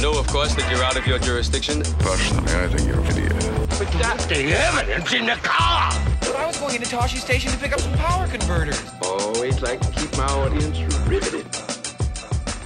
You know, of course, that you're out of your jurisdiction. Personally, I think you're an idiot. But that's the evidence in the car. But I was going into Tosche Station to pick up some power converters. Always like to keep my audience riveted.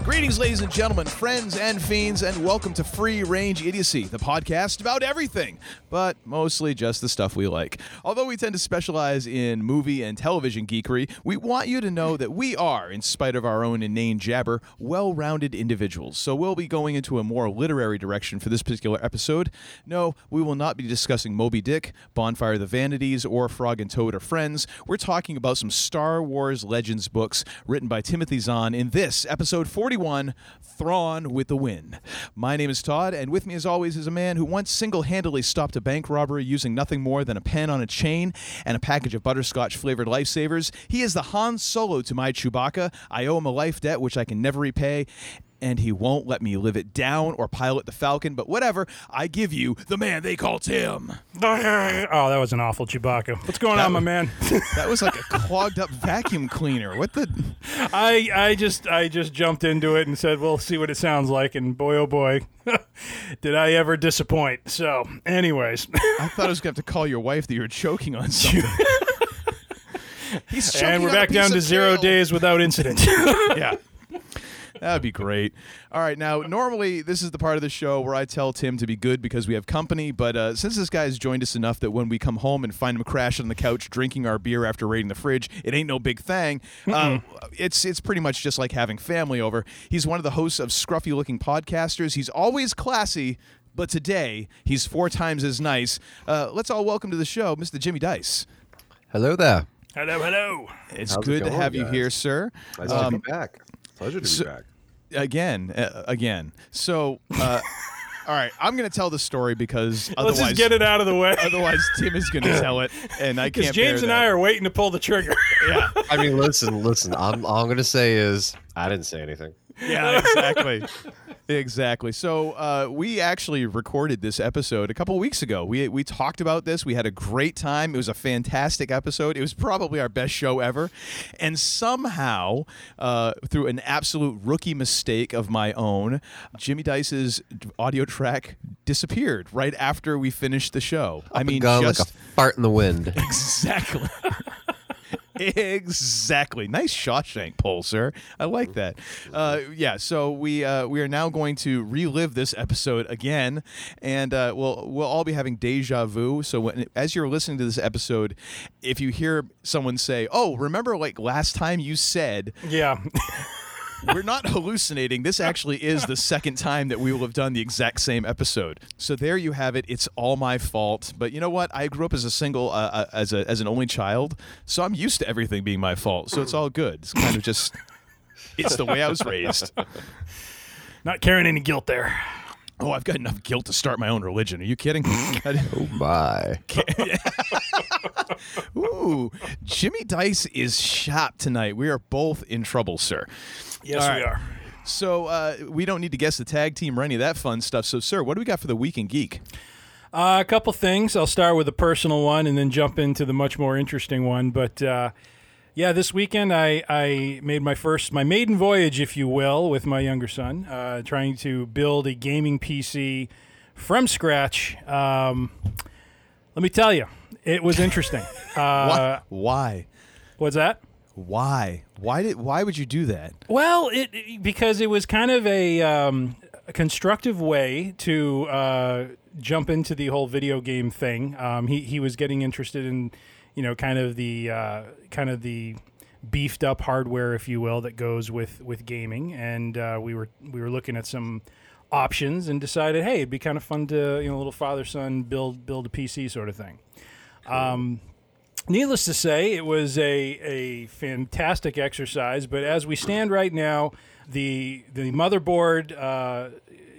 Greetings, ladies and gentlemen, friends and fiends, and welcome to Free Range Idiocy, the podcast about everything, but mostly just the stuff we like. Although we tend to specialize in movie and television geekery, we want you to know that we are, in spite of our own inane jabber, well rounded individuals. So we'll be going into a more literary direction for this particular episode. No, we will not be discussing Moby Dick, Bonfire of the Vanities, or Frog and Toad are Friends. We're talking about some Star Wars Legends books written by Timothy Zahn in this episode 41 Thrawn with the Win. My name is Todd, and with me, as always, is a man who once single handedly stopped a bank robbery using nothing more than a pen on a chain and a package of butterscotch flavored lifesavers. He is the Han Solo to my Chewbacca. I owe him a life debt which I can never repay. And he won't let me live it down or pilot the Falcon, but whatever. I give you the man they call Tim. Oh, that was an awful Chewbacca. What's going That on, my man? That was like a clogged up vacuum cleaner. What the? I I just I just jumped into it and said, "We'll see what it sounds like." And boy, oh boy, did I ever disappoint. So, anyways, I thought I was going to have to call your wife that you were choking on something. And we're back down to zero days without incident. yeah. That'd be great. All right, now normally this is the part of the show where I tell Tim to be good because we have company, but uh, since this guy's joined us enough that when we come home and find him crashing on the couch drinking our beer after raiding the fridge, it ain't no big thing. Uh, it's it's pretty much just like having family over. He's one of the hosts of scruffy-looking podcasters. He's always classy, but today he's four times as nice. Uh, let's all welcome to the show, Mr. Jimmy Dice. Hello there. hello, hello. It's How's it good to going, have you guys? here, sir. Nice to Um, be back. Pleasure to so- be back. Again, uh, again. So, uh, all right, I'm going to tell the story because otherwise, Let's just get it out of the way. otherwise Tim is going to tell it, and I Because can't. James bear and I are waiting to pull the trigger. Yeah, I mean, listen, listen. I'm, all I'm going to say is I didn't say anything. yeah, exactly, exactly. So uh, we actually recorded this episode a couple weeks ago. We we talked about this. We had a great time. It was a fantastic episode. It was probably our best show ever, and somehow, uh, through an absolute rookie mistake of my own, Jimmy Dice's audio track disappeared right after we finished the show. I mean, just like a fart in the wind. Exactly. exactly. Nice Shawshank pull, sir. I like that. Uh, yeah. So we uh, we are now going to relive this episode again, and uh, we'll we'll all be having deja vu. So when, as you're listening to this episode, if you hear someone say, "Oh, remember like last time you said," yeah. we're not hallucinating. This actually is the second time that we will have done the exact same episode. So there you have it. It's all my fault. But you know what? I grew up as a single, uh, uh, as a as an only child, so I'm used to everything being my fault. So it's all good. It's kind of just, it's the way I was raised. Not carrying any guilt there. Oh, I've got enough guilt to start my own religion. Are you kidding? Oh, my. Ooh, Jimmy Dice is shot tonight. We are both in trouble, sir. Yes, All we right. are. So uh, we don't need to guess the tag team or any of that fun stuff. So, sir, what do we got for the week in geek? Uh, a couple things. I'll start with a personal one and then jump into the much more interesting one. But uh, yeah, this weekend I, I made my first, my maiden voyage, if you will, with my younger son, uh, trying to build a gaming PC from scratch. Um, let me tell you, it was interesting. Uh, Why? Why? what's that? Why? Why did? Why would you do that? Well, it because it was kind of a, um, a constructive way to uh, jump into the whole video game thing. Um, he he was getting interested in, you know, kind of the uh, kind of the beefed up hardware, if you will, that goes with with gaming, and uh, we were we were looking at some options and decided, hey, it'd be kind of fun to you know, little father son build build a PC sort of thing. Um, needless to say, it was a, a fantastic exercise. But as we stand right now, the the motherboard, uh,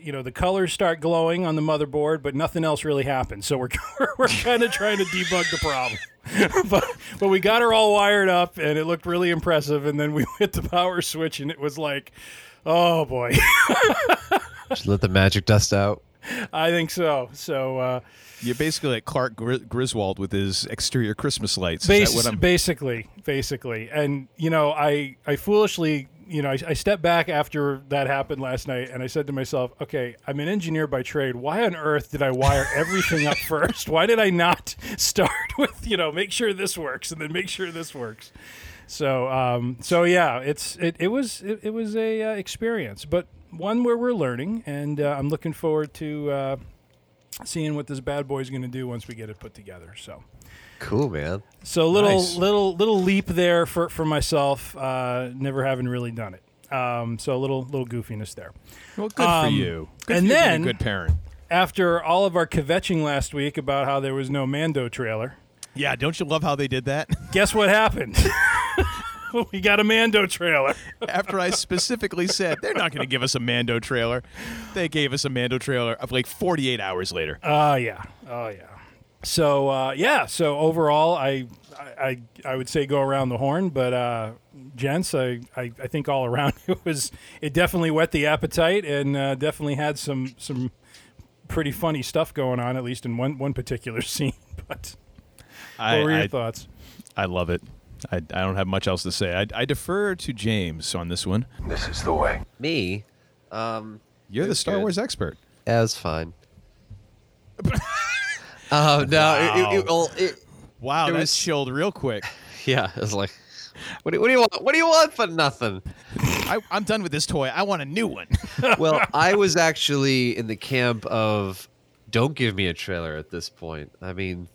you know the colors start glowing on the motherboard, but nothing else really happens. So we're we're kind of trying to debug the problem. but but we got her all wired up, and it looked really impressive. And then we hit the power switch, and it was like, oh boy. Just let the magic dust out. I think so. So uh, You're basically like Clark Griswold with his exterior Christmas lights. Bas- that what I'm? basically, basically, and you know, I I foolishly. You know, I, I stepped back after that happened last night, and I said to myself, "Okay, I'm an engineer by trade. Why on earth did I wire everything up first? Why did I not start with you know make sure this works and then make sure this works?" So, um, so yeah, it's it, it was it, it was a uh, experience, but one where we're learning, and uh, I'm looking forward to uh, seeing what this bad boy's going to do once we get it put together. So. Cool, man. So little Nice. little little leap there for for myself. Uh, never having really done it. Um, so a little little goofiness there. well, good for Um, you. Good and for you being then- a good parent. After all of our kvetching last week about how there was no Mando trailer, Yeah, don't you love how they did that? guess what happened? we got a Mando trailer. After I specifically said they're not going to give us a Mando trailer, they gave us a Mando trailer of like 48 hours later. Oh yeah, oh yeah. So uh, yeah, so overall, I, I I would say go around the horn, but uh, gents, I, I, I think all around it was it definitely whet the appetite and uh, definitely had some some pretty funny stuff going on, at least in one one particular scene. But I, what were your I, thoughts? I love it. I, I don't have much else to say. I, I defer to James on this one. This is the way. Me, um, You're the Star good. Wars expert. that was fine. Oh no! It, it, it, well, it, Wow, It that was- chilled real quick. yeah, it was like, what do, what do you want? What do you want for nothing? I, I'm done with this toy. I want a new one. well, I was actually in the camp of don't give me a trailer at this point. I mean,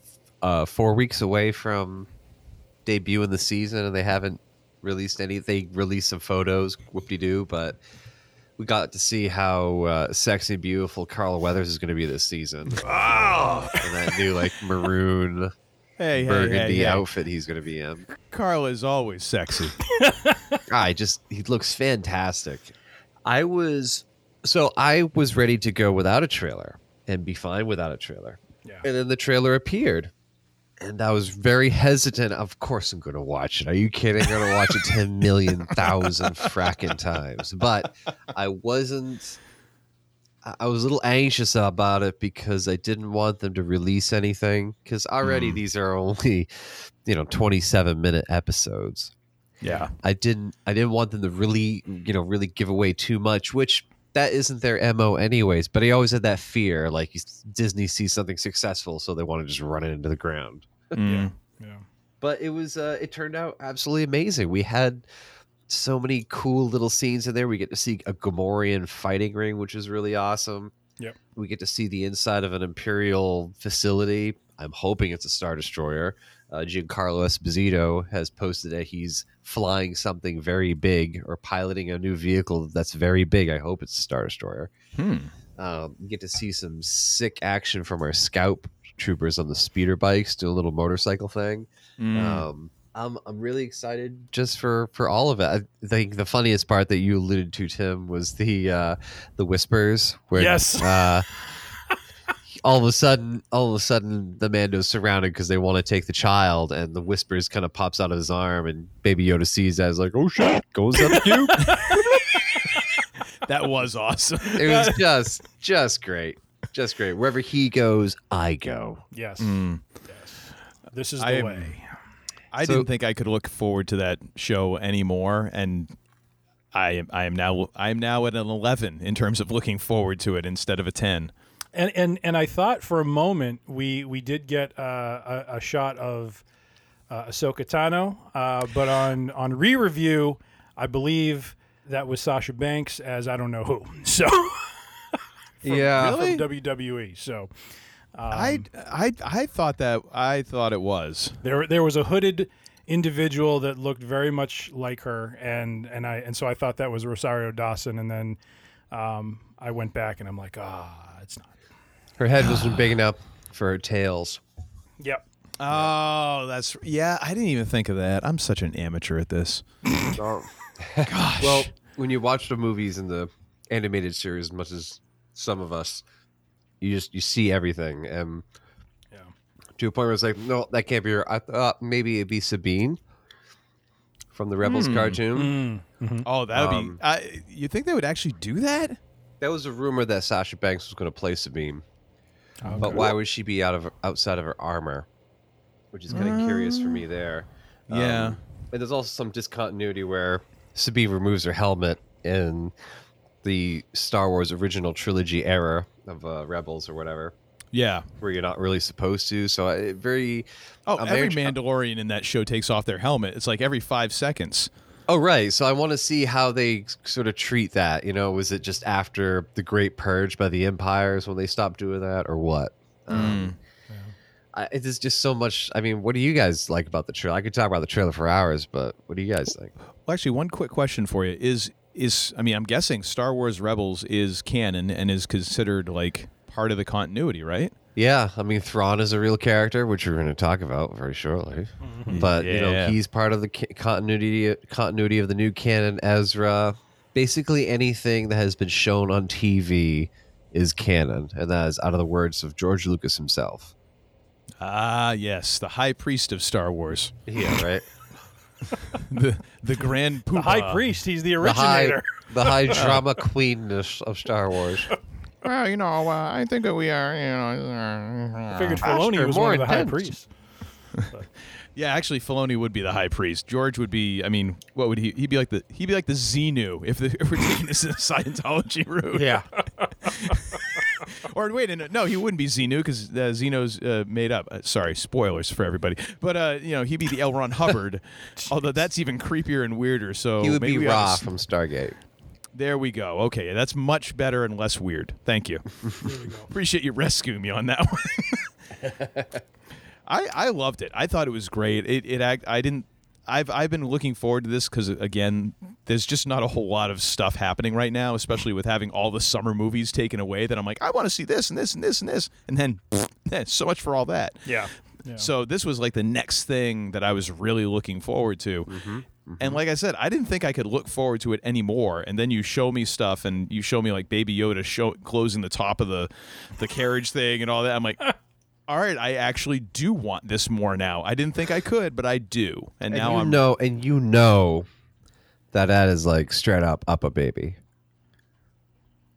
uh, four weeks away from debuting the season, and they haven't released any. They released some photos, whoop de doo, but we got to see how uh, sexy and beautiful Carl Weathers is going to be this season. Oh! and that new like maroon hey, hey, burgundy hey, hey. outfit he's going to be in. Carl is always sexy. I just he looks fantastic. I was so I was ready to go without a trailer and be fine without a trailer. Yeah. And then the trailer appeared. And I was very hesitant. Of course I'm gonna watch it. Are you kidding? I'm gonna watch it ten million thousand fracking times. But I wasn't I was a little anxious about it because I didn't want them to release anything. Because already mm. these are only, you know, 27 minute episodes. yeah. I didn't I didn't want them to really you know really give away too much, which that isn't their mo anyways. But I always had that fear, like Disney sees something successful, so they want to just run it into the ground. Mm. Yeah. But it was uh, it turned out absolutely amazing. We had so many cool little scenes in there. We get to see a Gamorrean fighting ring, which is really awesome. Yep. We get to see the inside of an Imperial facility. I'm hoping it's a Star Destroyer. Uh, Giancarlo Esposito has posted that he's flying something very big or piloting a new vehicle that's very big. I hope it's a Star Destroyer. Hmm. Um, get to see some sick action from our scout troopers on the speeder bikes, do a little motorcycle thing. Mm. Um, I'm I'm really excited just for for all of it. I think the funniest part that you alluded to, Tim, was the uh, the whispers. Where, Yes. Uh, all of a sudden, all of a sudden, the Mando's surrounded because they want to take the child, and the whispers kind of pops out of his arm, and Baby Yoda sees that, is like, "Oh shit!" Goes up you. that was awesome. it was just just great, just great. Wherever he goes, I go. Yes. Mm. Yes. This is the I way. I So- didn't think I could look forward to that show anymore, and I am I am now I am now at an eleven in terms of looking forward to it instead of a ten. And and and I thought for a moment we we did get uh, a, a shot of uh, Ahsoka Tano, uh, but on on re-review, I believe that was Sasha Banks as I don't know who. So yeah, Really? from WWE. So I, I I thought that I thought it was. there there was a hooded individual that looked very much like her, and and I and so I thought that was Rosario Dawson, and then um, I went back and I'm like, ah, it's not. her head wasn't big enough for her tails. Yep. Oh, that's yeah. I didn't even think of that. I'm such an amateur at this. Gosh. Well, when you watch the movies and the animated series as much as some of us, you just you see everything, and yeah. to a point where it's like, no, that can't be her. I thought maybe it'd be Sabine from the Rebels Hmm. cartoon. Oh, that would Um, be. I you think they would actually do that? That was a rumor that Sasha Banks was going to play Sabine, but why would she be out of outside of her armor? Which is kind of curious for me there. Yeah. Um, and there's also some discontinuity where Sabine removes her helmet in the Star Wars original trilogy era of uh, Rebels or whatever, Yeah. where you're not really supposed to. So I very Oh, I'm every very- Mandalorian in that show takes off their helmet. It's like every five seconds. Oh right, so I want to see how they sort of treat that. You know, was it just after the Great Purge by the Empires when they stopped doing that, or what? Um, I, it is just so much. I mean, what do you guys like about the trailer? I could talk about the trailer for hours, but what do you guys think? Well, actually, one quick question for you is is I mean, I'm guessing Star Wars Rebels is canon and is considered like part of the continuity, right? Yeah, I mean, Thrawn is a real character, which we're going to talk about very shortly. But you know, he's part of the ca- continuity continuity of the new canon. Ezra, basically anything that has been shown on TV is canon, and that is out of the words of George Lucas himself. Ah, yes, the High Priest of Star Wars, Yeah, right. the the Grand Poobah. The High Priest, he's the the high, originator. the high drama queenness of Star Wars. Well, you know, uh, I think that we are, you know. I figured faster, Filoni was more one of the high intense. priests. Yeah, actually, Filoni would be the High Priest. George would be. I mean, what would he? He'd be like the he'd be like the Xenu if, the, if we're taking this in a Scientology route. Yeah. Or wait, no, no, he wouldn't be Xenu because uh, Xenu's uh, made up. Uh, sorry, spoilers for everybody. But uh, you know, he'd be the L. Ron Hubbard. although that's even creepier and weirder. So He would maybe be we ought to Ra s- from Stargate. There we go. Okay, that's much better and less weird. Thank you. Appreciate you rescuing me on that one. I I loved it. I thought it was great. It it act. I didn't. I've I've been looking forward to this because again, there's just not a whole lot of stuff happening right now, especially with having all the summer movies taken away. That I'm like, I want to see this and this and this and this, and then eh, so much for all that. Yeah. Yeah. So this was like the next thing that I was really looking forward to. And like I said, I didn't think I could look forward to it anymore. And then you show me stuff, and you show me like Baby Yoda show closing the top of the the carriage thing and all that. I'm like, all right, I actually do want this more now. I didn't think I could, but I do. And, And now you I'm know, and you know that that is like straight up UPPAbaby.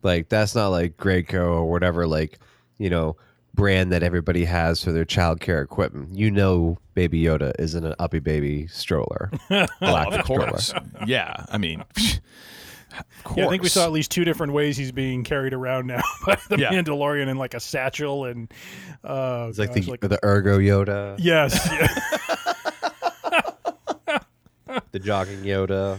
Like that's not like Graco or whatever, like you know, brand that everybody has for their childcare equipment. You know, Baby Yoda is in an UPPAbaby stroller, Oh, galactic course. stroller. yeah, I mean. Yeah, I think we saw at least two different ways he's being carried around now by the Yeah. Mandalorian in like a satchel and uh, It's like gosh, the the ergo Yoda, yes, yeah. the jogging Yoda, uh,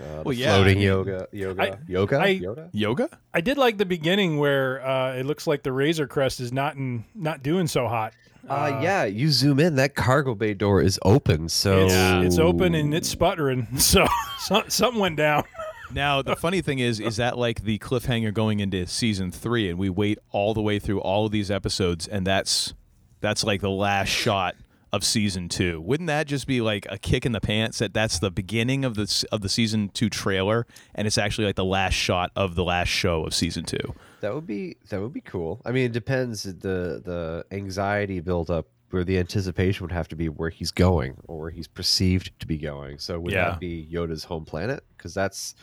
the Well, yeah, floating I mean, yoga, yoga, I- yoga, I- Yoda. yoga. I did like the beginning where uh, it looks like the Razor Crest is not in, not doing so hot. Uh, yeah, you zoom in, that cargo bay door is open, so It's, it's open and it's sputtering, so, so something went down. Now the funny thing is, is that like the cliffhanger going into season three, and we wait all the way through all of these episodes, and that's that's like the last shot of season two. Wouldn't that just be like a kick in the pants? That that's the beginning of the of the season two trailer, and it's actually like the last shot of the last show of season two. That would be that would be cool. I mean, it depends. The the anxiety build up where the anticipation would have to be where he's going or where he's perceived to be going. So would Yeah. that be Yoda's home planet? Because that's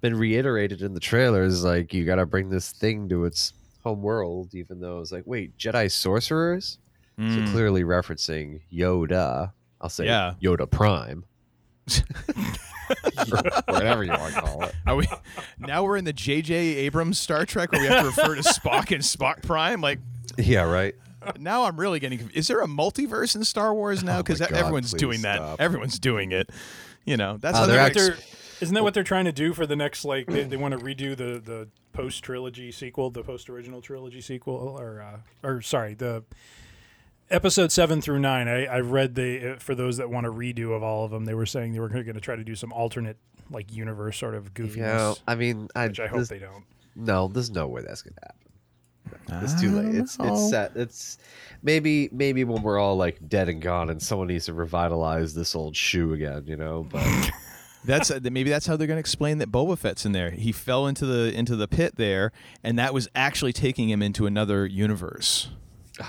been reiterated in the trailers. Like you got to bring this thing to its home world, even though it's like, wait, Jedi sorcerers. So hmm. clearly referencing Yoda. I'll say Yeah. Yoda Prime. or whatever you want to call it. Are we now? We're in the J.J. Abrams Star Trek where we have to refer to Spock and Spock Prime. Like Yeah, right. Now, I'm really getting. conf- Is there a multiverse in Star Wars now? Because Oh everyone's please doing that. Everyone's doing it. You know, that's Uh, how they're they're What they're- isn't that what they're trying to do for the next like they, they want to redo the the post trilogy sequel, the post original trilogy sequel, or uh, or sorry, the episode seven through nine. I I read the uh, for those that want a redo of all of them, they were saying they were going to try to do some alternate like universe sort of goofiness. Yeah, I mean, I, which I hope this- they don't. No, there's no way that's gonna happen. It's too late. It's know. it's set. It's maybe maybe when we're all like dead and gone, and someone needs to revitalize this old shoe again, you know. But That's uh, maybe that's how they're going to explain that Boba Fett's in there. He fell into the into the pit there, and that was actually taking him into another universe,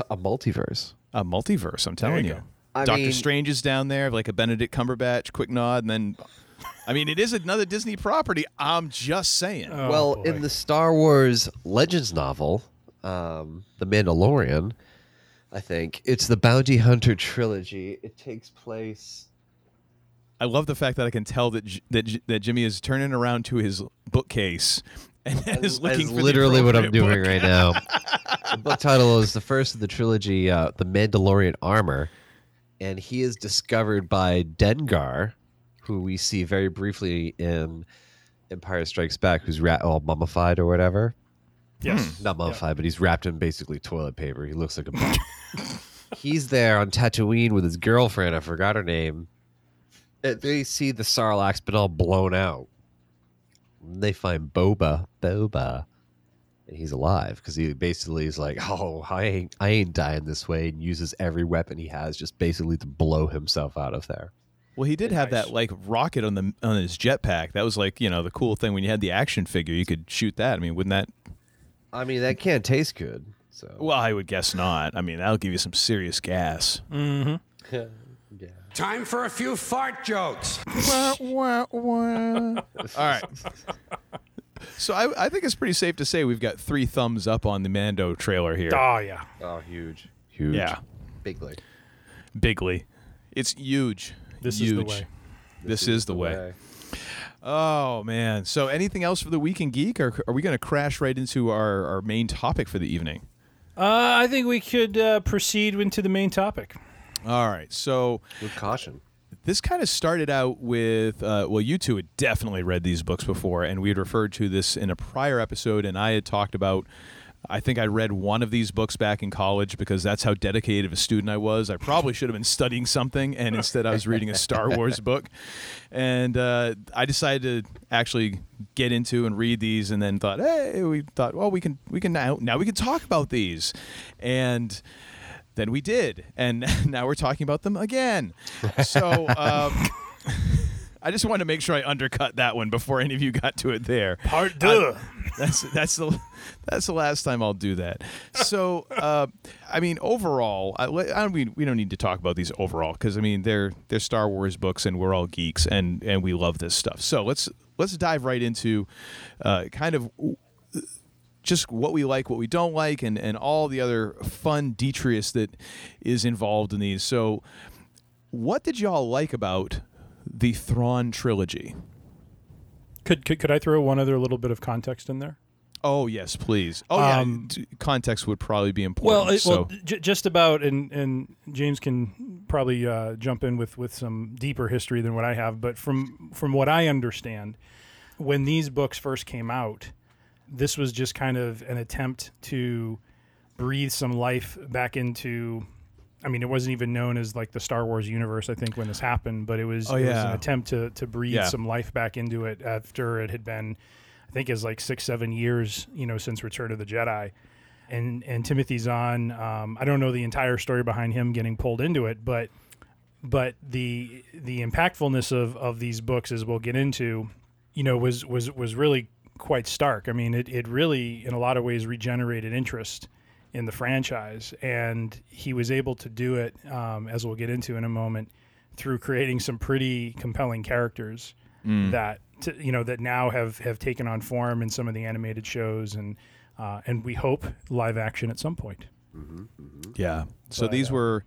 a multiverse. a multiverse. I'm telling you you. Doctor mean- Strange is down there, like a Benedict Cumberbatch. Quick nod, and then. I mean, it is another Disney property. I'm just saying. Oh, well, boy. in the Star Wars Legends novel, um, The Mandalorian, I think it's the Bounty Hunter trilogy. It takes place. I love the fact that I can tell that J- that J- that Jimmy is turning around to his bookcase and is looking As for the literally what I'm doing book. right now. the book title is the first of the trilogy, uh, The Mandalorian Armor, and he is discovered by Dengar, who we see very briefly in Empire Strikes Back, who's ra- all mummified or whatever. Yes. Hmm. Not mummified, but he's wrapped in basically toilet paper. He looks like a bum. he's there on Tatooine with his girlfriend. I forgot her name. And They see the Sarlacc been all blown out. And They find Boba, Boba, and he's alive because he basically is like, "Oh, I ain't, I ain't dying this way," and uses every weapon he has just basically to blow himself out of there. Well, he did have that like rocket on the on his jetpack. That was like you know the cool thing when you had the action figure, you could shoot that. I mean, wouldn't that? I mean, that can't taste good. So, Well, I would guess not. I mean, that'll give you some serious gas. Mm-hmm. Time for a few fart jokes. Wah, wah, wah. All right. So I, I think it's pretty safe to say we've got three thumbs up on the Mando trailer here. Oh yeah. oh, huge, huge, Yeah, bigly. bigly. It's huge. This huge. is the way. This, is, the way. Oh man! So anything else for the week in geek, or are we going to crash right into our, our main topic for the evening? Uh, I think we could uh, proceed into the main topic. All right. So With caution. this kind of started out with uh, well, you two had definitely read these books before, and we had referred to this in a prior episode, and I had talked about. I think I read one of these books back in college because that's how dedicated of a student I was. I probably should have been studying something, and instead I was reading a Star Wars book. And uh, I decided to actually get into and read these, and then thought, hey, we thought, well, we can we can now now we can talk about these, and then we did, and now we're talking about them again. So. Um, I just wanted to make sure I undercut that one before any of you got to it there. Part deux. That's that's the that's the last time I'll do that. So, uh, I mean, overall, I, I mean, we don't need to talk about these overall because I mean they're they're Star Wars books and we're all geeks and and we love this stuff. So let's let's dive right into uh, kind of just what we like, what we don't like, and and all the other fun detritus that is involved in these. So, what did y'all like about the Thrawn trilogy? Could, could could I throw one other little bit of context in there? Oh yes, please. Oh yeah, Um, t- context would probably be important. Well, it, so well, j- just about, and and James can probably uh, jump in with with some deeper history than what I have. But from from what I understand, when these books first came out, this was just kind of an attempt to breathe some life back into. I mean, it wasn't even known as like the Star Wars universe. I think when this happened, but it was, Oh, it was an attempt to to breathe Yeah. some life back into it after it had been, I think, is like six seven years, you know, since Return of the Jedi and and Timothy Zahn. Um, I don't know the entire story behind him getting pulled into it, but but the the impactfulness of of these books, as we'll get into, you know, was was was really quite stark. I mean, it it really, in a lot of ways, regenerated interest in the franchise, and he was able to do it, um, as we'll get into in a moment, through creating some pretty compelling characters that t- you know that now have have taken on form in some of the animated shows and uh, and we hope live action at some point. yeah. So But, these uh, were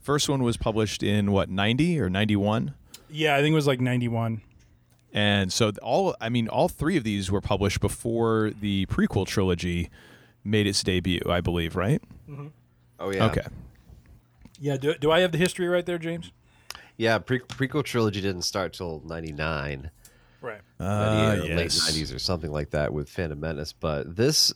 first one was published in what ninety or ninety one, Yeah, I think it was like ninety one. and so all I mean all three of these were published before the prequel trilogy made its debut. I believe, right? Oh yeah. Okay. Yeah, do, do I have the history right there, James? Yeah, pre- prequel trilogy didn't start till '99. Right. Uh, 98 or late 90s or something like that with Phantom Menace. But this,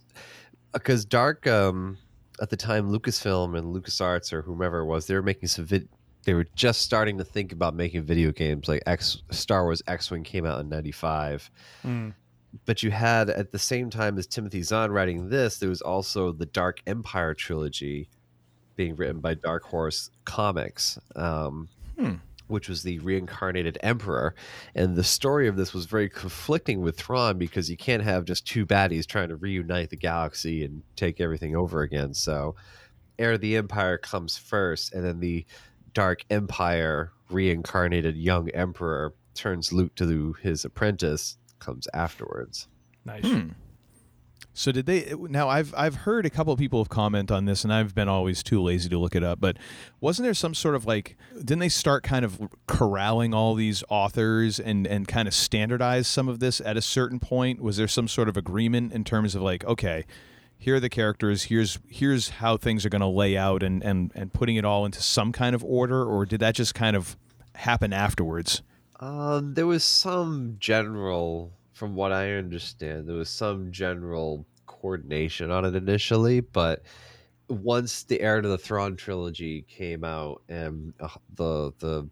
because Dark, um, at the time, Lucasfilm and LucasArts or whomever it was, they were making some vid. They were just starting to think about making video games. Like X, Star Wars X Wing came out in '95. But you had at the same time as Timothy Zahn writing this, there was also the Dark Empire trilogy being written by Dark Horse Comics. Um, which was the reincarnated emperor. And the story of this was very conflicting with Thrawn because you can't have just two baddies trying to reunite the galaxy and take everything over again. So, Heir of the Empire comes first, and then the Dark Empire reincarnated young emperor turns Luke to his apprentice comes afterwards. Nice. Hmm. So did they now I've I've heard a couple of people have comment on this and I've been always too lazy to look it up but wasn't there some sort of like didn't they start kind of corralling all these authors and and kind of standardize some of this at a certain point was there some sort of agreement in terms of like okay here are the characters here's here's how things are going to lay out and and and putting it all into some kind of order or did that just kind of happen afterwards um there was some general from what I understand, there was some general coordination on it initially, but once the Heir to the Throne trilogy came out and uh, the the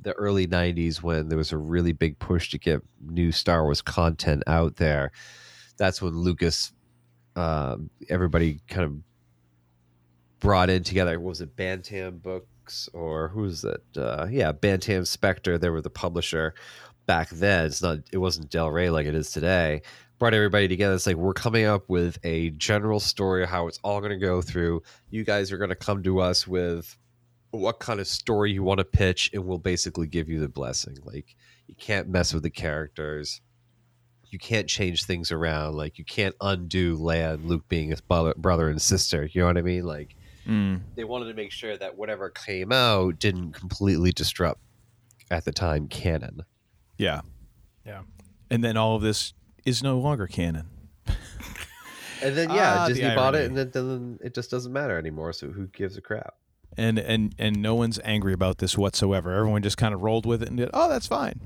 the early 90s when there was a really big push to get new Star Wars content out there, that's when Lucas uh, everybody kind of brought in together. Was it Bantam Books or who's it? Uh, yeah, Bantam Spectra. They were the publisher back then. It's not. It wasn't Del Rey like it is today. Brought everybody together. It's like we're coming up with a general story of how it's all going to go through. You guys are going to come to us with what kind of story you want to pitch, and we'll basically give you the blessing. Like you can't mess with the characters. You can't change things around. Like you can't undo Leia and Luke being his brother and sister. You know what I mean? Like mm. they wanted to make sure that whatever came out didn't completely disrupt at the time canon. Yeah. Yeah. And then all of this is no longer canon. and then yeah, Ah, the Disney bought it, and then, then it just doesn't matter anymore. So who gives a crap? And and and no one's angry about this whatsoever. Everyone just kind of rolled with it and did, "Oh, that's fine."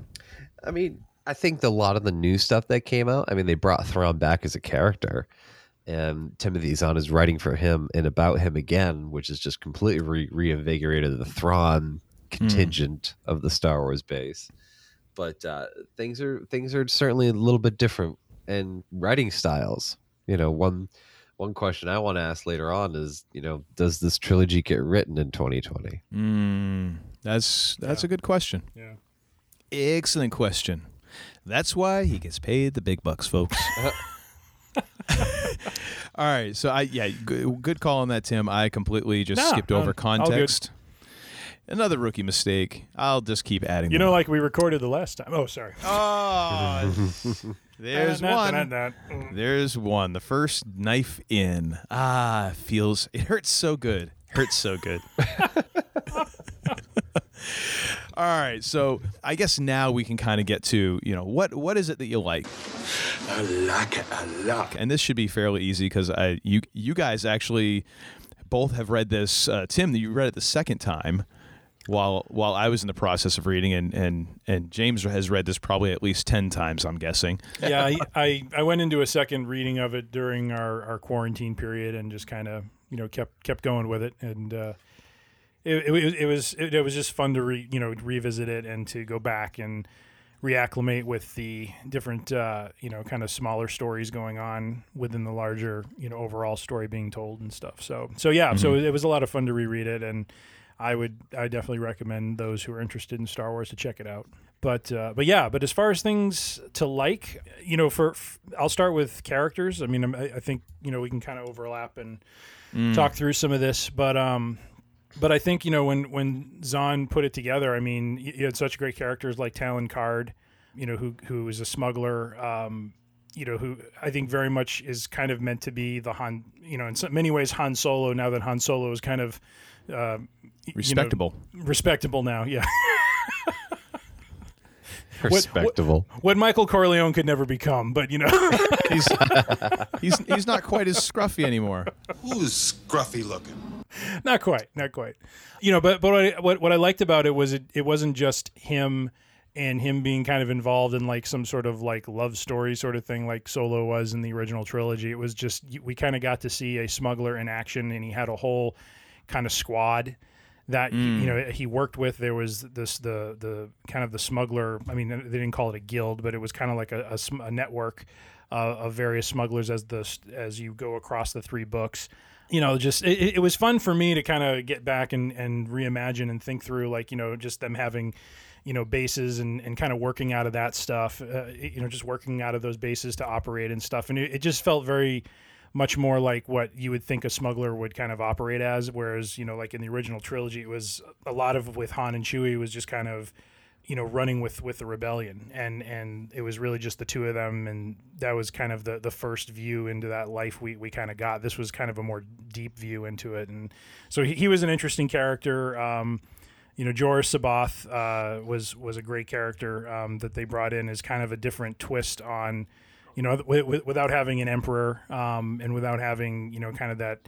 I mean, I think the, a lot of the new stuff that came out. I mean, they brought Thrawn back as a character, and Timothy Zahn is writing for him and about him again, which is just completely re- reinvigorated the Thrawn contingent of the Star Wars base. But uh, things are things are certainly a little bit different, and writing styles. You know, one one question I want to ask later on is, you know, does this trilogy get written in 2020? Mm, that's that's a good question. Yeah. Excellent question. That's why he gets paid the big bucks, folks. All right, so I yeah, good, good call on that, Tim. I completely just Nah, skipped over good. context. Another rookie mistake. I'll just keep adding. You know, up. like we recorded the last time. Oh, sorry. Oh, there's one. nah. There's one. The first knife in. Ah, feels. It hurts so good. Hurts so good. All right, so I guess now we can kind of get to you know what what is it that you like, I like it a lot. and this should be fairly easy because I you you guys actually both have read this. Uh, Tim, you read it the second time, while while I was in the process of reading, and and and James has read this probably at least ten times. I'm guessing. yeah, I, I I went into a second reading of it during our, our quarantine period and just kind of you know kept kept going with it and uh, it, it, was- it was it, it was just fun to re, you know revisit it and to go back and reacclimate with the different uh, you know kind of smaller stories going on within the larger you know overall story being told and stuff. So so yeah, so it was a lot of fun to reread it and. I would I definitely recommend those who are interested in Star Wars to check it out. But uh, but yeah, but as far as things to like, you know, for f- I'll start with characters. I mean, I, I think you know we can kind of overlap and talk through some of this, but um, but I think you know when when Zahn put it together, I mean, y- you had such great characters like Talon Karrde, you know, who who is a smuggler. Um, you know, who I think very much is kind of meant to be the Han, you know, in so many ways Han Solo. Now that Han Solo is kind of uh, you know, Respectable. respectable now, yeah. Respectable. what Michael Corleone could never become, but you know, he's he's he's not quite as scruffy anymore. Who's scruffy looking? not quite, not quite. You know, but but what I, what, what I liked about it was it, it wasn't just him and him being kind of involved in like some sort of like love story sort of thing like Solo was in the original trilogy. It was just we kind of got to see a smuggler in action, and he had a whole kind of squad that you know he worked with. There was this the the kind of the smuggler. I mean, they didn't call it a guild, but it was kind of like a, a a network uh, of various smugglers as the as you go across the three books. You know, just it, it was fun for me to kind of get back and, and reimagine and think through, like, you know, just them having, you know, bases and, and kind of working out of that stuff, uh, you know, just working out of those bases to operate and stuff. And it, it just felt very much more like what you would think a smuggler would kind of operate as. Whereas, you know, like in the original trilogy, it was a lot of with Han and Chewie was just kind of, you know running with with the rebellion. And and it was really just the two of them. And that was kind of the the first view into that life we we kind of got. This was kind of a more deep view into it. And so he, he was an interesting character. Um you know Joruus C'baoth uh, was was a great character um, that they brought in as kind of a different twist on you know w- w- without having an emperor um, and without having you know kind of that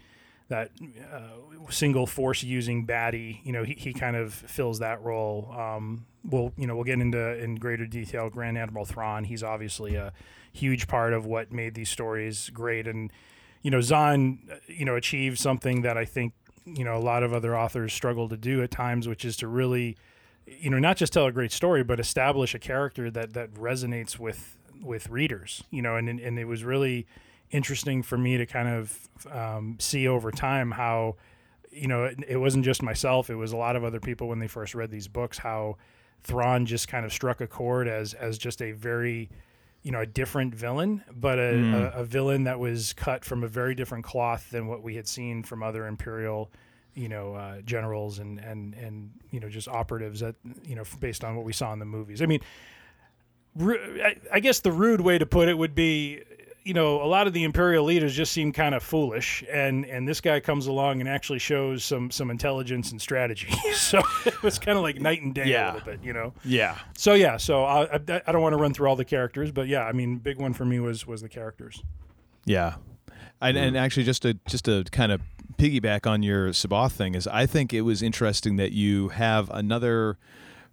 that uh, single force using baddie, you know, he, he kind of fills that role. Um, we'll, you know, we'll get into in greater detail. Grand Admiral Thrawn, he's obviously a huge part of what made these stories great. And, you know, Zahn, you know, achieved something that I think, you know, a lot of other authors struggle to do at times, which is to really, you know, not just tell a great story, but establish a character that, that resonates with, with readers, you know, and, and it was really, interesting for me to kind of um, see over time how you know it, it, wasn't just myself it was a lot of other people when they first read these books how Thrawn just kind of struck a chord as as just a very you know a different villain but a, mm. a, a villain that was cut from a very different cloth than what we had seen from other imperial you know uh, generals and and and you know just operatives that you know based on what we saw in the movies i mean I guess the rude way to put it would be you know, a lot of the imperial leaders just seem kind of foolish, and and this guy comes along and actually shows some some intelligence and strategy. so it was kind of like night and day yeah. a little bit, you know. Yeah. So yeah, so I, I, I don't want to run through all the characters, but yeah, I mean, big one for me was was the characters. Yeah, and, and mm-hmm. actually just to just to kind of piggyback on your C'baoth thing is I think it was interesting that you have another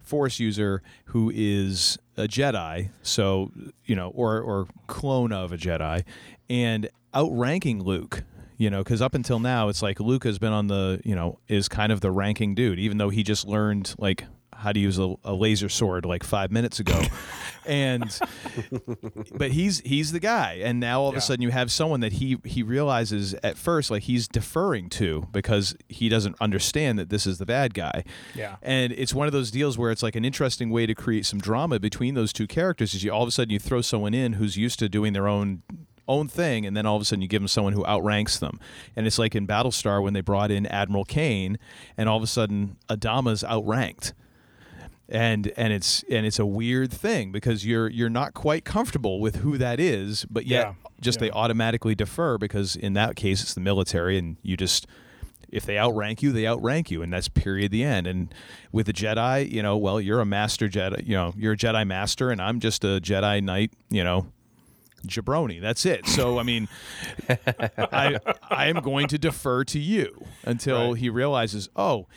force user who is a Jedi, so you know, or or clone of a Jedi, and outranking Luke. You know, because up until now, it's like Luke has been on the, you know, is kind of the ranking dude, even though he just learned like how to use a, a laser sword like five minutes ago, and but he's he's the guy, and now all of yeah. a sudden you have someone that he he realizes at first like he's deferring to because he doesn't understand that this is the bad guy. Yeah, and it's one of those deals where it's like an interesting way to create some drama between those two characters. Is you all of a sudden you throw someone in who's used to doing their own own thing, and then all of a sudden you give them someone who outranks them. And it's like in Battlestar when they brought in Admiral Cain, and all of a sudden Adama's outranked and and it's and it's a weird thing because you're you're not quite comfortable with who that is, but yet yeah. just yeah. they automatically defer because in that case it's the military and you just if they outrank you, they outrank you, and that's period the end. And with the Jedi, you know, well, you're a master Jedi, you know, you're a Jedi master, and I'm just a Jedi Knight, you know, jabroni. That's it. So I mean, I I am going to defer to you until right. he realizes, oh,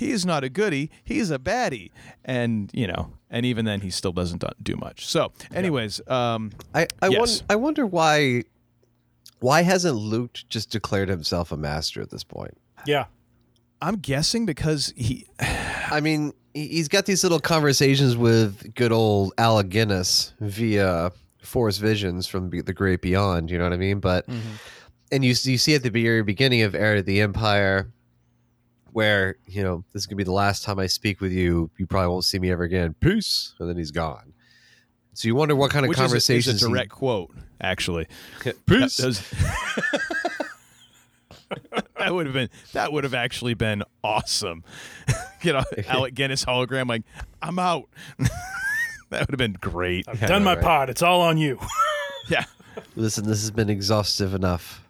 he's not a goody, he's a baddie, and you know, and even then, he still doesn't do much. So, anyways, um, I I, yes. won- I wonder why why hasn't Luke just declared himself a master at this point? Yeah, I'm guessing because he. I mean, he's got these little conversations with good old Alec Guinness via Force Visions from the Great Beyond. You know what I mean? But mm-hmm. and you you see at the very beginning of Heir to the Empire where you know this is gonna be the last time I speak with you. You probably won't see me ever again. Peace, and then he's gone. So you wonder what kind of Which conversations. Is a, is a direct he... quote, actually. Peace. That, that would have been that would have actually been awesome. you know, Alec Guinness hologram, like I'm out. that would have been great. I've done my right. part. It's all on you. yeah. Listen, this has been exhaustive enough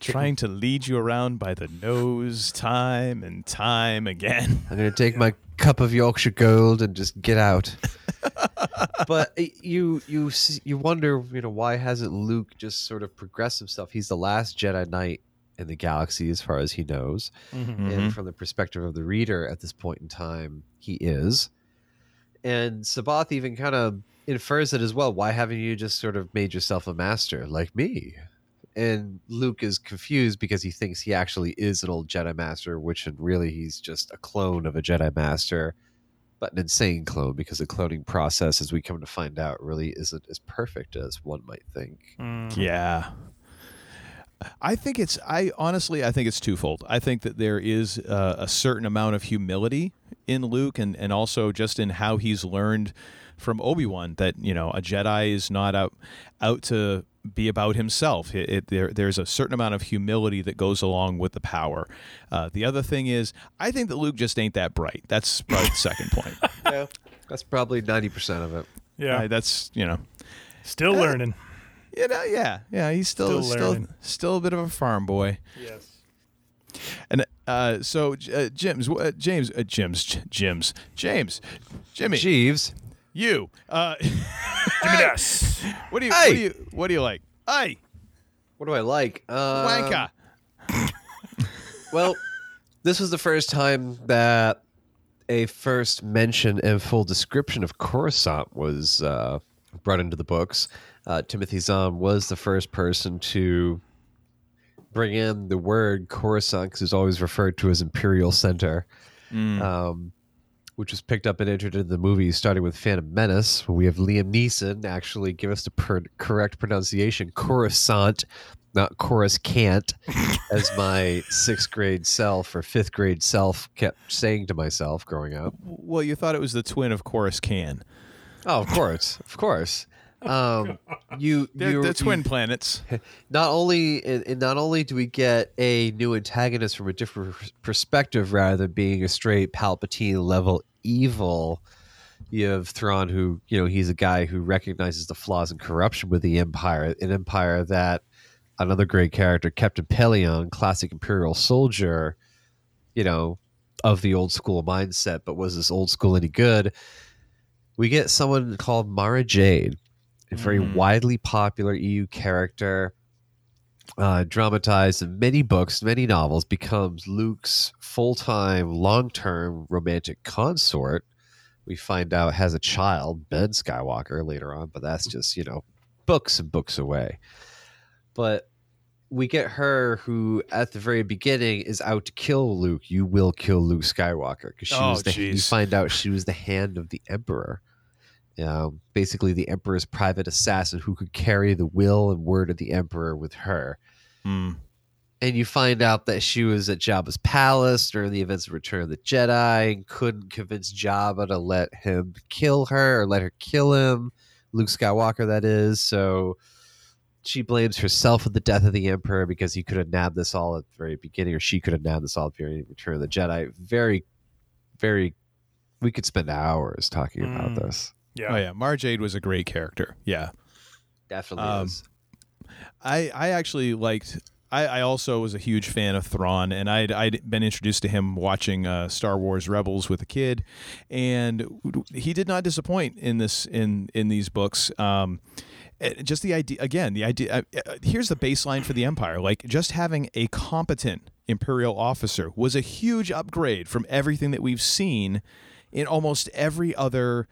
trying to lead you around by the nose time and time again. I'm going to take my cup of Yorkshire Gold and just get out. but uh, you you you wonder, you know, why hasn't Luke just sort of progressed himself? He's the last Jedi Knight in the galaxy as far as he knows. Mm-hmm. And from the perspective of the reader at this point in time, he is. And C'baoth even kind of infers it as well. Why haven't you just sort of made yourself a master like me? And Luke is confused because he thinks he actually is an old Jedi Master, which in really he's just a clone of a Jedi Master, but an insane clone because the cloning process, as we come to find out, really isn't as perfect as one might think. Mm. Yeah. I think it's. I honestly, I think it's twofold. I think that there is uh, a certain amount of humility in Luke, and and also just in how he's learned from Obi Wan that you know a Jedi is not out out to be about himself. It, it, there, there's a certain amount of humility that goes along with the power. Uh, the other thing is, I think that Luke just ain't that bright. That's probably the second point. yeah, that's probably ninety percent of it. Yeah, Uh, that's you know, still Uh, learning. you know, yeah, yeah. He's still Still still still, a bit of a farm boy. Yes. And uh, so, uh, Jim's, uh, James, uh, Jim's, Jim's, James, Jimmy, Jeeves, you. Uh, Give me this. what do you, Hey! what do you, what do you like? Hey, What do I like? Um, wanka. Well, this was the first time that a first mention and full description of Coruscant was uh, brought into the books. Uh, Timothy Zahn was the first person to bring in the word Coruscant because it's always referred to as Imperial Center, um, which was picked up and entered into the movie starting with Phantom Menace. Where we have Liam Neeson actually give us the per- correct pronunciation Coruscant, not Coruscant, as my sixth grade self or fifth grade self kept saying to myself growing up. Well, you thought it was the twin of Chorus Can. Oh, of course, of course. Um, you, They're, you, they're you- twin planets. not only and and not only do we get a new antagonist from a different perspective rather than being a straight Palpatine level evil, you have Thrawn who you know he's a guy who recognizes the flaws and corruption with the Empire, an Empire that another great character, Captain Pellaeon, classic Imperial soldier, you know, of the old school mindset, but was this old school any good? We get someone called Mara Jade, a very mm-hmm. widely popular EU character, uh, dramatized in many books, many novels, becomes Luke's full time, long term romantic consort. We find out has a child, Ben Skywalker, later on, but that's just, you know, books and books away. But we get her who, at the very beginning, is out to kill Luke. You will kill Luke Skywalker because she Oh, was the. You find out she was the hand of the Emperor. Um, basically, the Emperor's private assassin who could carry the will and word of the Emperor with her. Hmm. And you find out that she was at Jabba's palace during the events of Return of the Jedi and couldn't convince Jabba to let him kill her or let her kill him. Luke Skywalker, that is. So she blames herself for the death of the Emperor because he could have nabbed this all at the very beginning, or she could have nabbed this all at the very Return of the Jedi. Very, very. We could spend hours talking about Mm. this. Yeah. Oh yeah, Mara Jade was a great character. Yeah. Definitely Um, is. I I actually liked. I, I also was a huge fan of Thrawn, and I'd I'd been introduced to him watching uh, Star Wars Rebels with a kid, and he did not disappoint in this in in these books. Um, eh, just the idea again, the idea. Uh, uh, here's the baseline for the Empire: like just having a competent Imperial officer was a huge upgrade from everything that we've seen in almost every other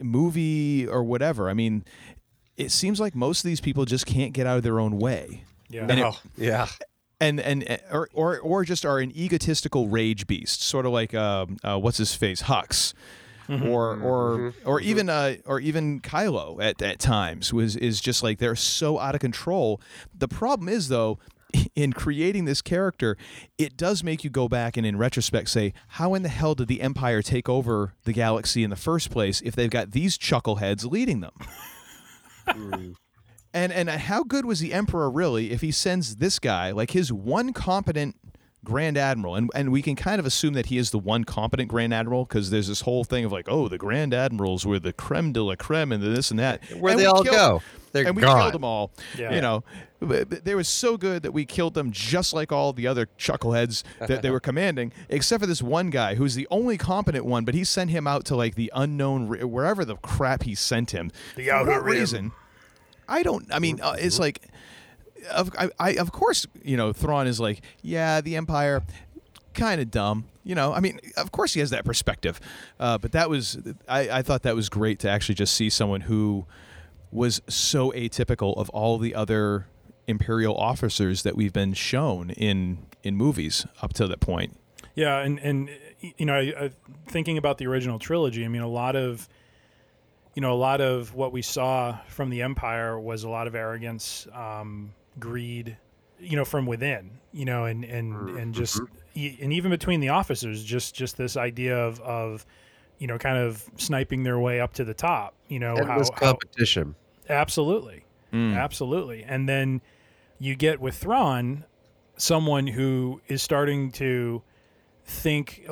movie or whatever. I mean, it seems like most of these people just can't get out of their own way. Yeah. And it- yeah. and and or or or just are an egotistical rage beast, sort of like um, uh, what's his face Hux, or or or even uh, or even Kylo at at times was is just like they're so out of control. The problem is though. In creating this character, it does make you go back and, in retrospect, say, "How in the hell did the Empire take over the galaxy in the first place if they've got these chuckleheads leading them?" And and how good was the emperor really if he sends this guy like his one competent grand admiral and and we can kind of assume that he is the one competent grand admiral because there's this whole thing of like oh the grand admirals were the creme de la creme and this and that Where And they all killed- go? They're and we gone. killed them all Yeah. you know but- but they were so good that we killed them just like all the other chuckleheads that they were commanding except for this one guy who's the only competent one but he sent him out to like the unknown wherever the crap he sent him The for outer what rim. reason I don't. I mean, uh, it's like, of I, I of course you know Thrawn is like, yeah, the Empire, kind of dumb. You know, I mean, of course he has that perspective, uh, but that was I, I thought that was great to actually just see someone who was so atypical of all the other imperial officers that we've been shown in in movies up to that point. Yeah, and and you know, I, I, thinking about the original trilogy, I mean, a lot of you know, a lot of what we saw from the Empire was a lot of arrogance, um, greed, you know, from within, you know, and and and just e- and even between the officers, just just this idea of of you know, kind of sniping their way up to the top. You know, Endless how, how competition. Absolutely. Mm. Absolutely. And then you get with Thrawn someone who is starting to think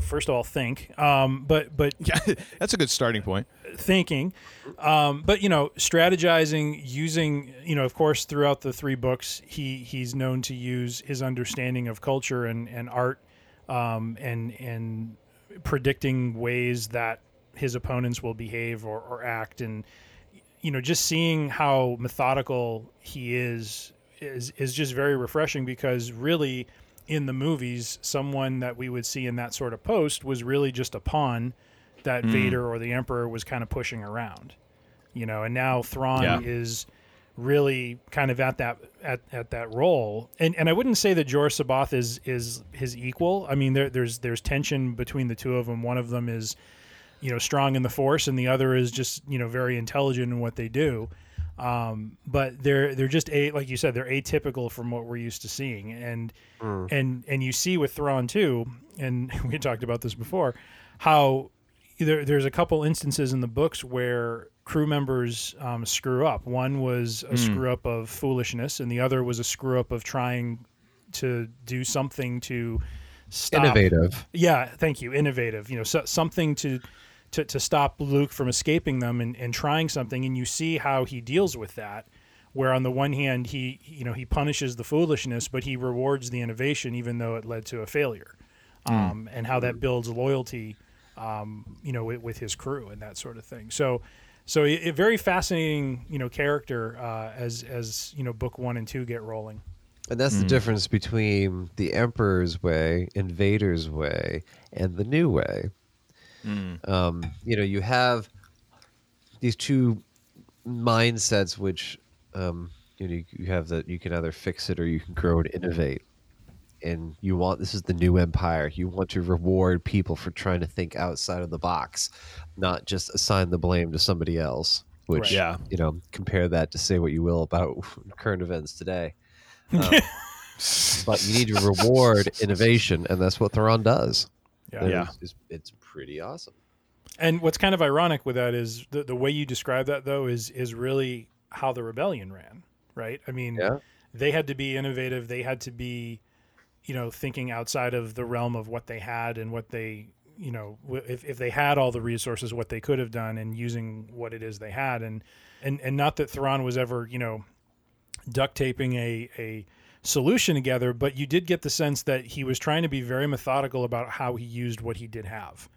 first of all think um but but yeah that's a good starting point thinking um but you know strategizing using you know of course throughout the three books he he's known to use his understanding of culture and and art um and and predicting ways that his opponents will behave or, or act and you know just seeing how methodical he is is is just very refreshing because really in the movies someone that we would see in that sort of post was really just a pawn that Mm. Vader or the Emperor was kind of pushing around you know and now Thrawn Yeah. is really kind of at that at, at that role and and I wouldn't say that Joruus C'baoth is is his equal I mean there there's there's tension between the two of them one of them is you know strong in the force and the other is just you know very intelligent in what they do um, but they're they're just a like you said they're atypical from what we're used to seeing and Mm. and and you see with Thrawn too and we talked about this before how there, there's a couple instances in the books where crew members um, screw up one was a Mm. screw up of foolishness and the other was a screw up of trying to do something to stop Innovative. yeah, thank you. Innovative. You know, so, something to, to to stop Luke from escaping them and, and trying something, and you see how he deals with that. Where on the one hand he you know he punishes the foolishness, but he rewards the innovation, even though it led to a failure, um, and how that builds loyalty, um, you know, with, with his crew and that sort of thing. So. So a, a very fascinating, you know, character uh, as as you know, book one and two get rolling. And that's the difference between the Emperor's way, Invader's way, and the New Way. Um, you know, you have these two mindsets, which um, you know, you, you have that you can either fix it or you can grow and innovate. And you want this is the new empire. You want to reward people for trying to think outside of the box, not just assign the blame to somebody else. Which Right. Yeah. you know, compare that to say what you will about current events today. Um, but you need to reward innovation, and that's what Thrawn does. Yeah. Yeah. It's, it's, it's pretty awesome. And what's kind of ironic with that is the, the way you describe that though is is really how the rebellion ran, right? I mean, Yeah. they had to be innovative. They had to be, you know, thinking outside of the realm of what they had and what they, you know, if, if they had all the resources, what they could have done, and using what it is they had, and and and not that Thrawn was ever, you know, duct taping a a solution together, but you did get the sense that he was trying to be very methodical about how he used what he did have,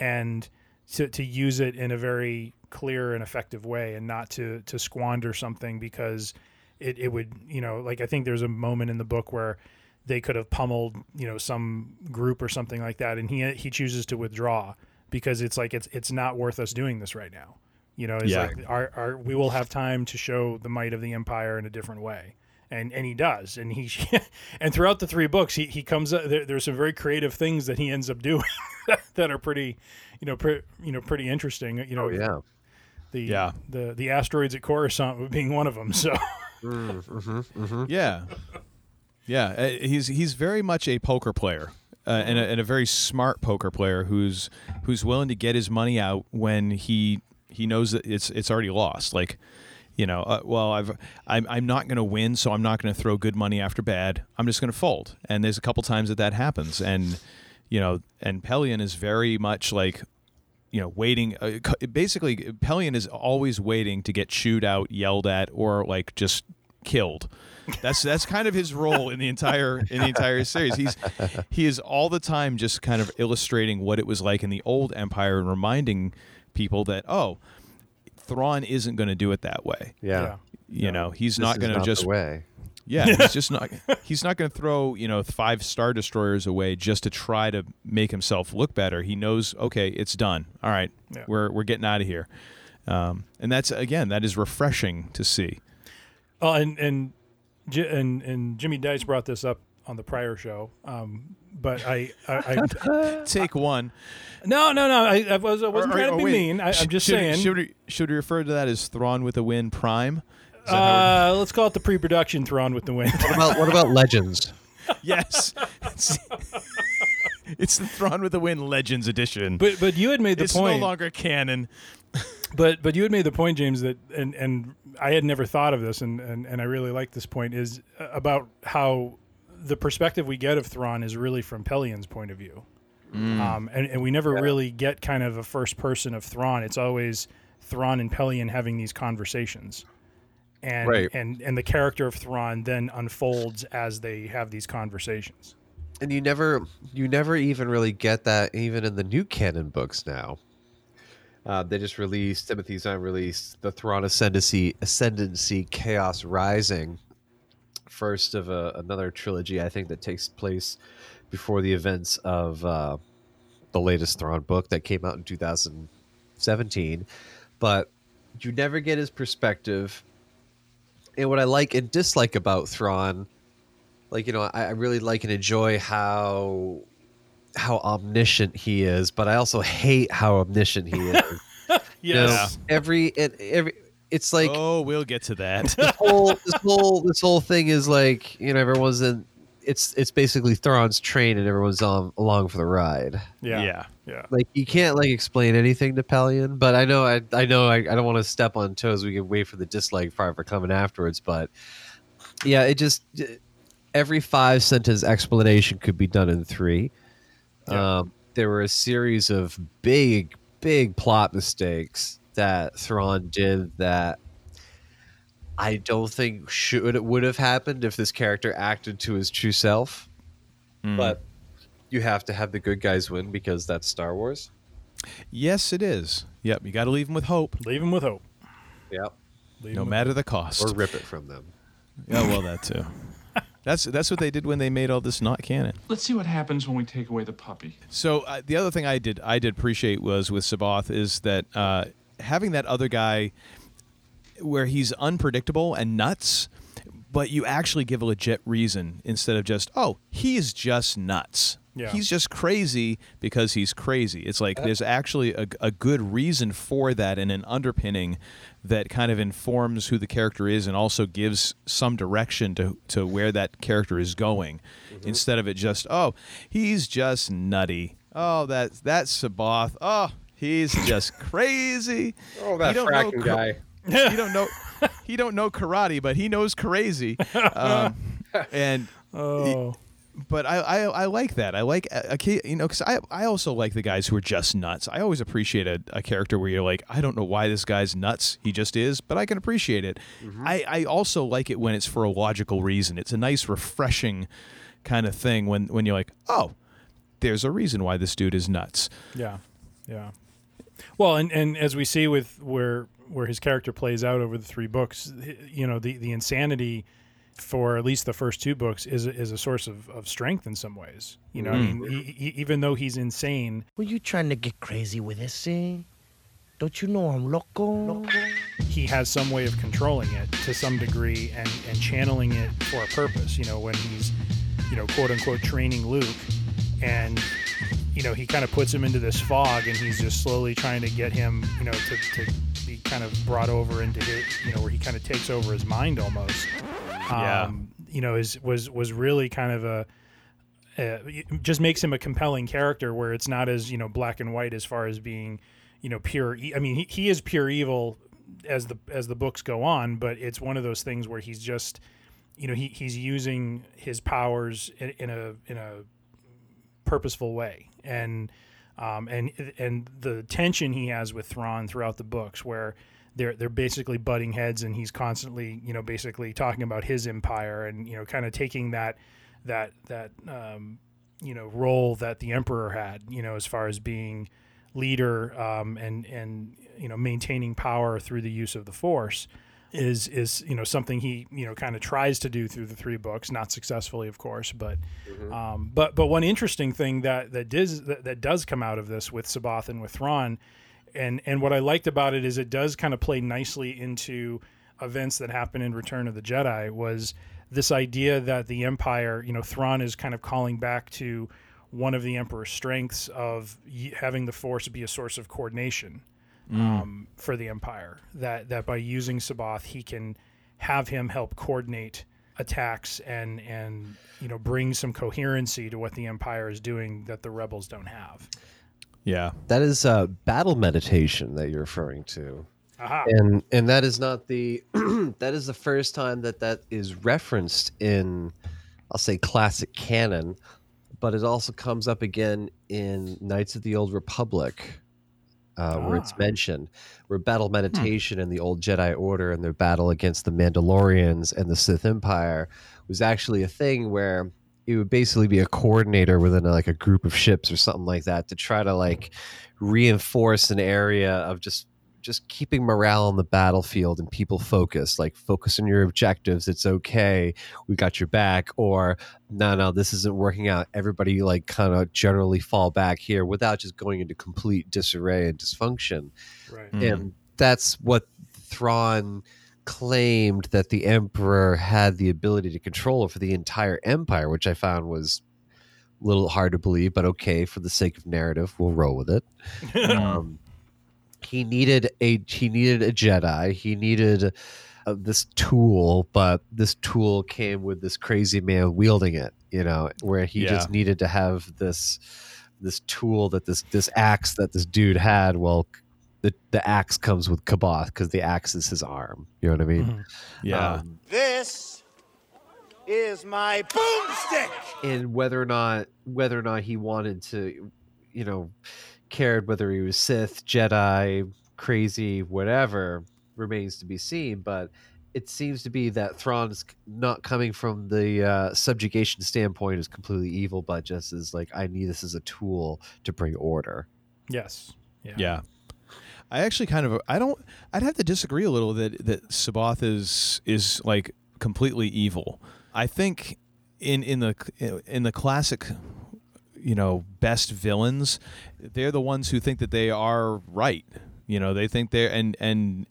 and to to use it in a very clear and effective way, and not to to squander something because it it would you know like I think there's a moment in the book where they could have pummeled you know some group or something like that, and he he chooses to withdraw because it's like it's it's not worth us doing this right now. You know, it's Yeah. like our, our we will have time to show the might of the empire in a different way. And, and he does, and he and throughout the three books, he, he comes. up There, there's some very creative things that he ends up doing that are pretty, you know, pre, you know, pretty interesting. You know, Oh yeah. the Yeah. the the asteroids at Coruscant being one of them. So Yeah, yeah. uh, He's he's very much a poker player, uh, and, a, and a very smart poker player who's who's willing to get his money out when he he knows that it's it's already lost. Like, you know, uh, well, I've I'm I'm not going to win, so I'm not going to throw good money after bad. I'm just going to fold. And there's a couple times that that happens, and you know, and Pellaeon is very much like you know, waiting. Uh, basically, Pellaeon is always waiting to get chewed out, yelled at, or like just killed. That's that's kind of his role in the entire in the entire series. He's he is all the time just kind of illustrating what it was like in the old Empire and reminding people that oh, Thrawn isn't going to do it that way. Yeah. Yeah. You know, he's This not going to the just way. yeah, he's just not. He's not going to throw you know five star destroyers away just to try to make himself look better. He knows, okay, it's done. All right, Yeah. we're we're getting out of here. Um, and that's again, that is refreshing to see. Oh, and and and and Jimmy Dice brought this up on the prior show. Um, but I, I, I Take one. no, no, no. I, I was I wasn't Or- or- trying to oh, be wait. mean. I, I'm just should, saying. Should we, should we refer to that as Thrawn with a win prime? Is that how Uh, let's call it the pre-production Thrawn with the wind. What about what about Legends? yes. It's, it's the Thrawn with the Wind Legends edition. but but you had made the it's point. no longer canon. But but you had made the point, James, that and and I had never thought of this, and and, and I really like this point is uh, about how the perspective we get of Thrawn is really from Pellaeon's point of view, um, and and we never really get kind of a first person of Thrawn. It's always Thrawn and Pellaeon having these conversations, and Right. and and the character of Thrawn then unfolds as they have these conversations. and you never you never even really get that even in the new canon books now. Uh, they just released Timothy Zahn released the Thrawn Ascendancy Ascendancy Chaos Rising, first of a, another trilogy I think that takes place before the events of uh, the latest Thrawn book that came out in 2017. But you never get his perspective. And what I like and dislike about Thrawn like you know I, I really like and enjoy how how omniscient he is but i also hate how omniscient he is You know, Yes. every every it's like oh, we'll get to that. this whole this whole this whole thing is like you know everyone's in it's it's basically Thrawn's train and everyone's on along for the ride. Yeah, Yeah. yeah. Like you can't like explain anything to Pellaeon, but I know I I know I, I don't want to step on toes. We can wait for the dislike part for coming afterwards, but yeah, it just every five sentence explanation could be done in three. Um, there were a series of big big plot mistakes that Thrawn did that I don't think should it would have happened if this character acted to his true self. But you have to have the good guys win because that's Star Wars. yes, it is. Yep, you got to leave them with hope, Leave him with hope. Yep. Leave no him with matter the cost. Or rip it from them. Yeah, well, that too. That's that's what they did when they made all this not canon. Let's see what happens when we take away the puppy. So uh, the other thing I did I did appreciate was with C'baoth is that uh, having that other guy where he's unpredictable and nuts, but you actually give a legit reason instead of just oh he's just nuts. Yeah. He's just crazy because he's crazy. It's like there's actually a, a good reason for that and an underpinning that kind of informs who the character is and also gives some direction to, to where that character is going mm-hmm. instead of it just, oh, he's just nutty. Oh, that, that's C'baoth. Oh, he's just crazy. Oh, that You don't know fracking co- guy. he don't know he don't know karate, but he knows crazy. Um, and Oh. but I, I I like that. I like a, a, you know because I I also like the guys who are just nuts. I always appreciate a, a character where you're like I don't know why this guy's nuts. He just is, but I can appreciate it. I I also like it when it's for a logical reason. It's a nice refreshing kind of thing when when you're like oh there's a reason why this dude is nuts. Yeah, yeah. Well, and, and as we see with where where his character plays out over the three books, you know, the, the insanity for at least the first two books is a, is a source of, of strength in some ways. You know, I mean, he, he, even though he's insane, Were you trying to get crazy with this, eh? Don't you know I'm loco? he has some way of controlling it to some degree and, and channeling it for a purpose. You know, when he's, you know, quote unquote training Luke and, you know, he kind of puts him into this fog and he's just slowly trying to get him, you know, to, to be kind of brought over into his, you know, where he kind of takes over his mind almost. Yeah. Um, you know, is, was, was really kind of a, uh, just makes him a compelling character where it's not as you know black and white as far as being you know pure e- i mean he, he is pure evil as the as the books go on but it's one of those things where he's just you know he, he's using his powers in, in a in a purposeful way and um, and and the tension he has with Thrawn throughout the books where they're they're basically butting heads and he's constantly you know basically talking about his empire and you know kind of taking that that that um, you know role that the emperor had you know as far as being leader um, and and you know maintaining power through the use of the force is is you know something he you know kind of tries to do through the three books not successfully of course but um, but but one interesting thing that that does that, that does come out of this with C'baoth and with Thrawn and and what I liked about it is it does kind of play nicely into events that happen in Return of the Jedi was this idea that the Empire, you know, Thrawn is kind of calling back to one of the Emperor's strengths of y- having the Force be a source of coordination um, for the Empire. That that by using C'baoth, he can have him help coordinate attacks and and you know bring some coherency to what the Empire is doing that the rebels don't have. Yeah, that is uh, battle meditation that you're referring to. Aha. And and that is not the that is the first time that that is referenced in I'll say classic canon, but it also comes up again in Knights of the Old Republic. Uh, Where it's Ah. mentioned, where battle meditation in the old Jedi Order and their battle against the Mandalorians and the Sith Empire was actually a thing where it would basically be a coordinator within like a group of ships or something like that to try to like reinforce an area of just just keeping morale on the battlefield and people focused like focus on your objectives it's okay we got your back or no no this isn't working out everybody like kind of generally fall back here without just going into complete disarray and dysfunction Right. and that's what Thrawn claimed that the Emperor had the ability to control over the entire empire, which I found was a little hard to believe, but okay, for the sake of narrative, we'll roll with it. um, he needed a he needed a Jedi. He needed uh, this tool, but this tool came with this crazy man wielding it. You know, where he just needed to have this this tool that this this axe that this dude had. Well, the the axe comes with C'baoth because the axe is his arm. You know what I mean? Yeah. Um, This is my boomstick. and whether or not whether or not he wanted to, you know, cared whether he was Sith, Jedi, crazy, whatever remains to be seen. But it seems to be that Thrawn is not coming from the uh, subjugation standpoint is completely evil, but just as like I need this as a tool to bring order. Yes. Yeah. Yeah. I actually kind of I don't I'd have to disagree a little that that C'baoth is is like completely evil. I think in in the in the classic you know best villains they're the ones who think that they are right. You know, they think they're and and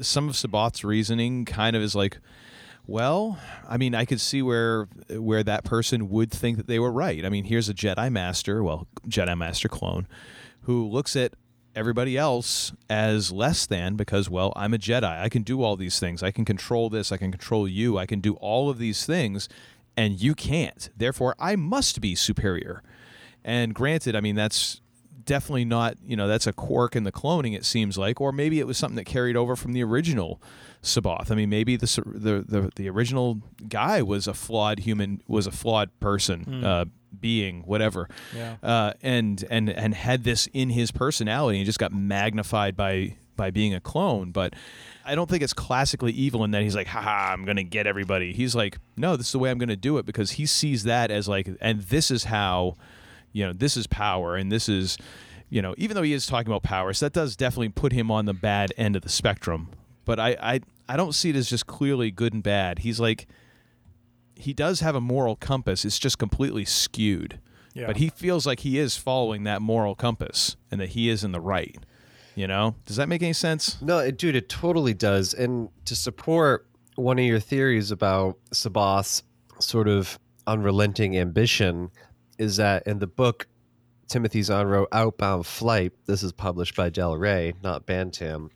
some of C'baoth's reasoning kind of is like well, I mean, I could see where where that person would think that they were right. I mean, here's a Jedi Master, well, Jedi Master clone, who looks at everybody else as less than because, well, I'm a Jedi. I can do all these things. I can control this. I can control you. I can do all of these things, and you can't. Therefore, I must be superior. And granted, I mean, that's definitely not, you know, that's a quirk in the cloning, it seems like, or maybe it was something that carried over from the original C'baoth. I mean, maybe the the the, the original guy was a flawed human, was a flawed person, Hmm. uh, being, whatever, Yeah. uh, and and and had this in his personality and just got magnified by by being a clone. But I don't think it's classically evil in that he's like, haha, I'm gonna get everybody. He's like, no, this is the way I'm gonna do it because he sees that as like, and this is how, you know, this is power and this is. You know, even though he is talking about power, so that does definitely put him on the bad end of the spectrum. But I, I, I don't see it as just clearly good and bad. He's like, he does have a moral compass. It's just completely skewed. Yeah. But he feels like he is following that moral compass and that he is in the right. You know? Does that make any sense? No, it, dude, it totally does. And to support one of your theories about C'baoth's sort of unrelenting ambition is that in the book Timothy Zahn wrote Outbound Flight, this is published by Del Rey, not Bantam,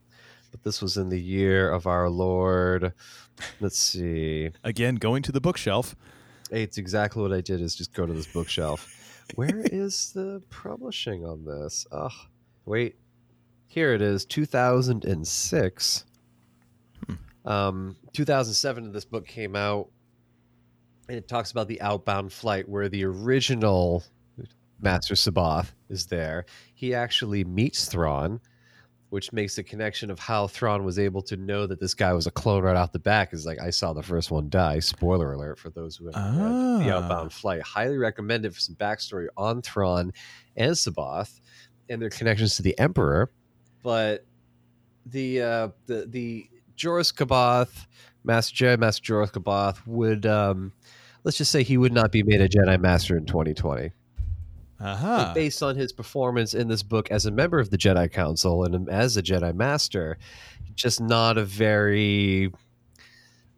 but this was in the year of our Lord. Let's see. Again, going to the bookshelf. Hey, it's exactly what I did is just go to this bookshelf. Where is the publishing on this? Oh, wait. Here it is, 2006. Um, 2007, this book came out, and it talks about the outbound flight where the original Master C'baoth is there. He actually meets Thrawn, which makes the connection of how Thrawn was able to know that this guy was a clone right off the back. Is like I saw the first one die. Spoiler alert for those who haven't read the Ah. Outbound Flight. Highly recommend it for some backstory on Thrawn and C'baoth and their connections to the Emperor. But the uh, the the Joruus C'baoth, Master Jedi Master Joruus C'baoth would um, let's just say he would not be made a Jedi Master in 2020. Uh-huh. Based on his performance in this book as a member of the Jedi Council and as a Jedi Master, just not a very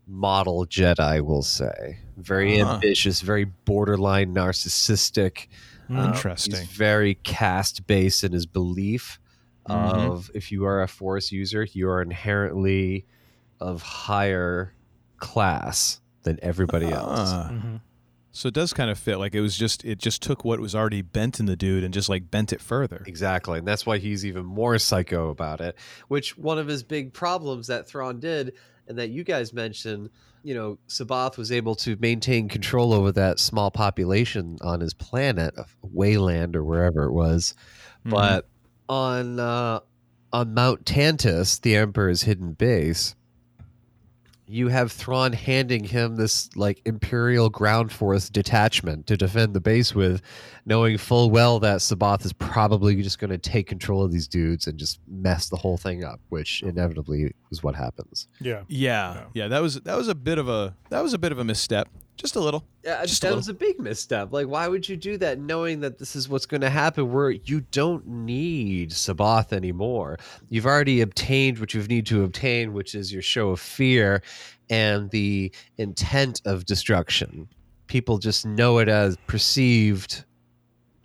model Jedi, we'll say. Very Ah. ambitious, very borderline narcissistic. Uh, Interesting. he's very caste based in his belief Mhm. of if you are a Force user, you are inherently of higher class than everybody else. Ah. So it does kind of fit. Like it was just it just took what was already bent in the dude and just like bent it further. Exactly. And that's why he's even more psycho about it, which one of his big problems that Thrawn did and that you guys mentioned, you know, C'baoth was able to maintain control over that small population on his planet, of Wayland or wherever it was. But on uh, on Mount Tantiss, the Emperor's hidden base, you have Thrawn handing him this like Imperial ground force detachment to defend the base with, knowing full well that C'baoth is probably just going to take control of these dudes and just mess the whole thing up, which inevitably is what happens. Yeah. Yeah, yeah. That was that was a bit of a that was a bit of a misstep, just a little. Yeah, just a that was a big misstep. Like, why would you do that, knowing that this is what's going to happen? Where you don't need C'baoth anymore. You've already obtained what you need to obtain, which is your show of fear and the intent of destruction. People just know it as perceived.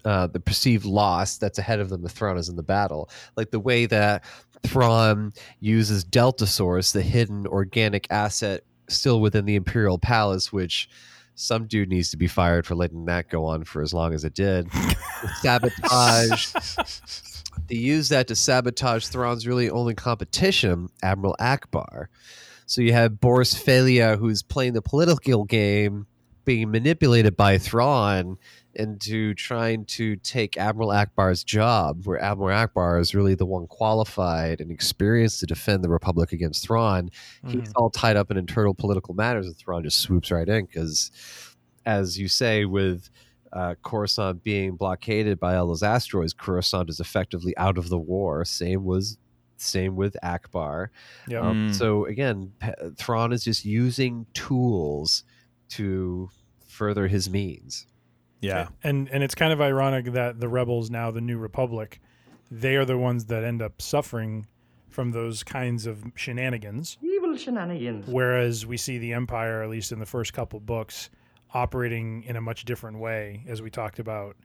Uh, the perceived loss that's ahead of them if Thrawn is in the battle. Like the way that Thrawn uses Delta Source, the hidden organic asset still within the Imperial Palace, which some dude needs to be fired for letting that go on for as long as it did. sabotage. they use that to sabotage Thrawn's really only competition, Admiral Ackbar. So you have Boris Fey'lya, who's playing the political game, being manipulated by Thrawn into trying to take Admiral Ackbar's job, where Admiral Ackbar is really the one qualified and experienced to defend the Republic against Thrawn. He's all tied up in internal political matters, and Thrawn just swoops right in because, as you say, with uh, Coruscant being blockaded by all those asteroids, Coruscant is effectively out of the war. Same was same with Ackbar. Yeah. Um, Mm. So again, Pe- Thrawn is just using tools to further his means. Yeah. And and it's kind of ironic that the rebels now the new republic, they are the ones that end up suffering from those kinds of shenanigans. Evil shenanigans. Whereas we see the empire at least in the first couple books operating in a much different way as we talked about.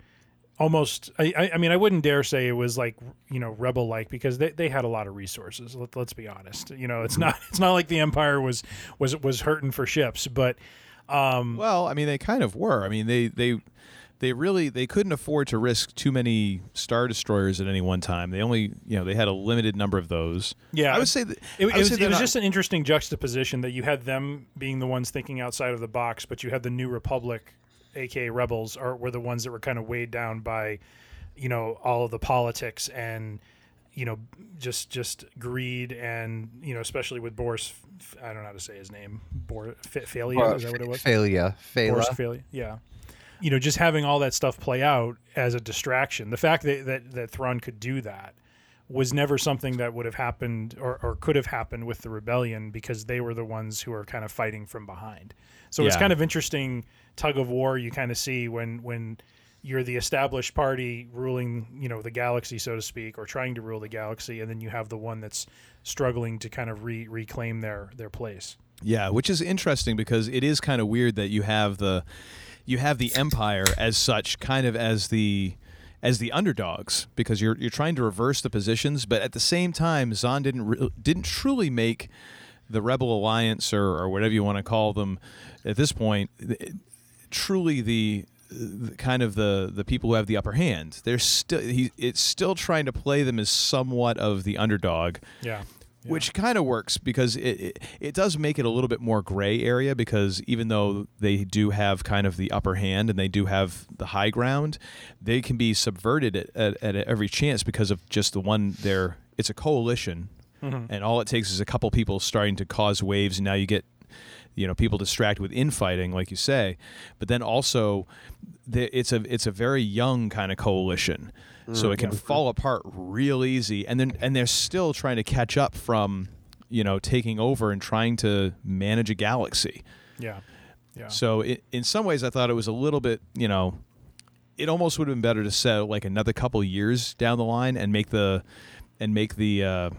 Almost I, I- I mean I wouldn't dare say it was like you know rebel like because they, they had a lot of resources let, let's be honest you know it's mm-hmm. not it's not like the empire was was was hurting for ships but um Well, I mean, they kind of were. I mean, they they they really they couldn't afford to risk too many star destroyers at any one time. They only you know they had a limited number of those. Yeah, I would say that it, it was, say it was not- just an interesting juxtaposition that you had them being the ones thinking outside of the box, but you had the New Republic, aka Rebels, are were the ones that were kind of weighed down by, you know, all of the politics and, you know, just just greed and you know, especially with Boris. I don't know how to say his name. Boris Failure Uh, is that what it was? Failure. Boris Failure. Failure. Yeah. You know, just having all that stuff play out as a distraction. The fact that that, that Thrawn could do that was never something that would have happened or, or could have happened with the rebellion because they were the ones who are kind of fighting from behind. So it's kind of interesting tug of war you kind of see when when you're the established party ruling, you know, the galaxy, so to speak, or trying to rule the galaxy, and then you have the one that's struggling to kind of re- reclaim their their place. Yeah, which is interesting because it is kind of weird that you have the you have the empire as such kind of as the as the underdogs because you're you're trying to reverse the positions, but at the same time Zahn didn't re- didn't truly make the Rebel Alliance or, or whatever you want to call them at this point truly the- kind of the the people who have the upper hand. They're still he it's still trying to play them as somewhat of the underdog Yeah. which kind of works because it, it it does make it a little bit more gray area because even though they do have kind of the upper hand and they do have the high ground, they can be subverted at, at, at every chance because of just the one there. It's a coalition, Mhm. and all it takes is a couple people starting to cause waves, and now you get you know people distract with infighting, like you say. But then also, the, it's a it's a very young kind of coalition, so it can fall apart real easy. And then and they're still trying to catch up from you know taking over and trying to manage a galaxy. Yeah. Yeah. So it, in some ways, I thought it was a little bit you know. It almost would have been better to set like another couple years down the line and make the and make the uh,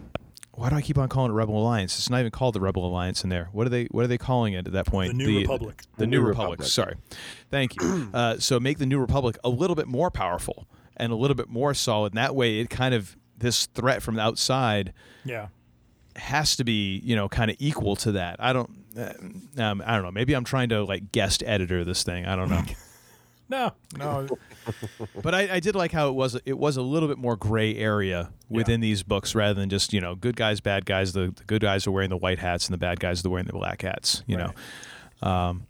why do I keep on calling it Rebel Alliance? It's not even called the Rebel Alliance in there. What are they What are they calling it at that point? The New Republic. The, New, Republic. Sorry, thank you. uh, so make the New Republic a little bit more powerful and a little bit more solid. And that way, it kind of this threat from the outside Yeah. has to be you know kind of equal to that. I don't. Uh, um, I don't know. Maybe I'm trying to like guest editor this thing. I don't know. No, no. but I, I did like how it was. It was a little bit more gray area within these books, rather than just you know good guys, bad guys. The, the good guys are wearing the white hats, and the bad guys are wearing the black hats. You know. Um,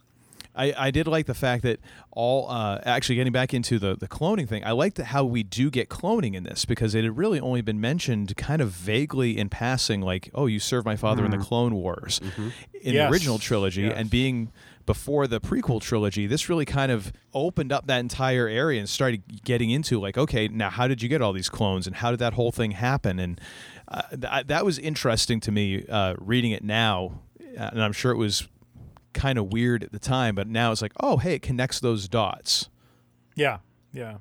I, I did like the fact that all uh, actually getting back into the, the cloning thing. I liked how we do get cloning in this because it had really only been mentioned kind of vaguely in passing, like, oh, you served my father in the Clone Wars in Yes. the original trilogy, Yes. and being before the prequel trilogy, this really kind of opened up that entire area and started getting into like, okay, now how did you get all these clones and how did that whole thing happen? And uh, th- that was interesting to me uh, reading it now, uh, and I'm sure it was kind of weird at the time, but now it's like, oh, hey, it connects those dots. Yeah, yeah,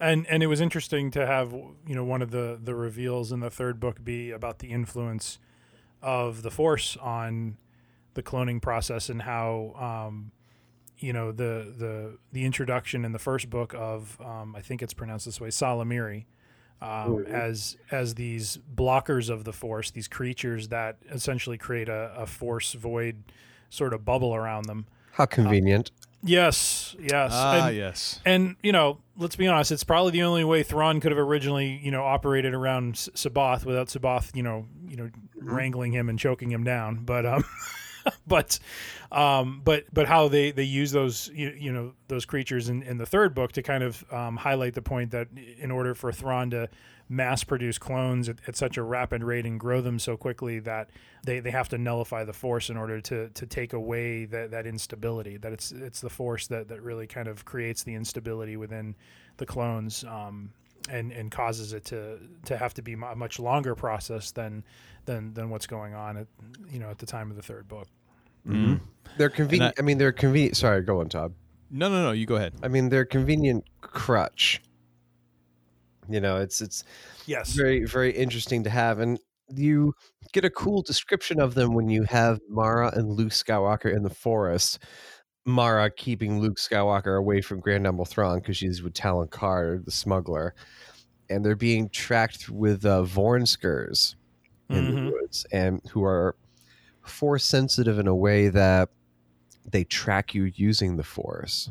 and and it was interesting to have you know one of the the reveals in the third book be about the influence of the Force on the cloning process and how um, you know the the the introduction in the first book of um, I think it's pronounced this way Salamiri. Um, as as these blockers of the force, these creatures that essentially create a, a force void sort of bubble around them. How convenient. Yes, yes. Ah, and, yes. And you know, let's be honest, it's probably the only way Thrawn could have originally, you know, operated around S- C'baoth without C'baoth, you know, you know, wrangling him and choking him down. But um but um but but how they they use those you, you know those creatures in, in the third book to kind of um, highlight the point that in order for Thrawn to mass produce clones at, at such a rapid rate and grow them so quickly that they, they have to nullify the force in order to to take away that, that instability that it's it's the force that, that really kind of creates the instability within the clones um, and and causes it to to have to be a much longer process than than than what's going on at you know at the time of the third book Mm-hmm. They're convenient. I, mean, they're convenient. Sorry, go on, Todd. No, no, no. You go ahead. I mean, they're convenient crutch. You know, it's it's yes very very interesting to have, and you get a cool description of them when you have Mara and Luke Skywalker in the forest. Mara keeping Luke Skywalker away from Grand Admiral Thrawn because she's with Talon Karrde, the smuggler, and they're being tracked with uh, Vornskers in Mhm. the woods, and who are force sensitive in a way that they track you using the force.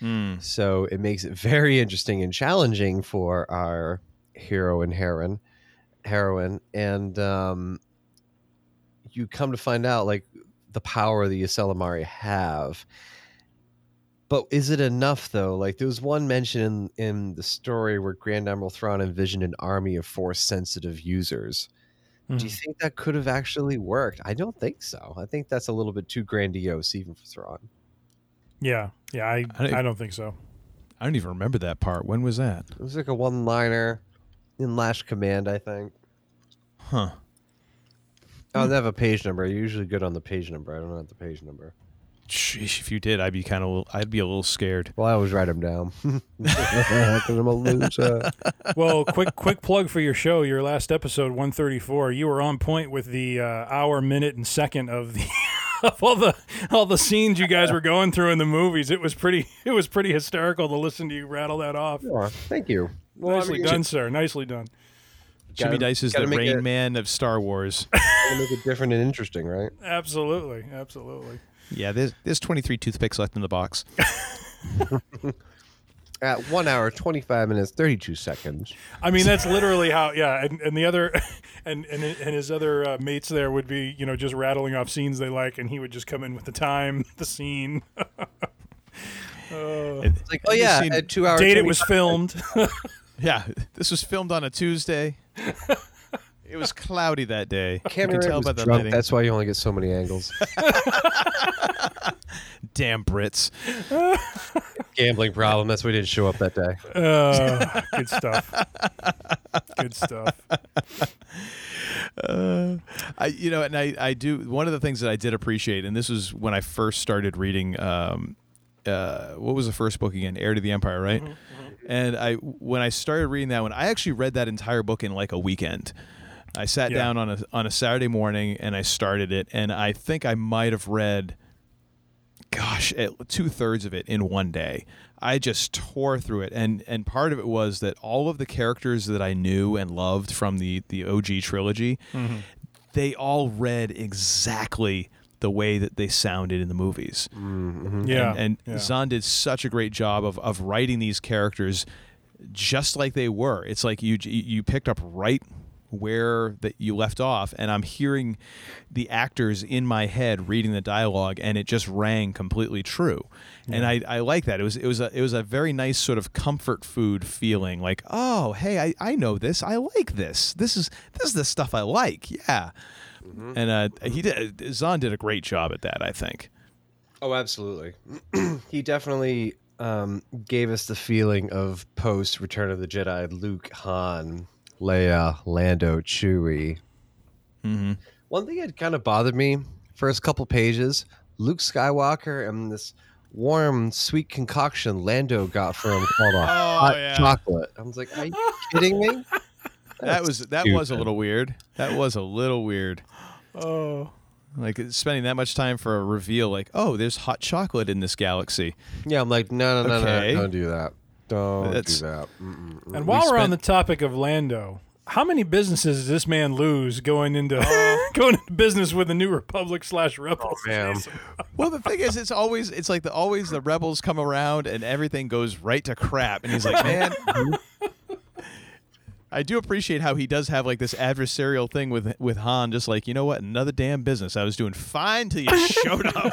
Mm. So it makes it very interesting and challenging for our hero and heroine, heroine, and um, you come to find out like the power the ysalamiri have. But is it enough though? Like there was one mention in, in the story where Grand Admiral Thrawn envisioned an army of force sensitive users. Do you Mhm. think that could have actually worked? I don't think so. I think that's a little bit too grandiose even for Thrawn. yeah yeah I I don't- I don't think so I don't even remember that part. When was that? It was like a one liner in Last Command, I think. Huh. I don't have a page number. I'm usually good on the page number. I don't have the page number. Sheesh, if you did, I'd be kind of, I'd be a little scared. Well, I always write them down because I'm a loser. well, quick quick plug for your show. Your last episode, one thirty four. You were on point with the uh, hour, minute, and second of the of all the all the scenes you guys were going through in the movies. It was pretty it was pretty hysterical to listen to you rattle that off. Oh, thank you. Well, I Nicely mean, done, sir. Nicely done. Jimmy Gotta- Dice is the make Rain it- Man of Star Wars. gotta make it different and interesting, right? Absolutely, absolutely. Yeah, there's there's 23 toothpicks left in the box. At one hour, 25 minutes, 32 seconds. I mean, that's literally how. Yeah, and, and the other, and and and his other uh, mates there would be, you know, just rattling off scenes they like, and he would just come in with the time, the scene. Uh, It's like, oh, yeah, at two hours. date it was filmed. Yeah, this was filmed on a Tuesday. It was cloudy that day. you Camera can tell was by the drunk. lighting. That's why you only get so many angles. Damn Brits. Gambling problem. That's why he didn't show up that day. Uh, good stuff. Good stuff. Uh, I, you know, and I, I do. One of the things that I did appreciate, and this was when I first started reading. Um, uh, what was the first book again? Heir to the Empire, right? And I, when I started reading that one, I actually read that entire book in like a weekend. I sat Yeah. down on a on a Saturday morning and I started it, and I think I might have read, gosh, two thirds of it in one day. I just tore through it, and and part of it was that all of the characters that I knew and loved from the the OG trilogy, they all read exactly the way that they sounded in the movies. Mm-hmm. Yeah, and, and yeah. Zahn did such a great job of of writing these characters just like they were. It's like you you picked up right where that you left off and I'm hearing the actors in my head reading the dialogue and it just rang completely true. And I, I like that. It was it was a it was a very nice sort of comfort food feeling like, "Oh, hey, I, I know this. I like this. This is this is the stuff I like." Yeah. And uh, he did Zahn did a great job at that, I think. Oh, absolutely. he definitely um, gave us the feeling of post Return of the Jedi Luke, Han, Leia, Lando, Chewie. Mm-hmm. One thing that kind of bothered me first couple pages Luke Skywalker and this warm, sweet concoction Lando got for him called a hot yeah. chocolate. I was like, are you kidding me? That was that was a little weird. That was a little weird. Oh. Like spending that much time for a reveal, like, oh, there's hot chocolate in this galaxy. Yeah, I'm like, no, no, no, Okay. no, don't do that. Don't That's- do that. Mm-mm. And while we're on the topic of Lando, how many businesses does this man lose going into Oh. going into business with the New Republic slash Rebels? Oh, man. Well, the thing is, it's always it's like the always the rebels come around and everything goes right to crap, and he's like, man. I do appreciate how he does have like this adversarial thing with with Han, just like you know what, another damn business. I was doing fine till you showed up.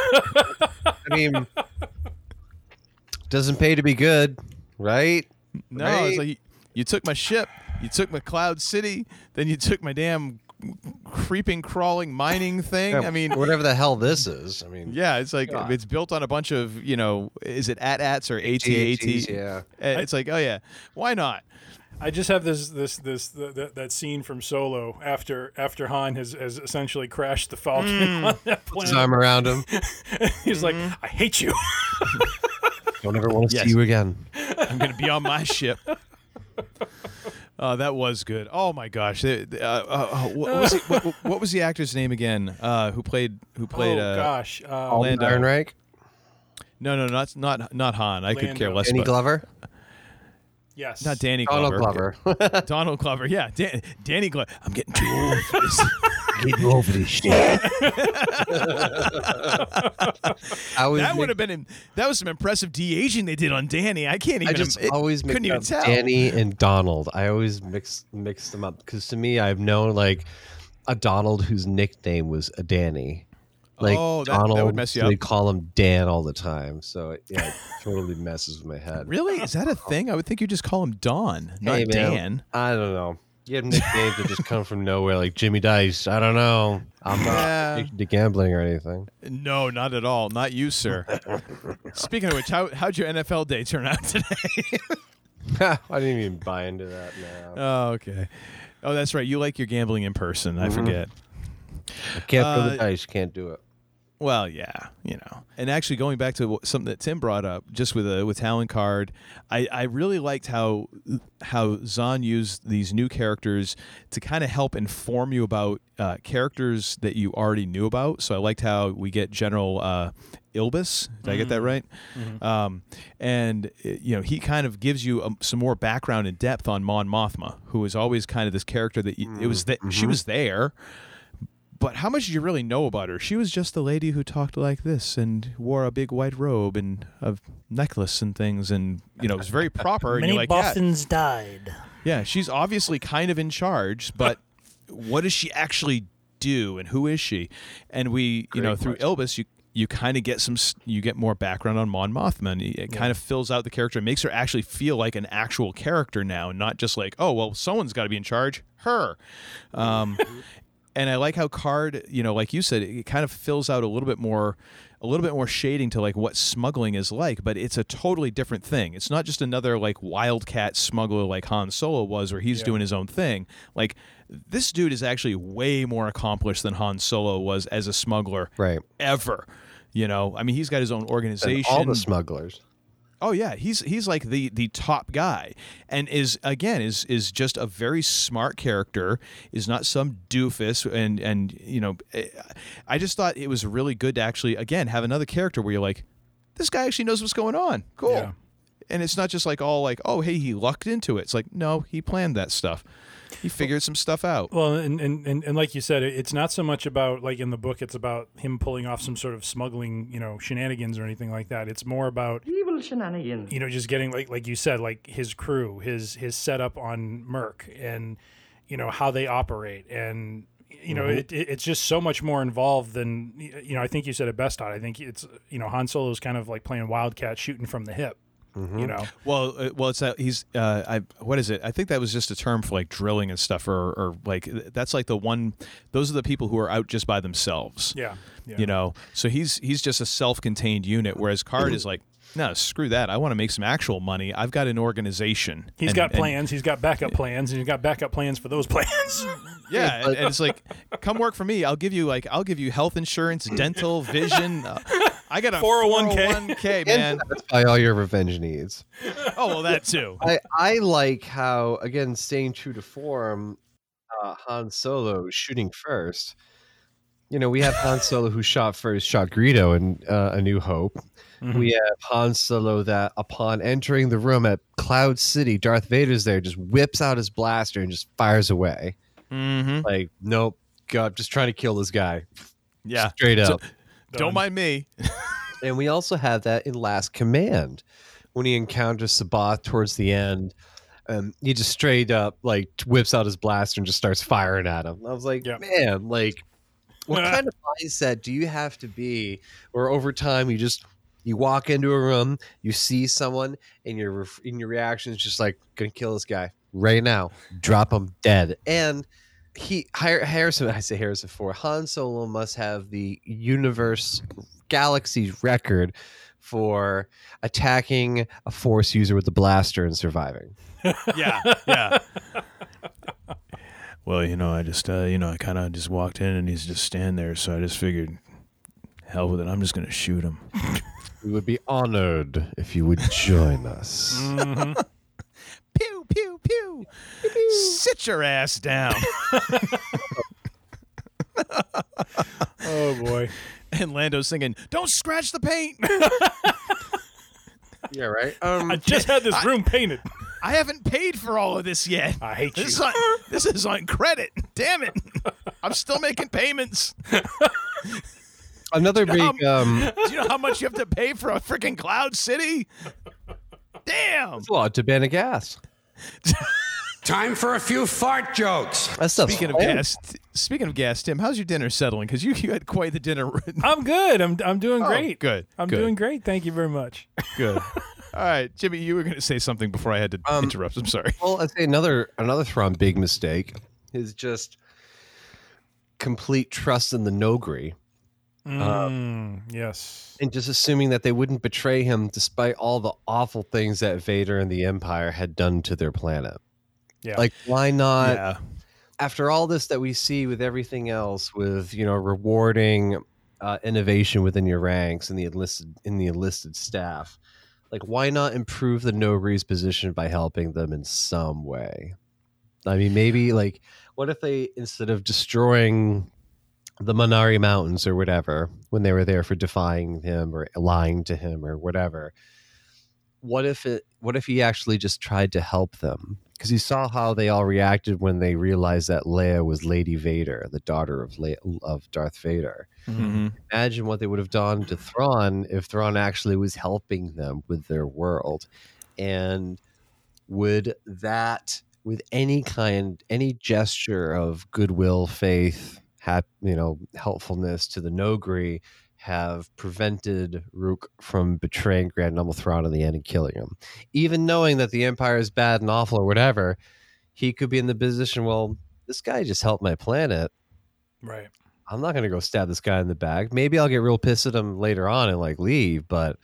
I mean, doesn't pay to be good, right? No, Right? it's like you, you took my ship, you took my Cloud City, then you took my damn creeping, crawling, mining thing. Yeah, I mean, whatever the hell this is. I mean, yeah, it's like God. it's built on a bunch of you know, is it AT-ATs or AT-ATs, AT-AT? yeah. It's like, oh yeah, why not? I just have this this this th th that scene from Solo after after Han has, has essentially crashed the Falcon Mm. on that Puts his arm around him. He's like, Mm-hmm. I hate you. Don't ever want to Yes. see you again. I'm going to be on my ship. Oh, that was good. Oh my gosh! Uh, uh, uh, what, was it, what, what was the actor's name again? Uh, who played who played? oh uh, gosh, uh, Alden Lando. Ehrenreich, No, no, not not not Han. I could care less. Danny about, Glover, yes, Not Danny Donald Glover. Glover. Donald Glover. Yeah, Dan, Danny Glover. I'm getting too old for this. Get you over this shit. I was that would have been in, that was some impressive de aging they did on Danny. I can't even. I even. just it- always couldn't even tell. Danny and Donald. I always mix mix them up because to me, I've known like a Donald whose nickname was a Danny. Like Oh, that- that would Donald, mess you so they call him Dan all the time. So it, yeah, it totally messes with my head. Really? Is that a thing? I would think you just call him Don, not Hey, man, Dan. I don't know. You have nicknames that just come from nowhere, like Jimmy Dice. I don't know. I'm not Yeah. addicted to gambling or anything. No, not at all. Not you, sir. Speaking of which, how, how'd your NFL day turn out today? I didn't even buy into that now. oh, okay. Oh, that's right. You like your gambling in person. I Mhm. forget. I can't throw the Uh, dice. Can't do it. Well, yeah, you know. And actually, going back to something that Tim brought up, just with a with Talon Karrde, I, I really liked how how Zahn used these new characters to kind of help inform you about uh, characters that you already knew about. So I liked how we get General uh, Iblis. Did I get that right? Um, and uh, you know, he kind of gives you um, some more background and depth on Mon Mothma, who was always kind of this character that you, it was that she was there. But how much did you really know about her? She was just the lady who talked like this and wore a big white robe and a necklace and things, and you know, it was very proper. and Many you're like, yeah, Bothans died. yeah, she's obviously kind of in charge, but what does she actually do, and who is she? And we, you know, Great through Elvis, you you kind of get some, you get more background on Mon Mothma. And it kind of fills out the character, and makes her actually feel like an actual character now, and not just like, oh, well, someone's got to be in charge, her. Um, and I like how Karrde, you know, like you said, it kind of fills out a little bit more, a little bit more shading to like what smuggling is like, but it's a totally different thing. It's not just another like wildcat smuggler like Han Solo was, where he's doing his own thing. Like this dude is actually way more accomplished than Han Solo was as a smuggler, Right. Ever, you know. I mean, he's got his own And organization. all the smugglers. Oh yeah, he's he's like the the top guy, and is again is is just a very smart character. Is not some doofus, and and you know, eh, I just thought it was really good to actually again have another character where you're like, this guy actually knows what's going on. Cool. Yeah. And it's not just like all like, oh hey, he lucked into it. It's like no, he planned that stuff. He figured some stuff out. Well, and, and, and, and like you said, it's not so much about like in the book, it's about him pulling off some sort of smuggling, you know, shenanigans or anything like that. It's more about Evil shenanigans. you know just getting like like you said, like his crew, his his setup on Myrkr, and you know how they operate, and you know Mhm. it, it, it's just so much more involved than you know. I think you said it best. Todd. I think it's you know Han Solo's kind of like playing wildcat, shooting from the hip. You know, Well, uh, well, it's that he's. Uh, I what is it? I think that was just a term for like drilling and stuff, or or like that's like the one. Those are the people who are out just by themselves. Yeah, yeah. You know, so he's he's just a self-contained unit, whereas Karrde is like, no, screw that. I want to make some actual money. I've got an organization. He's And- got and- plans. he's got backup plans, and he's got backup plans for those plans. Yeah, and, and it's like, come work for me. I'll give you like, I'll give you health insurance, dental, vision. Uh, I got a 401k. 401k, man. Satisfy all your revenge needs. Oh well, that too. I, I like how again staying true to form, uh, Han Solo shooting first. You know, we have Han Solo who shot first, shot Greedo in uh, A New Hope. Mm-hmm. We have Han Solo that, upon entering the room at Cloud City, Darth Vader's there, just whips out his blaster and just fires away. Mm-hmm. Like, nope, God, just trying to kill this guy. Yeah, straight So- up. Don't mind me. and we also have that in Last Command when he encounters C'baoth towards the end. Um, he just straight up like whips out his blaster and just starts firing at him. I was like, man, like, what kind of mindset do you have to be? Where over time you just you walk into a room, you see someone, and your ref- and your reaction is just like, gonna kill this guy right now, drop him dead, and he Har- Harrison. I say Harrison Ford. Han Solo must have the universe galaxy record for attacking a force user with a blaster and surviving. yeah, yeah. Well, you know, I just, uh, you know, I kind of just walked in and he's just standing there, so I just figured, hell with it, I'm just gonna shoot him. We would be honored if you would join us. Pew pew pew. Sit your ass down. oh boy. And Lando's singing, "Don't scratch the paint." yeah, right. Um, I just had this room painted. I haven't paid for all of this yet. I hate this you. Is on, this is on credit. Damn it! I'm still making payments. Another Do big. how- Um, Do you know how much you have to pay for a freaking Cloud City? Damn. it's a lot to ban a gas. Time for a few fart jokes. That stuff's Speaking of fun. gas, speaking of gas, Tim, how's your dinner settling? Because you, you had quite the dinner. I'm good. I'm I'm doing Oh, great. good, I'm good. doing great. Thank you very much. Good. All right, Jimmy, you were going to say something before I had to Um, interrupt. I'm sorry. Well, I'd say another another Thrawn big mistake is just complete trust in the Noghri. Mm, yes. and just assuming that they wouldn't betray him despite all the awful things that Vader and the Empire had done to their planet. Yeah. Like, why not? yeah. After all this that we see with everything else, with you know rewarding uh, innovation within your ranks and the enlisted in the enlisted staff, like why not improve the Noghri's position by helping them in some way? I mean, maybe like what if they instead of destroying the Manari Mountains or whatever when they were there for defying him or lying to him or whatever. What if it? What if he actually just tried to help them? Because he saw how they all reacted when they realized that Leia was Lady Vader, the daughter of Le- of Darth Vader. Mm-hmm. Imagine what they would have done to Thrawn if Thrawn actually was helping them with their world, and would that, with any kind, any gesture of goodwill, faith, hap, you know, helpfulness to the Noghri, have prevented Rukh from betraying Grand Admiral Thrawn in the end and killing him, even knowing that the Empire is bad and awful or whatever. He could be in the position. Well, this guy just helped my planet. Right. I'm not gonna go stab this guy in the back. Maybe I'll get real pissed at him later on and like leave, but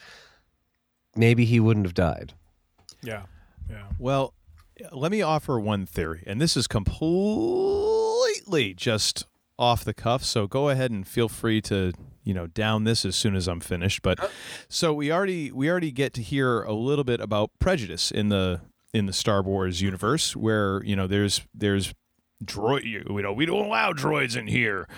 maybe he wouldn't have died. Yeah. Yeah. Well, let me offer one theory, and this is completely just off the cuff. So go ahead and feel free to you know down this as soon as I'm finished. But so we already we already get to hear a little bit about prejudice in the in the Star Wars universe, where you know there's there's droid you know we don't allow droids in here.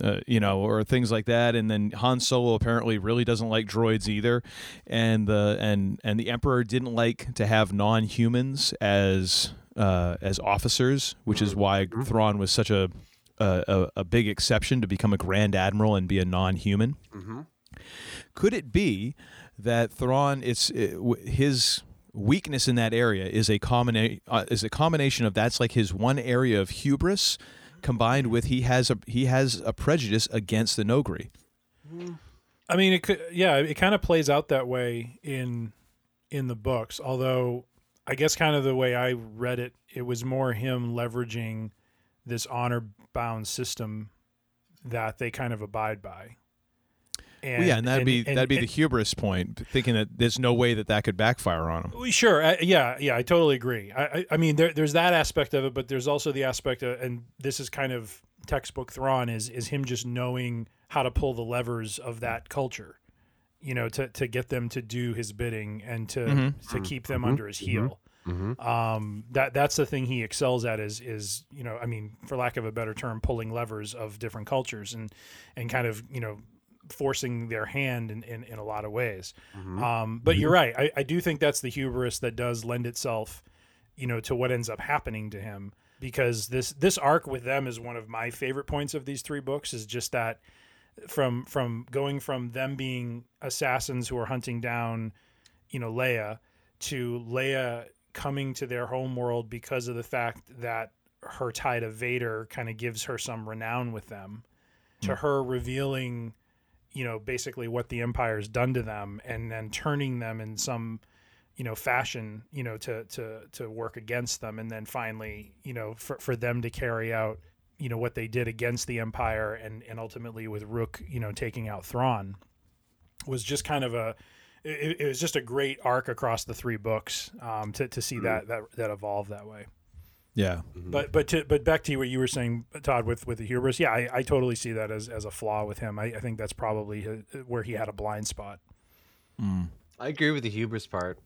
Uh, you know, or things like that, and then Han Solo apparently really doesn't like droids either, and the and and the Emperor didn't like to have non-humans as uh, as officers, which is why Thrawn was such a, a a a big exception to become a Grand Admiral and be a non-human. Could it be that Thrawn, it's it, his weakness in that area is a combina- uh, is a combination of that's like his one area of hubris, combined with he has a he has a prejudice against the Noghri. I mean, it could, yeah, it kind of plays out that way in in the books. Although, I guess kind of the way I read it, it was more him leveraging this honor bound system that they kind of abide by. Well, yeah, and that'd be that'd be the hubris point, thinking that there's no way that that could backfire on them. Sure. I, yeah. Yeah. I totally agree. I, I, I mean, there, there's that aspect of it, but there's also the aspect of, and this is kind of textbook Thrawn is is him just knowing how to pull the levers of that culture, you know, to to get them to do his bidding and to Mhm. to keep them Mhm. under his heel. Mhm. Um, that that's the thing he excels at is is you know, I mean, for lack of a better term, pulling levers of different cultures and and kind of you know forcing their hand in, in, in a lot of ways. Mhm. Um, but Mhm. you're right. I, I do think that's the hubris that does lend itself, you know, to what ends up happening to him. Because this this arc with them is one of my favorite points of these three books. Is just that from from going from them being assassins who are hunting down, you know, Leia, to Leia coming to their home world because of the fact that her tie to Vader kind of gives her some renown with them, to hmm. her revealing you know basically what the empire's done to them and then turning them in some you know fashion you know to to to work against them and then finally you know for, for them to carry out you know what they did against the empire and and ultimately with Rukh you know taking out Thrawn was just kind of a it, it was just a great arc across the three books um, to, to see that, that that evolve that way Yeah. but but to, but back to what you were saying, Todd, with with the hubris. Yeah, I, I totally see that as, as a flaw with him. I, I think that's probably his, where he had a blind spot. I agree with the hubris part.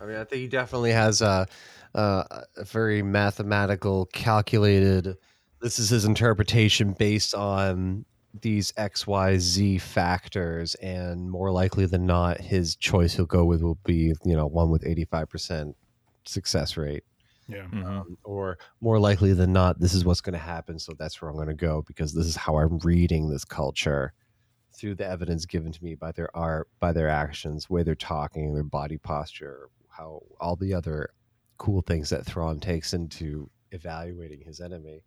I mean, I think he definitely has a, a, a very mathematical, calculated. This is his interpretation based on these X, Y, Z factors, and more likely than not, his choice he'll go with will be you know one with eighty five percent success rate. Yeah. Um, or more likely than not, this is what's going to happen. So that's where I'm going to go because this is how I'm reading this culture through the evidence given to me by their art, by their actions, way they're talking, their body posture, how all the other cool things that Thrawn takes into evaluating his enemy.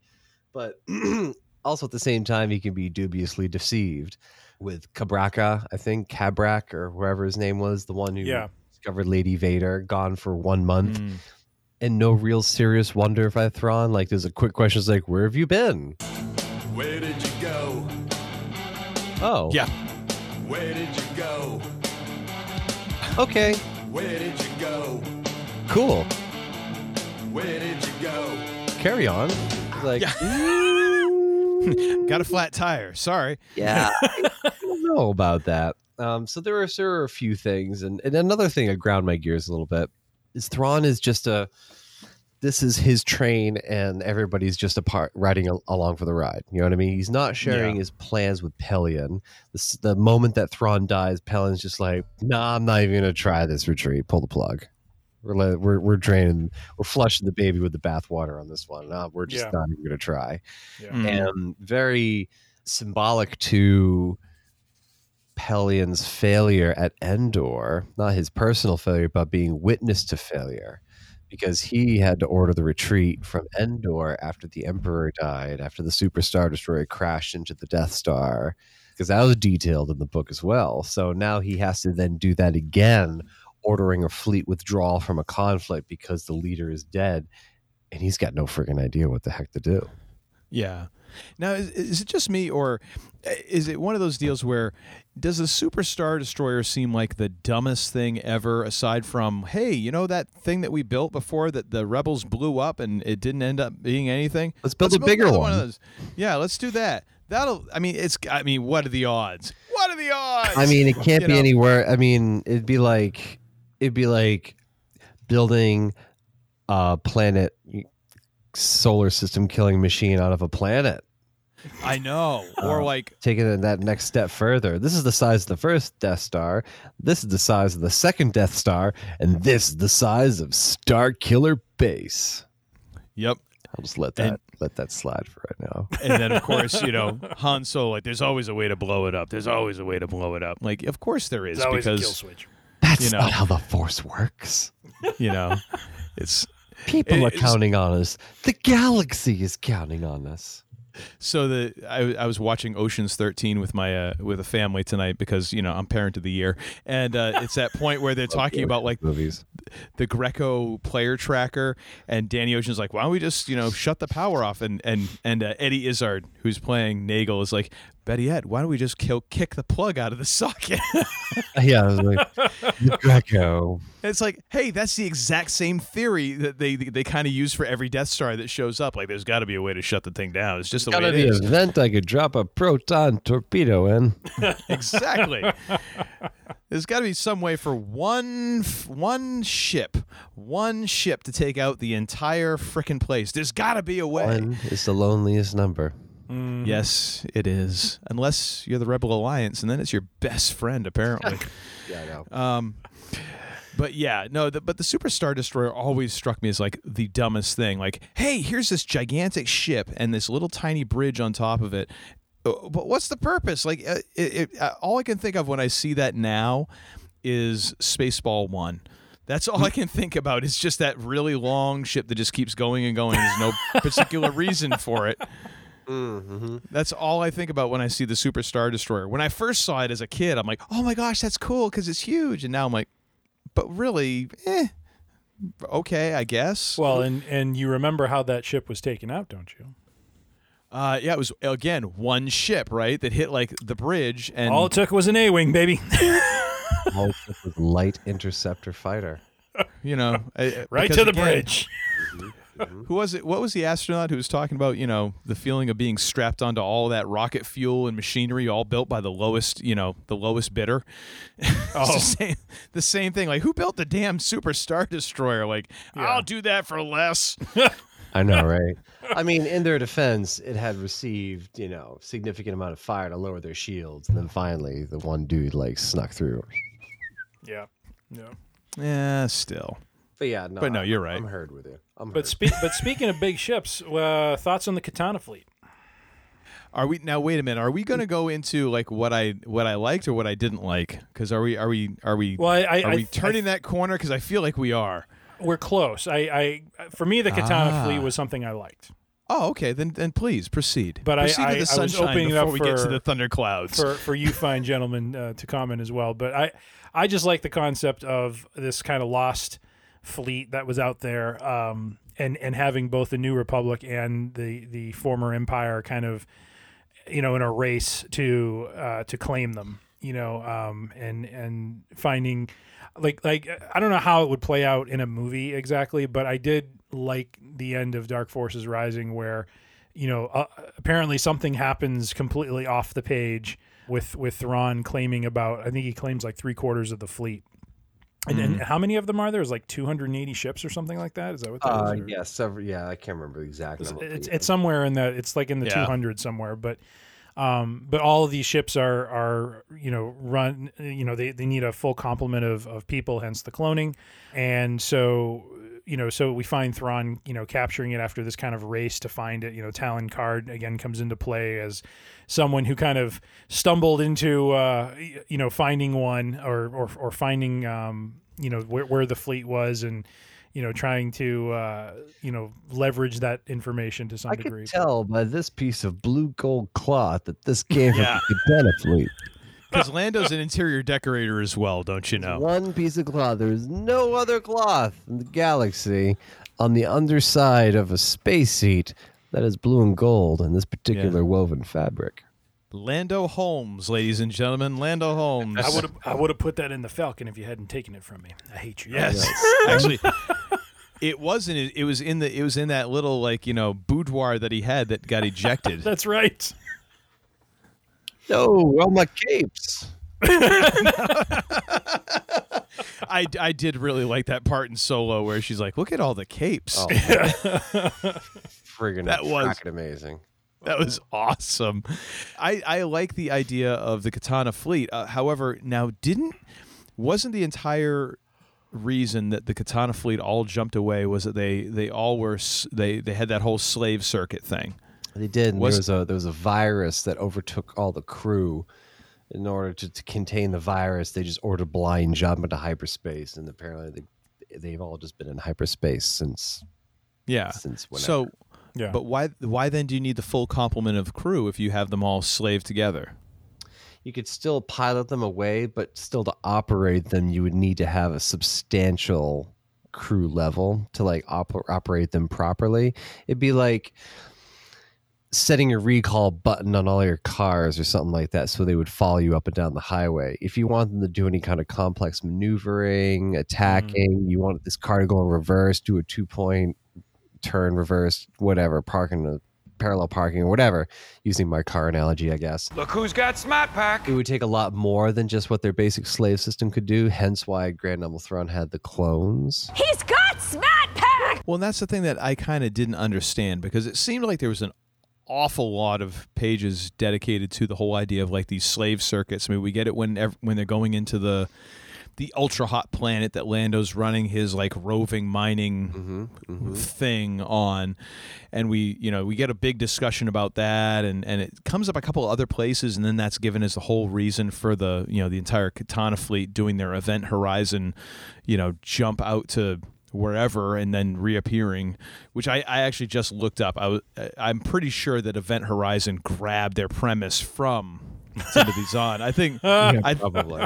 But also at the same time, he can be dubiously deceived with Cabraca, I think Cabrak or whoever his name was, the one who Yeah. discovered Lady Vader, gone for one month mm. and no real serious wonder by Thrawn. Like, there's a quick question. It's like, where have you been? Where did you go? Oh, Yeah. Where did you go? Okay, Where did you go? cool. Where did you go? Carry on. It's Like, Got a flat tire. Sorry. yeah, I don't know about that. Um, so there are, there are a few things, and, and another thing I ground my gears a little bit is Thrawn is just a. This is his train, and everybody's just a part riding al- along for the ride. You know what I mean? He's not sharing Yeah. his plans with Pellaeon. The, the moment that Thrawn dies, Pellaeon's just like, "Nah, I'm not even gonna try this retreat. Pull the plug. We're let, we're we're draining, we're flushing the baby with the bathwater on this one. Nah, we're just Yeah. not even gonna try." Yeah. Mm. and very symbolic to Pellaeon's failure at Endor, not his personal failure, but being witness to failure, because he had to order the retreat from Endor after the Emperor died, after the Super Star Destroyer crashed into the Death Star, because that was detailed in the book as well. So now he has to then do that again, ordering a fleet withdrawal from a conflict because the leader is dead, and he's got no friggin' idea what the heck to do. Yeah. Now, is, is it just me, or uh, is it one of those deals where does the Superstar Destroyer seem like the dumbest thing ever, aside from, hey, you know that thing that we built before that the rebels blew up and it didn't end up being anything? Let's build a bigger one. of those. Yeah, let's do that. That'll. I mean, it's. I mean, what are the odds? What are the odds? I mean, it can't You be know? anywhere. I mean, it'd be like it'd be like building a planet solar system killing machine out of a planet. I know. Or Uh, like, taking it that next step further. This is the size of the first Death Star. This is the size of the second Death Star, and this is the size of Star Killer Base. Yep. I'll just let that And- let that slide for right now. And then, of course, you know, Han Solo, like, there's always a way to blow it up. There's always a way to blow it up. Like, of course there is. There's always a because, kill switch. That's you know, not how the Force works. you know, it's. People it- are counting on us. The galaxy is counting on us. So the I, I was watching Ocean's 13 with my uh, with a family tonight because you know I'm parent of the year, and uh, it's that point where they're talking about like movies, the Greco player tracker, and Danny Ocean's like, why don't we just you know shut the power off? And and and uh, Eddie Izzard, who's playing Nagel, is like, Betty Ed, why don't we just kill kick the plug out of the socket? Yeah, I was like, it's like, hey, that's the exact same theory that they they kind of use for every Death Star that shows up. Like, there's got to be a way to shut the thing down. It's just the way Gotta it be is. a vent I could drop a proton torpedo in. exactly. There's got to be some way for one one ship, one ship to take out the entire frickin' place. There's got to be a way. One is the loneliest number. Yes, it is. Unless you're the Rebel Alliance, and then it's your best friend, apparently. Yeah, I know. Um, but yeah, no. The, but the Super Star Destroyer always struck me as like the dumbest thing. Like, hey, here's this gigantic ship and this little tiny bridge on top of it. Uh, But what's the purpose? Like, uh, it, it, uh, all I can think of when I see that now is Spaceball One. That's all I can think about. Is just that really long ship that just keeps going and going. There's no particular reason for it. That's all I think about when I see the Super Star Destroyer. When I first saw it as a kid, I'm like, "Oh my gosh, that's cool because it's huge." And now I'm like, "But really, eh, okay, I guess." Well, and and you remember how that ship was taken out, don't you? Uh, yeah, it was again one ship, right, that hit like the bridge, and All it took was an A-wing, baby. All it took was light interceptor fighter. you know, right to the again, bridge. Mm-hmm. Who was it? What was the astronaut who was talking about? You know, the feeling of being strapped onto all that rocket fuel and machinery, all built by the lowest, you know, the lowest bidder. Oh. the same, the same thing. Like, who built the damn Super Star Destroyer? Like, I'll do that for less. I know, right? I mean, in their defense, it had received, you know, significant amount of fire to lower their shields, and then finally, the one dude like snuck through. Yeah. Yeah. yeah, still. But yeah, no, But no, I'm- you're right. I'm heard with you. I'm But heard. spe- but speaking of big ships, uh, thoughts on the Katana fleet? Are we now? Wait a minute. Are we going to go into like what I what I liked or what I didn't like? Because are we are we are we Well, I- I- are I- we turning that corner? Because I feel like we are. We're close. I, I for me, the Katana Ah. fleet was something I liked. Oh, okay. Then then please proceed. But I- proceed I- to the I was sunshine opening it before up we get to for- the thunderclouds. for for you fine gentlemen uh, to comment as well. But I I just like the concept of this kind of lost fleet that was out there, um, and and having both the New Republic and the the former Empire kind of you know in a race to uh, to claim them. You know, um, and and finding like like I don't know how it would play out in a movie exactly, but I did like the end of Dark Forces Rising where you know uh, apparently something happens completely off the page with with Thrawn claiming about I think he claims like three quarters of the fleet. And, and Mhm. how many of them are there? Is like 280 ships or something like that? Is that what that Uh, is? Or- yeah, several. Yeah, I can't remember the exact it's, it's, it's somewhere in that. It's like in the Yeah. 200 somewhere, but um, but all of these ships are are you know run you know they, they need a full complement of, of people, hence the cloning, and so you know so we find Thrawn you know capturing it after this kind of race to find it. You know Talon Karrde again comes into play as someone who kind of stumbled into uh, you know finding one or or, or finding um, you know where, where the fleet was and you know trying to uh, you know leverage that information to some I degree. could tell by this piece of blue gold cloth that this came Yeah. from the Katana fleet. Because Lando's an interior decorator as well, don't you know? One piece of cloth. There is no other cloth in the galaxy on the underside of a space seat that is blue and gold in this particular woven fabric. Lando Holmes, ladies and gentlemen, Lando Holmes. I would have I would have put that in the Falcon if you hadn't taken it from me. I hate you. Yes, actually, it wasn't. It, it was in the. It was in that little like you know boudoir that he had that got ejected. That's right. No, all my capes. I, I did really like that part in Solo where she's like, "Look at all the capes." Oh, Friggin' That was- amazing. That was awesome. I, I like the idea of the Katana fleet. Uh, however, now didn't wasn't the entire reason that the Katana fleet all jumped away was that they they all were they they had that whole slave circuit thing. They did. And Was- there was a there was a virus that overtook all the crew. In order to, to contain the virus, they just ordered blind jump into hyperspace, and apparently they they've all just been in hyperspace since. Yeah. Since whenever. So, Yeah. But why why then do you need the full complement of crew if you have them all slave together? you could still pilot them away, but still to operate them, you would need to have a substantial crew level to like op- operate them properly. It'd be like setting a recall button on all your cars or something like that so they would follow you up and down the highway. If you want them to do any kind of complex maneuvering, mm-hmm. attacking, you want this car to go in reverse, do a two point turn reverse, whatever, parking a parallel parking or whatever, using my car analogy, I guess. Look who's got Smart Pack. It would take a lot more than just what their basic slave system could do, hence why Grand Number Thrawn had the clones. He's got Smat Pack! Well, and that's the thing that I kind of didn't understand because it seemed like there was an awful lot of pages dedicated to the whole idea of like these slave circuits. I mean, we get it when when they're going into the the ultra hot planet that Lando's running his like roving mining mm-hmm, mm-hmm. thing on, and we you know we get a big discussion about that, and and it comes up a couple of other places, and then that's given as the whole reason for the you know the entire Katana fleet doing their Event Horizon, you know, jump out to wherever and then reappearing, which I, I actually just looked up. I was, I'm pretty sure that Event Horizon grabbed their premise from Timothy Zahn. I think I, probably.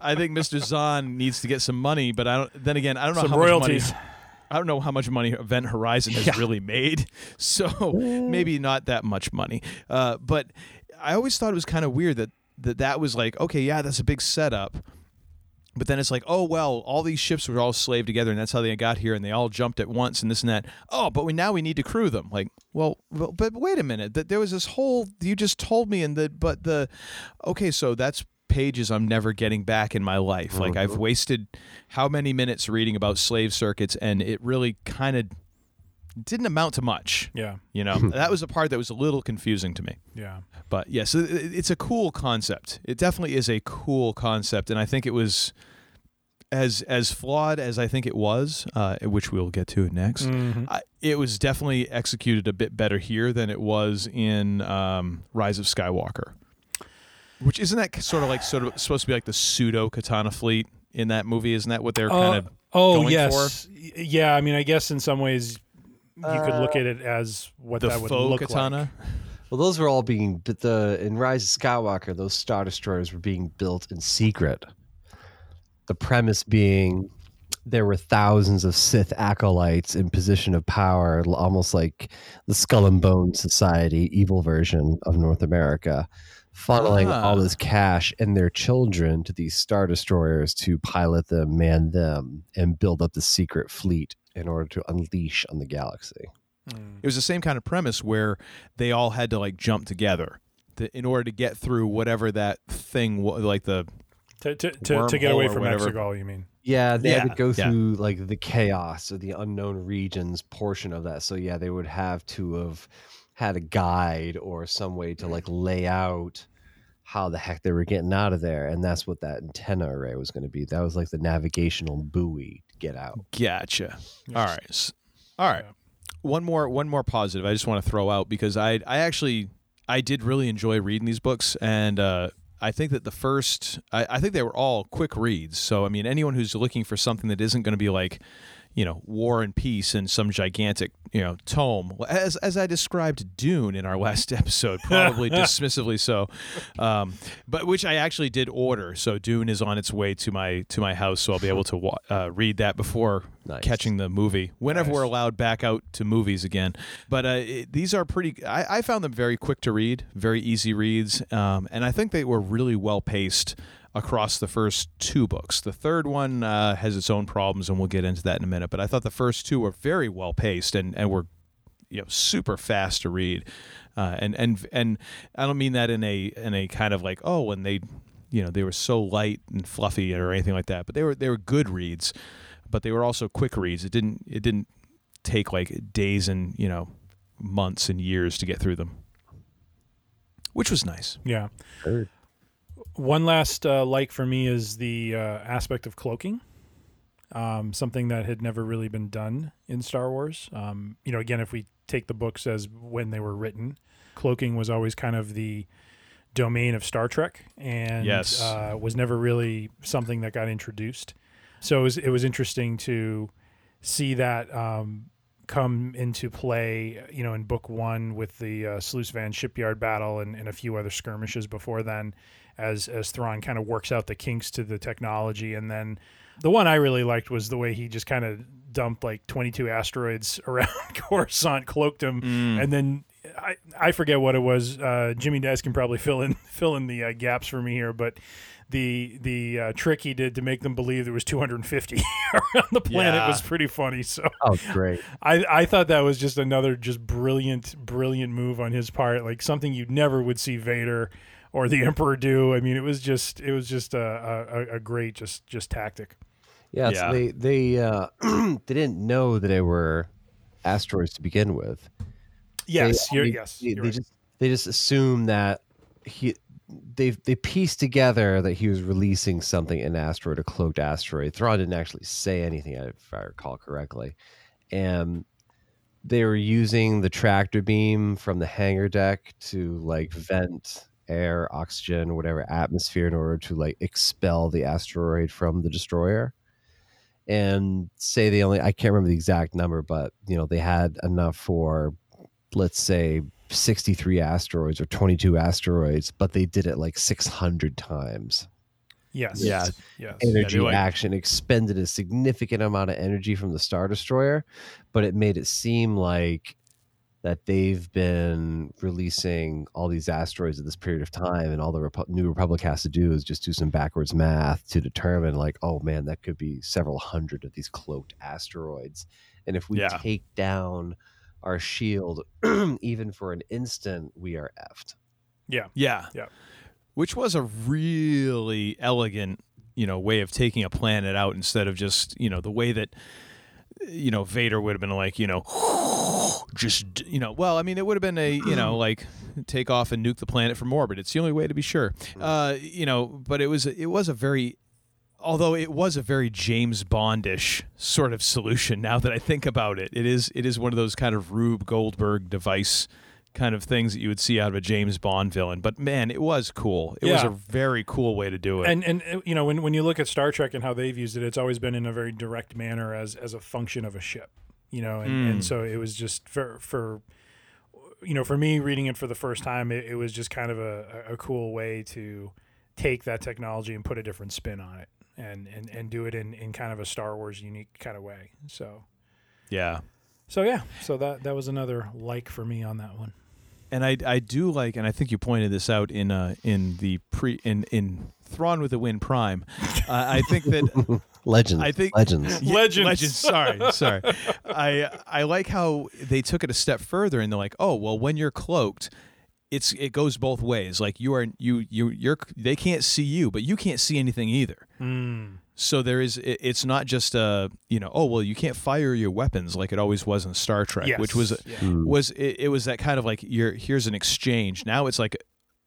I think Mr. Zahn needs to get some money, but I don't. Then again, I don't know Some how royalties. much money. I don't know how much money Event Horizon has really made, so maybe not that much money. Uh, but I always thought it was kind of weird that, that that was like, okay, yeah, that's a big setup, but then it's like, oh well, all these ships were all slaved together, and that's how they got here, and they all jumped at once, and this and that. Oh, but we now we need to crew them. Like, well, well but wait a minute, that there was this whole you just told me, and the but the okay, so that's pages I'm never getting back in my life. Like I've mm-hmm. wasted how many minutes reading about slave circuits, and it really kind of didn't amount to much. Yeah. You know, that was the part that was a little confusing to me. Yeah. But yes, yeah, so it- it's a cool concept. It definitely is a cool concept, and I think it was as as flawed as I think it was, uh, which we'll get to next. Mhm. I, it was definitely executed a bit better here than it was in um, Rise of Skywalker. Which isn't that sort of like sort of supposed to be like the pseudo katana fleet in that movie? Isn't that what they're kind of oh going yes, Y- yeah. I mean, I guess in some ways you could look at it as what The that would faux look katana? like. Well, those were all being, but the in Rise of Skywalker, those star destroyers were being built in secret. The premise being there were thousands of Sith acolytes in position of power, almost like the Skull and Bone Society, evil version of North America, funneling all Ah. this cash and their children to these star destroyers to pilot them, man them, and build up the secret fleet in order to unleash on the galaxy. Hmm. It was the same kind of premise where they all had to like jump together to, in order to get through whatever that thing was, like the To, to, to, to get away from whatever. Exegol, you mean? Yeah, they had to go yeah. through like the chaos or the unknown regions portion of that. So yeah, they would have to have had a guide or some way to like lay out how the heck they were getting out of there, and that's what that antenna array was going to be. That was like the navigational buoy to get out. Gotcha. All right. S- All right. One more one more positive I just want to throw out because I I actually I did really enjoy reading these books and uh I think that the first I, I think they were all quick reads. So I mean anyone who's looking for something that isn't going to be like you know, War and Peace in some gigantic, you know, tome. As as I described Dune in our last episode, probably dismissively so, um, but which I actually did order. So Dune is on its way to my to my house, so I'll be able to wa- uh, read that before Nice. catching the movie whenever we're allowed back out to movies again. But uh, it, these are pretty. I, I found them very quick to read, very easy reads, um, and I think they were really well paced across the first two books. The third one uh, has its own problems, and we'll get into that in a minute. But I thought the first two were very well paced and and were you know super fast to read. Uh, and and and I don't mean that in a in a kind of like oh when they you know they were so light and fluffy or anything like that, but they were they were good reads, but they were also quick reads. It didn't it didn't take like days and you know months and years to get through them, which was nice. Yeah. One last uh, like for me is the uh, aspect of cloaking. um, something that had never really been done in Star Wars. Um, you know, again, if we take the books as when they were written, cloaking was always kind of the domain of Star Trek, and Yes. uh, was never really something that got introduced. So it was, it was interesting to see that um, come into play, you know, in book one with the uh, Sluis Van shipyard battle and, and a few other skirmishes before then, as as Thrawn kind of works out the kinks to the technology, and then the one I really liked was the way he just kind of dumped like 22 asteroids around Coruscant, cloaked him, Mm. and then I, I forget what it was. Uh, Jimmy Dice can probably fill in fill in the uh, gaps for me here, but the the uh, trick he did to make them believe there was 250 around the planet Yeah. was pretty funny. So Oh, great. I, I thought that was just another just brilliant brilliant move on his part, like something you never would see Vader or the Emperor do. I mean, it was just it was just a a, a great just just tactic. Yeah, Yeah. So they they uh, they didn't know that they were asteroids to begin with. Yes, They- you're, they- yes, They, you're they right. just they just assume that he they they pieced together that he was releasing something an asteroid, a cloaked asteroid. Thrawn didn't actually say anything, if I recall correctly, and they were using the tractor beam from the hangar deck to like vent air, oxygen, whatever atmosphere in order to like expel the asteroid from the destroyer. And say they only I can't remember the exact number, but you know, they had enough for let's say 63 asteroids or 22 asteroids, but they did it like 600 times. Yes. Yeah. Yes. Energy like- action expended a significant amount of energy from the Star Destroyer, but it made it seem like that they've been releasing all these asteroids at this period of time, and all the Repu- New Republic has to do is just do some backwards math to determine, like, oh man, that could be several hundred of these cloaked asteroids, and if we Yeah. take down our shield even for an instant, we are effed. Yeah. Yeah. Yeah. Which was a really elegant, you know, way of taking a planet out instead of just, you know, the way that you know, Vader would have been like, you know, just, you know, well, I mean, it would have been a, you know, like take off and nuke the planet from orbit. It's the only way to be sure. Uh, you know, but it was, it was a very, although it was a very James Bondish sort of solution. Now that I think about it, it is, it is one of those kind of Rube Goldberg device kind of things that you would see out of a James Bond villain. But man, it was cool. It was a very cool way to do it. And and uh, you know when when you look at Star Trek and how they've used it, it's always been in a very direct manner as as a function of a ship. You know, and, Mm. and so it was just for for you know for me reading it for the first time, it, it was just kind of a, a cool way to take that technology and put a different spin on it. And, and, and do it in, in kind of a Star Wars unique kind of way. So yeah. so yeah, so that that was another like for me on that one. and I I do like, and I think you pointed this out in uh in the pre in in Thrawn with the Wind Prime. Uh, I think that Legends. I think legends. Yeah, Legends. Legends. Sorry, sorry. I I like how they took it a step further, and they're like, oh well, when you're cloaked. It's it goes both ways. Like you are you you you're they can't see you, but you can't see anything either. Hmm. So there is it, it's not just a you know oh well you can't fire your weapons like it always was in Star Trek, Yes. which was Yeah. Hmm. was it, it was that kind of like you're here's an exchange. Now it's like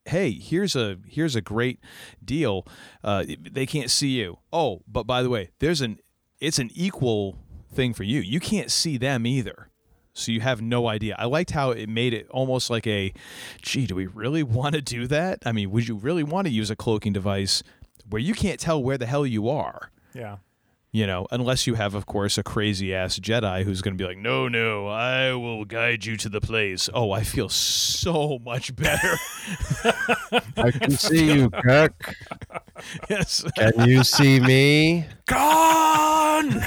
hey here's a here's a great deal. Uh, they can't see you. Oh, but by the way, there's an it's an equal thing for you. You can't see them either. So you have no idea. I liked how it made it almost like a, gee, do we really want to do that? I mean, would you really want to use a cloaking device where you can't tell where the hell you are? Yeah. You know, unless you have, of course, a crazy ass Jedi who's going to be like, no, no, I will guide you to the place. Oh, I feel so much better. I can see you, Kirk. yes. Can you see me? Gone!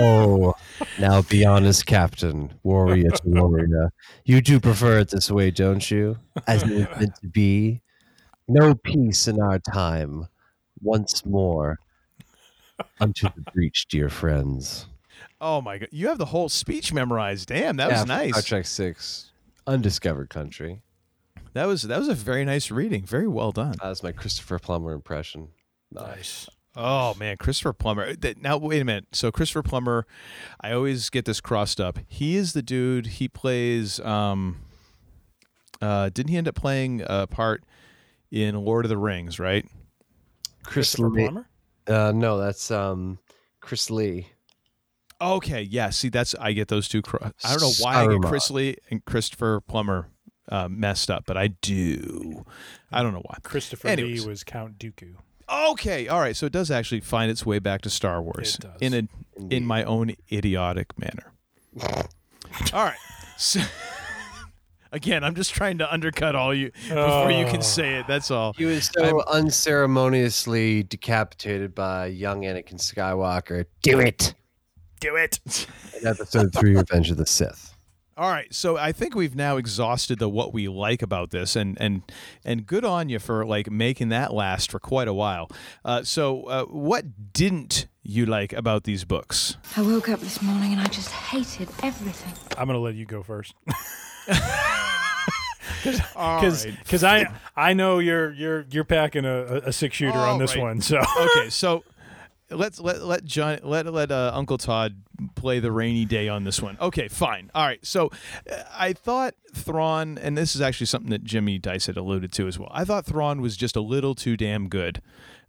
Oh, now be honest, Captain, warrior to warrior. You do prefer it this way, don't you? As it is meant to be. No peace in our time. Once more. Unto the breach, dear friends. Oh, my God. You have the whole speech memorized. Damn, that Yeah, was nice. Star Trek Six, Undiscovered Country. That was that was a very nice reading. Very well done. That was my Christopher Plummer impression. Nice. Oh man, Christopher Plummer. Now wait a minute. So Christopher Plummer, I always get this crossed up. He is the dude. He plays. Um, uh, didn't he end up playing a part in Lord of the Rings? Right. Chris Christopher Plummer? Uh, no, that's um, Chris Lee. Okay, yeah. See, that's I get those two. Cro- I don't know why I get Chris Lee and Christopher Plummer uh, messed up, but I do. I don't know why. Christopher Anyways. Lee was Count Dooku. Okay, all right. So it does actually find its way back to Star Wars It does. in a in my own idiotic manner. all right. So again, I'm just trying to undercut all you before you can say it. That's all. He was so unceremoniously decapitated by young Anakin Skywalker. Do it. Do it. In episode three, Revenge of the Sith. All right, so I think we've now exhausted the what we like about this, and and and good on you for like making that last for quite a while. Uh, so, uh, what didn't you like about these books? I woke up this morning and I just hated everything. I'm gonna let you go first. All Because right. I I know you're you're you're packing a, a- a six shooter All on this right. one. So okay, so let's let let John let let uh, Uncle Todd play the rainy day on this one. Okay, fine. All right. So uh, I thought Thrawn, and this is actually something that Jimmy Dice had alluded to as well. I thought Thrawn was just a little too damn good,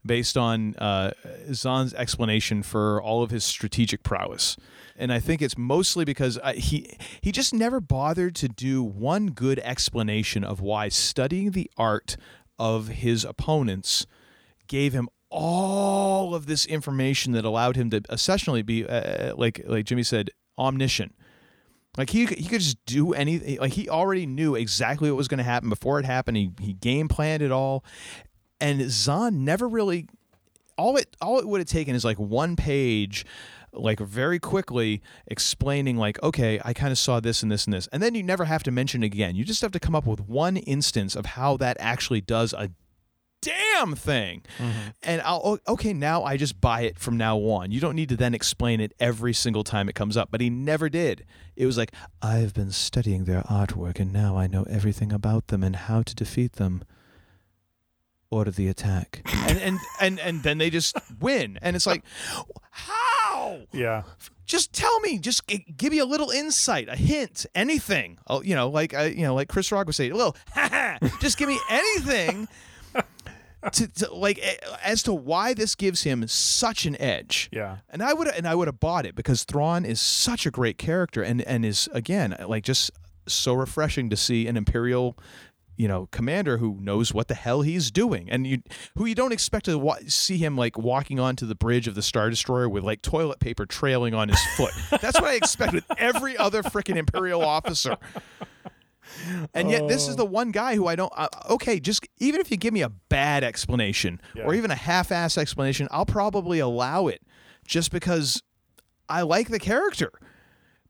based on uh, Zahn's explanation for all of his strategic prowess. And I think it's mostly because uh, he he just never bothered to do one good explanation of why studying the art of his opponents gave him all of this information that allowed him to essentially be uh, like like Jimmy said omniscient. Like he he could just do anything. Like he already knew exactly what was going to happen before it happened. He he game planned it all, and Zahn never really. All it all it would have taken is like one page, like very quickly explaining like okay I kind of saw this and this and this, and then you never have to mention it again. You just have to come up with one instance of how that actually does a damn thing. Mm-hmm. And I'll okay, now I just buy it from now on. You don't need to then explain it every single time it comes up. But he never did. It was like, I've been studying their artwork and now I know everything about them and how to defeat them. Order the attack. and, and and and then they just win. And it's like, how? yeah, just tell me just g- give me a little insight a hint anything oh, you know like uh, you know like chris rock would say a little just give me anything to, to like as to why this gives him such an edge yeah. and i would and i would have bought it because Thrawn is such a great character and and is again like just so refreshing to see an imperial you know commander who knows what the hell he's doing. And you who you don't expect to wa- see him like walking onto the bridge of the star destroyer with like toilet paper trailing on his foot. That's what i expect with every other freaking imperial officer. And yet this is the one guy who i don't uh, okay just even if you give me a bad explanation or even a half-ass explanation i'll probably allow it just because I like the character,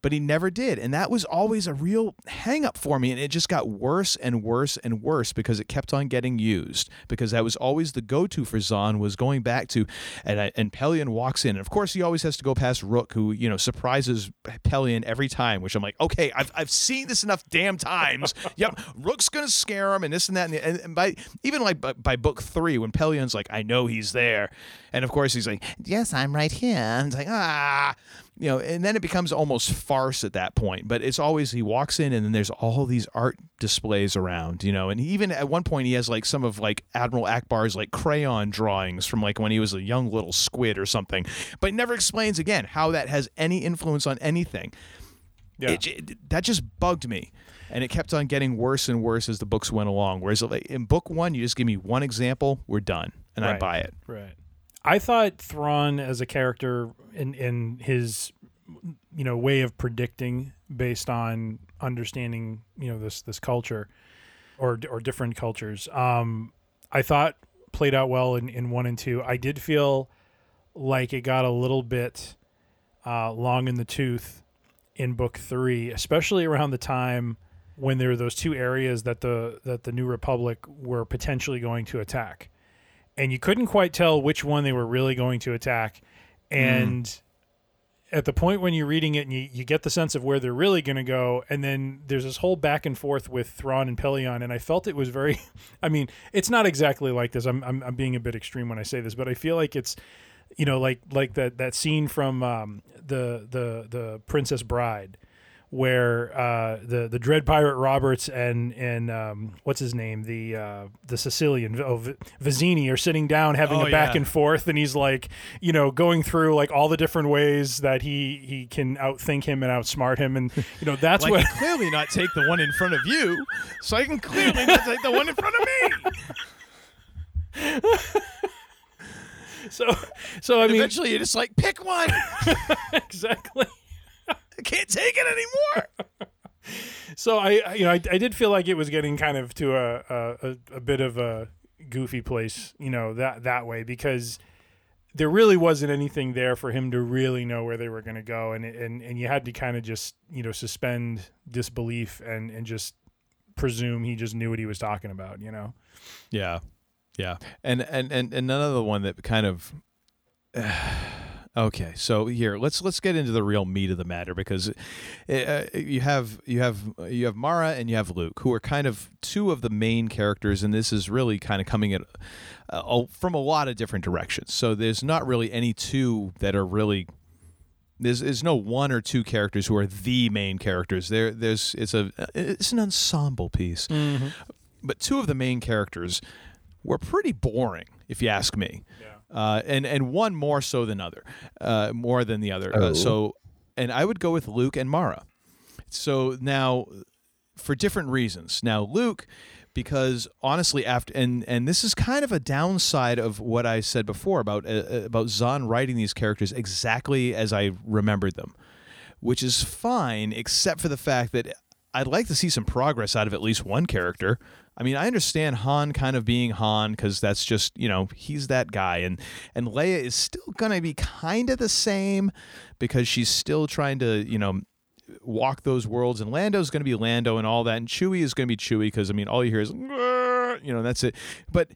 but he never did. And that was always a real hang up for me. And it just got worse and worse and worse because it kept on getting used. Because that was always the go to for Zahn was going back to, and, I, and Pellaeon walks in. And of course, he always has to go past Rukh, who, you know, surprises Pellaeon every time, which I'm like, okay, I've, I've seen this enough damn times. yep, Rukh's going to scare him and this and that. And, and, and by even like by, by book three, when Pellaeon's like, I know he's there. And of course, he's like, yes, I'm right here. And it's like, ah, you know, and then it becomes almost farce at that point. But it's always he walks in and then there's all these art displays around, you know, and even at one point he has like some of like Admiral Ackbar's like crayon drawings from like when he was a young little squid or something, but never explains again how that has any influence on anything. Yeah. It, j- that just bugged me. And it kept on getting worse and worse as the books went along. Whereas in book one, you just give me one example, we're done, and I buy it. Right. I thought Thrawn as a character in in his you know way of predicting based on understanding you know this this culture or or different cultures. Um, I thought played out well in, in one and two. I did feel like it got a little bit uh, long in the tooth in book three, especially around the time when there were those two areas that the that the New Republic were potentially going to attack and you couldn't quite tell which one they were really going to attack. And at the point when you're reading it and you, you get the sense of where they're really going to go, and then there's this whole back and forth with Thrawn and Pellaeon, and I felt it was very. I mean, it's not exactly like this. I'm, I'm I'm being a bit extreme when I say this, but I feel like it's, you know, like like that that scene from um, the the the Princess Bride, where uh, the the Dread Pirate Roberts and and um, what's his name the uh, the Sicilian oh, Vizzini are sitting down having Oh, a back yeah. and forth, and he's like you know going through like all the different ways that he he can outthink him and outsmart him, and you know that's like what clearly not take the one in front of you, so I can clearly not take the one in front of me. so so I mean eventually you're just like, pick one. exactly. I can't take it anymore. So I, I- you know, I, I did feel like it was getting kind of to a, a a- a bit of a goofy place, you know, that that way because there really wasn't anything there for him to really know where they were going to go, and and and you had to kind of just you know suspend disbelief and and just presume he just knew what he was talking about, you know. Yeah, yeah, and and and and another one that kind of. Okay, so here let's let's get into the real meat of the matter because uh, you have you have you have Mara and you have Luke who are kind of two of the main characters, and this is really kind of coming at uh, from a lot of different directions. So there's not really any two that are really there's there's no one or two characters who are the main characters. There there's it's a it's an ensemble piece, but two of the main characters were pretty boring, if you ask me. Uh, and and one more so than other, uh, more than the other. Oh. Uh, so, and I would go with Luke and Mara. So now, for different reasons. Now Luke, because honestly, after and and this is kind of a downside of what I said before about uh, uh, about Zahn writing these characters exactly as I remembered them, which is fine, except for the fact that I'd like to see some progress out of at least one character. I mean, I understand Han kind of being Han because that's just you know he's that guy, and and Leia is still gonna be kind of the same because she's still trying to you know walk those worlds, and Lando's gonna be Lando and all that, and Chewie is gonna be Chewie because I mean all you hear is you know that's it. But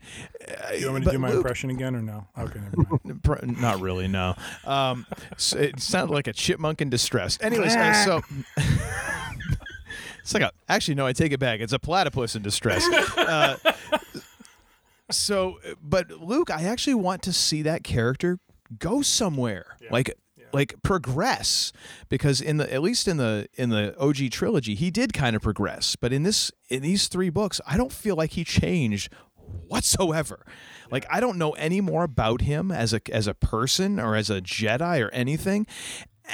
uh, You want me to do my Luke- impression again or no? Okay, never mind. Not really, no. Um, so it sounded like a chipmunk in distress. Anyways, uh, so it's like a. Actually, no, I take it back. It's a platypus in distress. Uh, so, but Luke, I actually want to see that character go somewhere, like like progress, because in the at least in the in the OG trilogy, he did kind of progress, but in this in these three books, I don't feel like he changed whatsoever. Like I don't know any more about him as a as a person or as a Jedi or anything.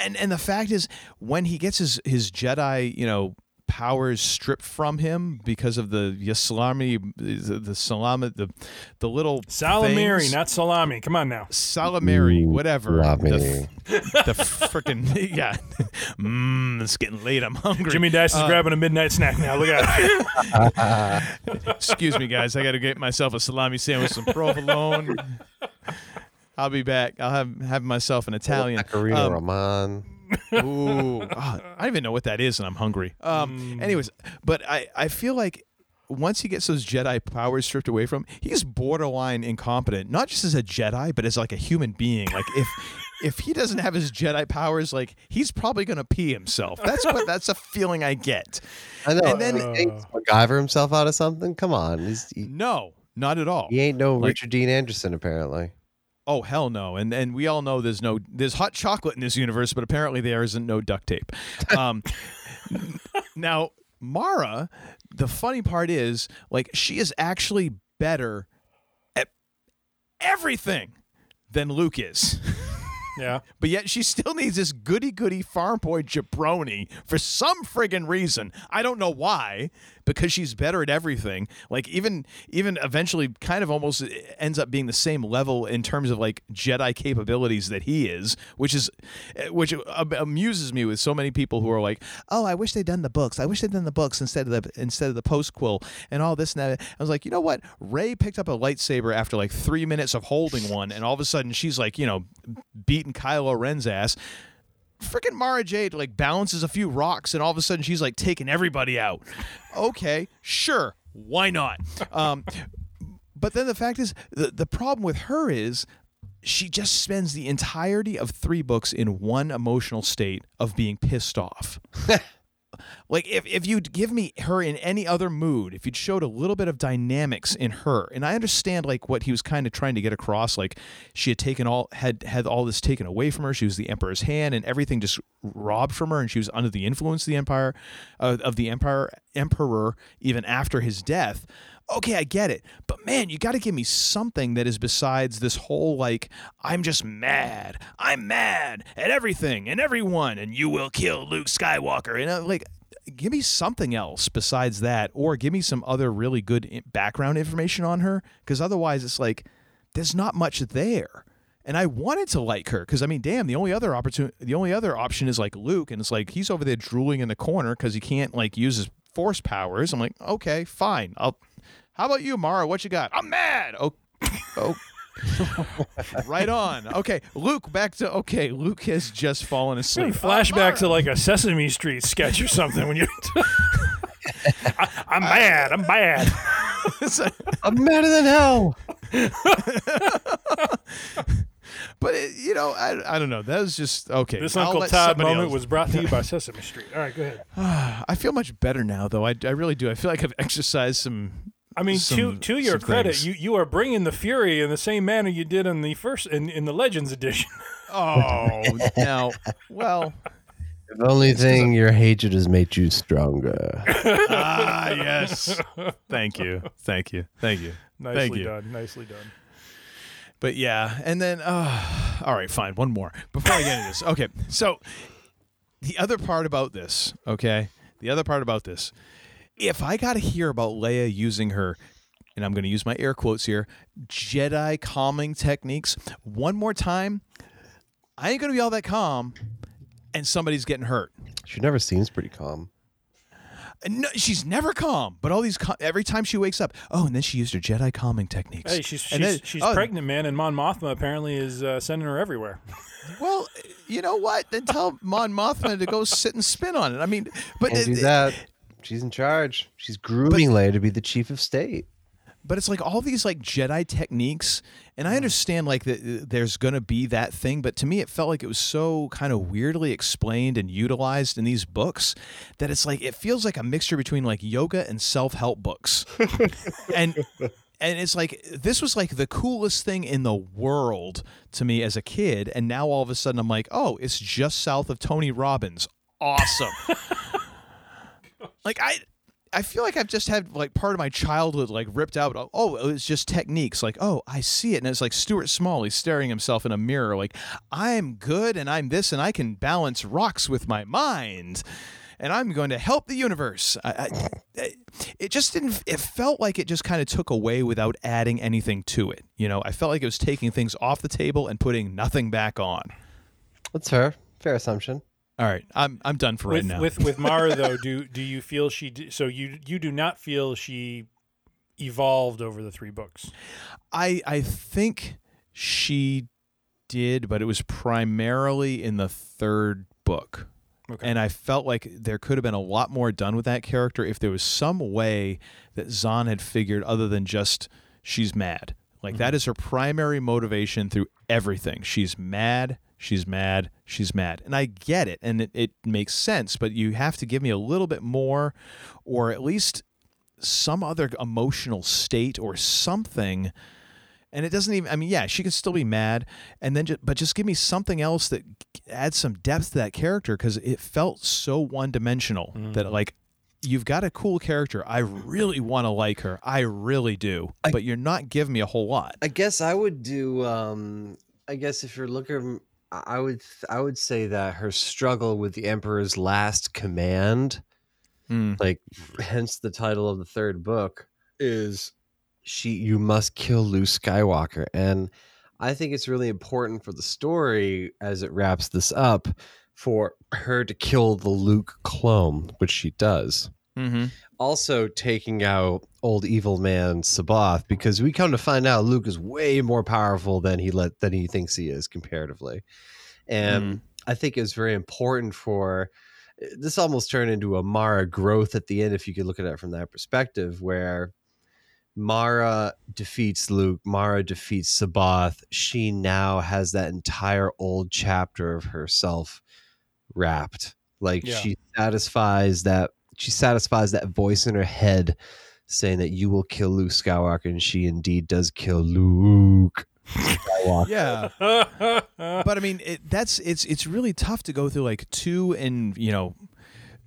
And and the fact is when he gets his his Jedi, you know, powers stripped from him because of the Yaslami the, the salami the the little Salamiri, things. not salami. Come on now. Salamiri, whatever. salami. The, the freaking yeah. Mmm, it's getting late. I'm hungry. Jimmy Dice is Uh, grabbing a midnight snack now. Look out. Excuse me, guys. I got to get myself a salami sandwich, some provolone. I'll be back. I'll have have myself an Italian. Macarena Um, Roman. Ooh, ah, I don't even know what that is, and I'm hungry. Um, anyways, but I I feel like once he gets those Jedi powers stripped away from, him, he's borderline incompetent. Not just as a Jedi, but as like a human being. Like if. If he doesn't have his Jedi powers, like he's probably gonna pee himself. That's what. That's a feeling I get. I know. And then he thinks MacGyver himself out of something. Come on, he's, he, no, not at all. he ain't no Like- Richard Dean Anderson apparently. Oh hell no! And and we all know there's no there's hot chocolate in this universe, but apparently there isn't no duct tape. Um, now Mara, the funny part is like she is actually better at everything than Luke is. Yeah. But yet she still needs this goody goody farm boy jabroni for some friggin' reason. I don't know why, because she's better at everything. Like even even eventually kind of almost ends up being the same level in terms of like Jedi capabilities that he is, which is eh, which amuses me with so many people who are like, "Oh, I wish they'd done the books. I wish they'd done the books instead of the instead of the post quill and all this and that." I was like, "You know what? Rey picked up a lightsaber after like 3 minutes of holding one and all of a sudden she's like, you know, beating Kylo Ren's ass." Freaking Mara Jade like balances a few rocks and all of a sudden she's like taking everybody out. Okay, sure, why not? Um, but then the fact is, the, the problem with her is she just spends the entirety of three books in one emotional state of being pissed off. like if, if you'd give me her in any other mood if you'd showed a little bit of dynamics in her and i understand like what he was kind of trying to get across like she had taken all had had all this taken away from her she was the emperor's hand and everything just robbed from her and she was under the influence of the empire uh, of the empire emperor even after his death okay, I get it. But man, you got to give me something that is besides this whole like, I'm just mad. I'm mad at everything and everyone, and you will kill Luke Skywalker. And like, give me something else besides that, or give me some other really good background information on her. Because otherwise, it's like, there's not much there. And I wanted to like her because I mean, damn, the only other opportunity, the only other option is like Luke, and it's like he's over there drooling in the corner because he can't like use his force powers. I'm like, okay, fine. I'll. How about you, Mara? What you got? I'm mad. Oh, oh. right on. Okay, Luke. Back to okay. Luke has just fallen asleep. Flashback to like a Sesame Street sketch or something when you. I, I'm mad. I'm bad. I'm madder than hell. But it, you know, I, I don't know. That was just okay. This I'll Uncle Todd moment else- was brought to you by Sesame Street. All right, go ahead. I feel much better now, though. I, I really do. I feel like I've exercised some. I mean, to some- to your credit, things. you, you are bringing the fury in the same manner you did in the first in, in the Legends edition. Oh, now, well, The only thing your hatred has made you stronger. ah, yes. Thank you. Thank you. Thank you. Nicely Thank you. done. Nicely done. But yeah, and then uh all right, fine, one more before I get into this. Okay. So the other part about this, okay? The other part about this. If I got to hear about Leia using her and I'm going to use my air quotes here, Jedi calming techniques one more time, I ain't going to be all that calm and somebody's getting hurt. She never seems pretty calm. No, she's never calm, but all these cal- every time she wakes up, oh, and then she used her Jedi calming techniques. Hey, she's she's, And then- she's oh, pregnant, man, and Mon Mothma apparently is uh, sending her everywhere. Well, you know what? Then tell Mon Mothma to go sit and spin on it. I mean, but Can't do it- that. She's in charge. She's grooming Leia to be the chief of state. But it's like all these like Jedi techniques, and I understand like that uh, there's gonna be that thing, but to me it felt like it was so kind of weirdly explained and utilized in these books that it's like it feels like a mixture between like yoga and self help books, and and it's like this was like the coolest thing in the world to me as a kid, and now all of a sudden I'm like, oh, it's just south of Tony Robbins, awesome. like I I feel like I've just had like part of my childhood like ripped out. Oh, it's just techniques. Like, oh, I see it, and it's like Stuart Smalley staring himself in a mirror. Like, I'm good, and I'm this, and I can balance rocks with my mind, and I'm going to help the universe. I, I, it just didn't. It felt like it just kind of took away without adding anything to it. You know, I felt like it was taking things off the table and putting nothing back on. That's fair. Fair assumption. All right, I'm I'm done for right with, now. with with Mara though, do do you feel she? d- So you you do not feel she evolved over the three books? I I think she did, but it was primarily in the third book. Okay. And I felt like there could have been a lot more done with that character if there was some way that Zahn had figured other than just she's mad. Like that mm-hmm. is her primary motivation through everything. She's mad, she's mad, she's mad. And I get it and it, it makes sense, but you have to give me a little bit more or at least some other emotional state or something and it doesn't even i mean yeah she could still be mad and then just, but just give me something else that adds some depth to that character because it felt so one-dimensional that like you've got a cool character i really want to like her i really do but you're not giving me a whole lot I guess I would do. Um, I guess if you're looking, I would. I would say that her struggle with the Emperor's last command, like hence the title of the third book, is she. You must kill Luke Skywalker, and I think it's really important for the story as it wraps this up for her to kill the Luke clone, which she does mm-hmm. Also taking out old evil man C'baoth because we come to find out Luke is way more powerful than he let than he thinks he is comparatively. And hmm. I think it's very important for this almost turned into a Mara growth at the end if you could look at it from that perspective where Mara defeats Luke, Mara defeats C'baoth. She now has that entire old chapter of herself wrapped Like Yeah. she satisfies that she satisfies that voice in her head saying that you will kill Luke Skywalker, and she indeed does kill Luke Skywalker. Yeah. but I mean, it, that's it's it's really tough to go through like two and you know,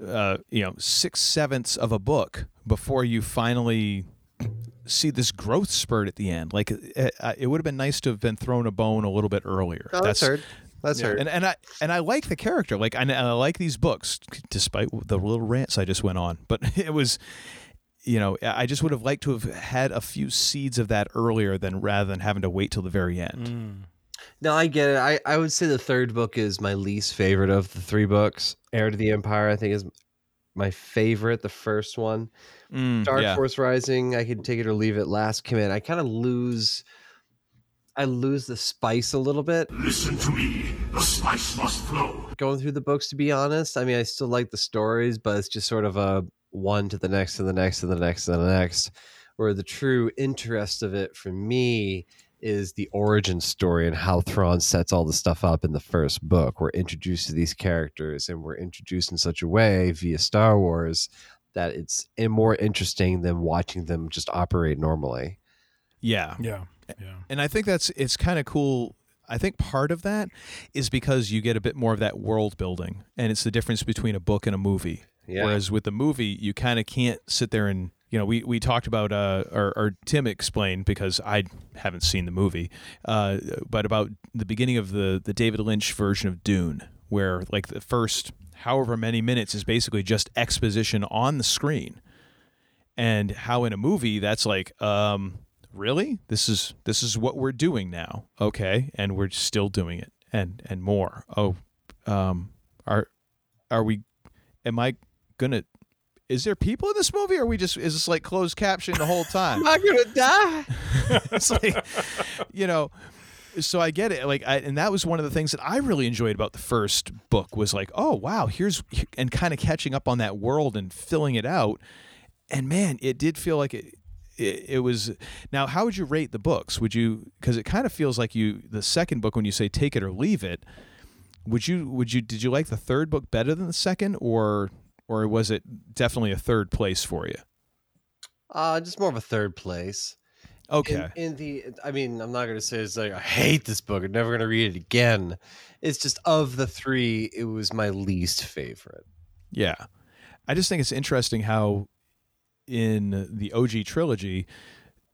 uh, you know, six sevenths of a book before you finally see this growth spurt at the end. Like it, it would have been nice to have been thrown a bone a little bit earlier. No, that's heard. That's yeah, heard. And, and I and I like the character. Like I, and I like these books, despite the little rants I just went on. But it was, you know, I just would have liked to have had a few seeds of that earlier than rather than having to wait till the very end. No, I get it. I, I would say the third book is my least favorite of the three books. Heir to the Empire, I think, is my favorite. The first one, Mm, Dark yeah. Force Rising, I could take it or leave it. Last Command, I kind of lose. I lose the spice a little bit. Listen to me. The spice must flow. Going through the books, to be honest, I mean, I still like the stories, but it's just sort of a one to the next to the next to the next to the next. Where the true interest of it for me is the origin story and how Thrawn sets all the stuff up in the first book. We're introduced to these characters and we're introduced in such a way via Star Wars that it's more interesting than watching them just operate normally. Yeah. Yeah. Yeah. And I think that's it's kind of cool. I think part of that is because you get a bit more of that world building, and it's the difference between a book and a movie. Yeah. Whereas with the movie, you kind of can't sit there and you know we we talked about uh or, or Tim explained because I haven't seen the movie, uh, but about the beginning of the the David Lynch version of Dune, where like the first however many minutes is basically just exposition on the screen and how in a movie that's like um really? This is this is what we're doing now. Okay. And we're still doing it and and more. Oh um are are we am i gonna is there people in this movie? Or are we just is this like closed caption the whole time? I'm gonna die. it's like you know so i get it. Like I, and that was one of the things that i really enjoyed about the first book was like oh wow here's and kind of catching up on that world and filling it out. And man it did feel like it it, it was now how would you rate the books would you because it kind of feels like you the second book when you say take it or leave it would you would you did you like the third book better than the second or or was it definitely a third place for you Uh, just more of a third place. okay In, in the, I mean, I'm not going to say it's like I hate this book. I'm never going to read it again. It's just of the three, it was my least favorite. Yeah. I just think it's interesting how in the OG trilogy,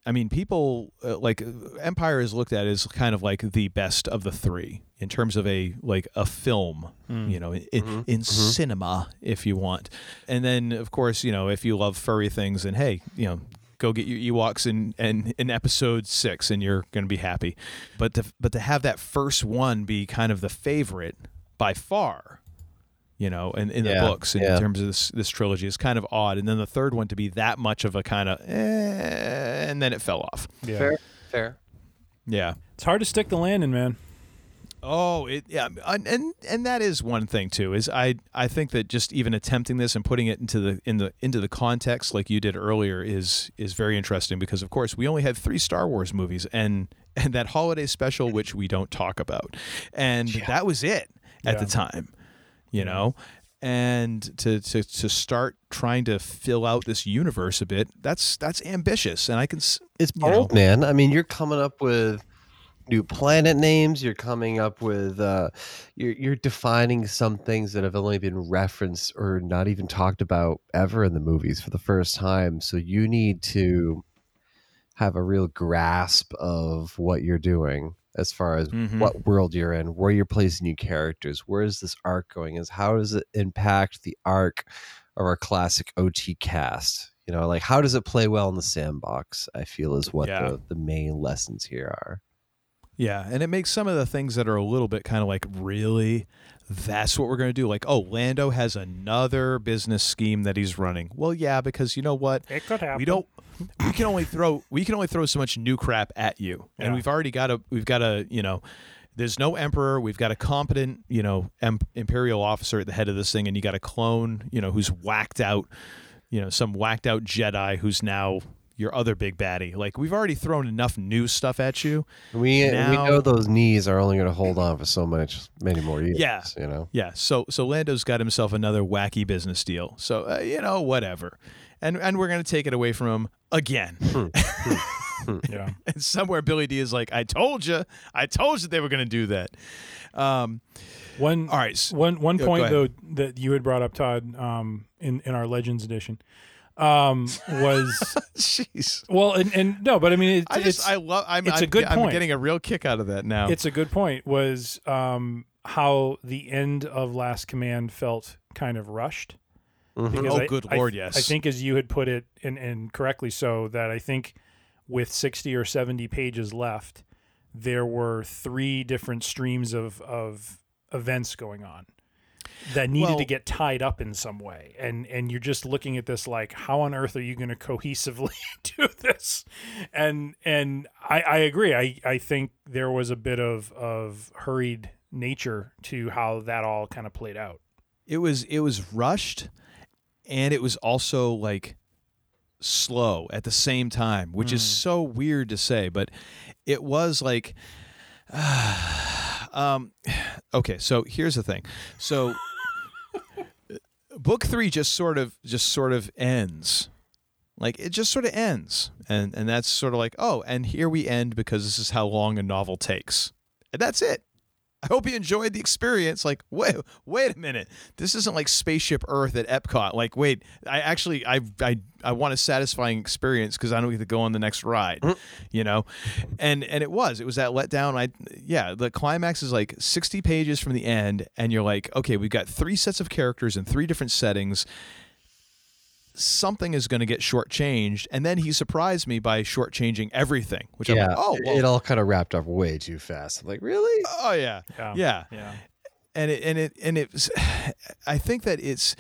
I mean, people uh, like Empire is looked at as kind of like the best of the three in terms of a like a film, Mm. you know, in, in cinema, if you want. And then, of course, you know, if you love furry things, and hey, you know, go get your Ewoks in, in, in episode six, and you're going to be happy. But to, but to have that first one be kind of the favorite by far, you know, in, in Yeah, the books in yeah. terms of this this trilogy is kind of odd. And then the third one to be that much of a kind of, eh, and then it fell off. Yeah. Fair, fair. Yeah. It's hard to stick the landing, man. Oh, it yeah, and and, and that is one thing too. Is I I think that just even attempting this and putting it into the in the into the context like you did earlier is is very interesting because of course we only had three Star Wars movies and and that holiday special which we don't talk about, and that was it at the time, you know. And to, to to start trying to fill out this universe a bit, that's that's ambitious, and I can it's you know, bold, man. I mean, you're coming up with new planet names. You're coming up with uh, you're you're defining some things that have only been referenced or not even talked about ever in the movies for the first time. So you need to have a real grasp of what you're doing as far as Mhm. what world you're in, where you're placing new characters, where is this arc going, is how does it impact the arc of our classic OT cast? You know, like how does it play well in the sandbox? I feel is what Yeah. the, the main lessons here are. Yeah, and it makes some of the things that are a little bit kind of like, really, that's what we're going to do. Like, oh, Lando has another business scheme that he's running. Well, yeah, because you know what? It could happen. We don't. We can only throw. We can only throw so much new crap at you, and Yeah. we've already got a. We've got a. You know, there's no emperor. We've got a competent, you know, em- imperial officer at the head of this thing, and you got a clone, you know, who's whacked out. You know, some whacked out Jedi who's now, your other big baddie. Like we've already thrown enough new stuff at you. We we know those knees are only going to hold on for so much, many more years. Yeah. you know. Yeah. So so Lando's got himself another wacky business deal. So uh, you know whatever, and and we're gonna take it away from him again. yeah. and somewhere Billy Dee is like, I told you, I told you they were gonna do that. Um, One all right. one one point though that you had brought up, Todd, um, in in our Legends edition, um, was Jeez. well, and, and no, but I mean, it's, I just I love. I'm, it's I'm, a good I'm point. getting a real kick out of that now. It's a good point. Was um, how the end of Last Command felt kind of rushed. Mhm. Because Oh, I- good lord, I yes. I think as you had put it, and, and correctly so, that I think with sixty or seventy pages left, there were three different streams of of events going on that needed Well- to get tied up in some way. And and you're just looking at this like how on earth are you going to cohesively do this? And and I, I agree. I, I think there was a bit of of hurried nature to how that all kind of played out. It was it was rushed, and it was also like slow at the same time, which is mm. so weird to say, but it was like. um, okay, so here's the thing. So, book three just sort of just sort of ends, like it just sort of ends, and and that's sort of like oh, and here we end because this is how long a novel takes, and that's it. I hope you enjoyed the experience. Like, wait, wait a minute. This isn't like Spaceship Earth at Epcot. Like, wait, I actually, I, I, I want a satisfying experience because I don't get to go on the next ride, mm. you know, and and it was, it was that letdown. I, yeah, the climax is like sixty pages from the end, and you're like, okay, we've got three sets of characters in three different settings. Something is going to get shortchanged, and then he surprised me by shortchanging everything, which I'm yeah, like, oh, it- well, it all kind of wrapped up way too fast. I'm like, really? Oh yeah, Yeah. yeah, Yeah. And it and it and it. was- I think that it's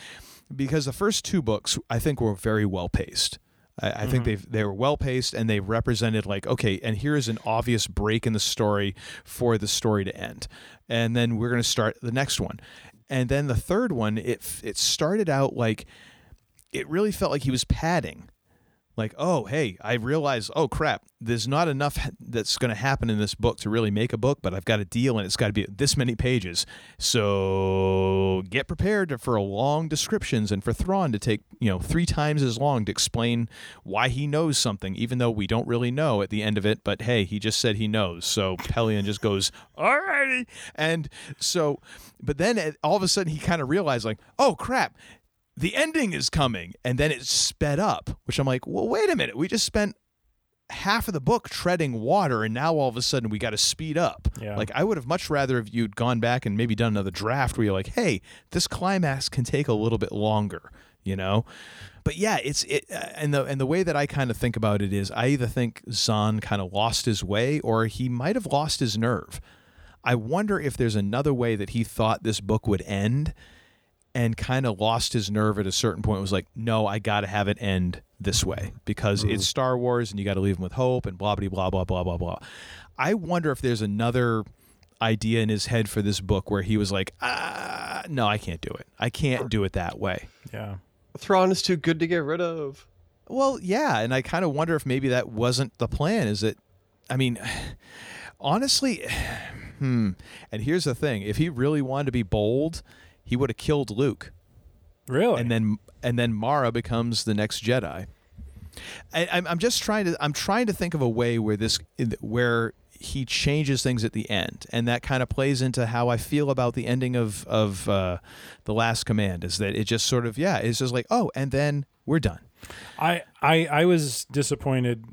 because the first two books I think were very well paced. I, I think mm-hmm. they they were well paced and they represented like okay, and here's an obvious break in the story for the story to end, and then we're going to start the next one, and then the third one it it started out like it really felt like he was padding. Like oh hey i realize oh crap there's not enough that's going to happen in this book to really make a book but i've got a deal and it's got to be this many pages. So get prepared for long descriptions and for thrawn to take you know three times as long to explain why he knows something even though we don't really know at the end of it but hey he just said he knows. So Pellaeon just goes alrighty. And so but then eh, all of a sudden he kind of realized like oh crap the ending is coming and then it sped up which i'm like well wait a minute. We just spent half of the book treading water and now all of a sudden we got to speed up. Yeah. like i would have much rather if you'd gone back and maybe done another draft where you're like hey this climax can take a little bit longer you know? But yeah it's it uh, and the and the way that i kind of think about it is i either think zahn kind of lost his way or he might have lost his nerve. I wonder if there's another way that he thought this book would end and kind of lost his nerve at a certain point. Was like, no, I got to have it end this way because it's Star Wars and you got to leave him with hope and blah blah blah blah blah blah blah. I wonder if there's another idea in his head for this book where he was like, ah, no, I can't do it. I can't do it that way. yeah Thrawn is too good to get rid of. Well, yeah, and I kind of wonder if maybe that wasn't the plan. Is it? I mean, honestly, hmm. And here's the thing: if he really wanted to be bold, he would have killed Luke. Really? And then and then Mara becomes the next Jedi. I, I'm I'm just trying to I'm trying to think of a way where this where he changes things at the end, and that kind of plays into how I feel about the ending of of uh, the Last Command. Is that it just sort of yeah, it's just like oh, and then we're done. I, I I was disappointed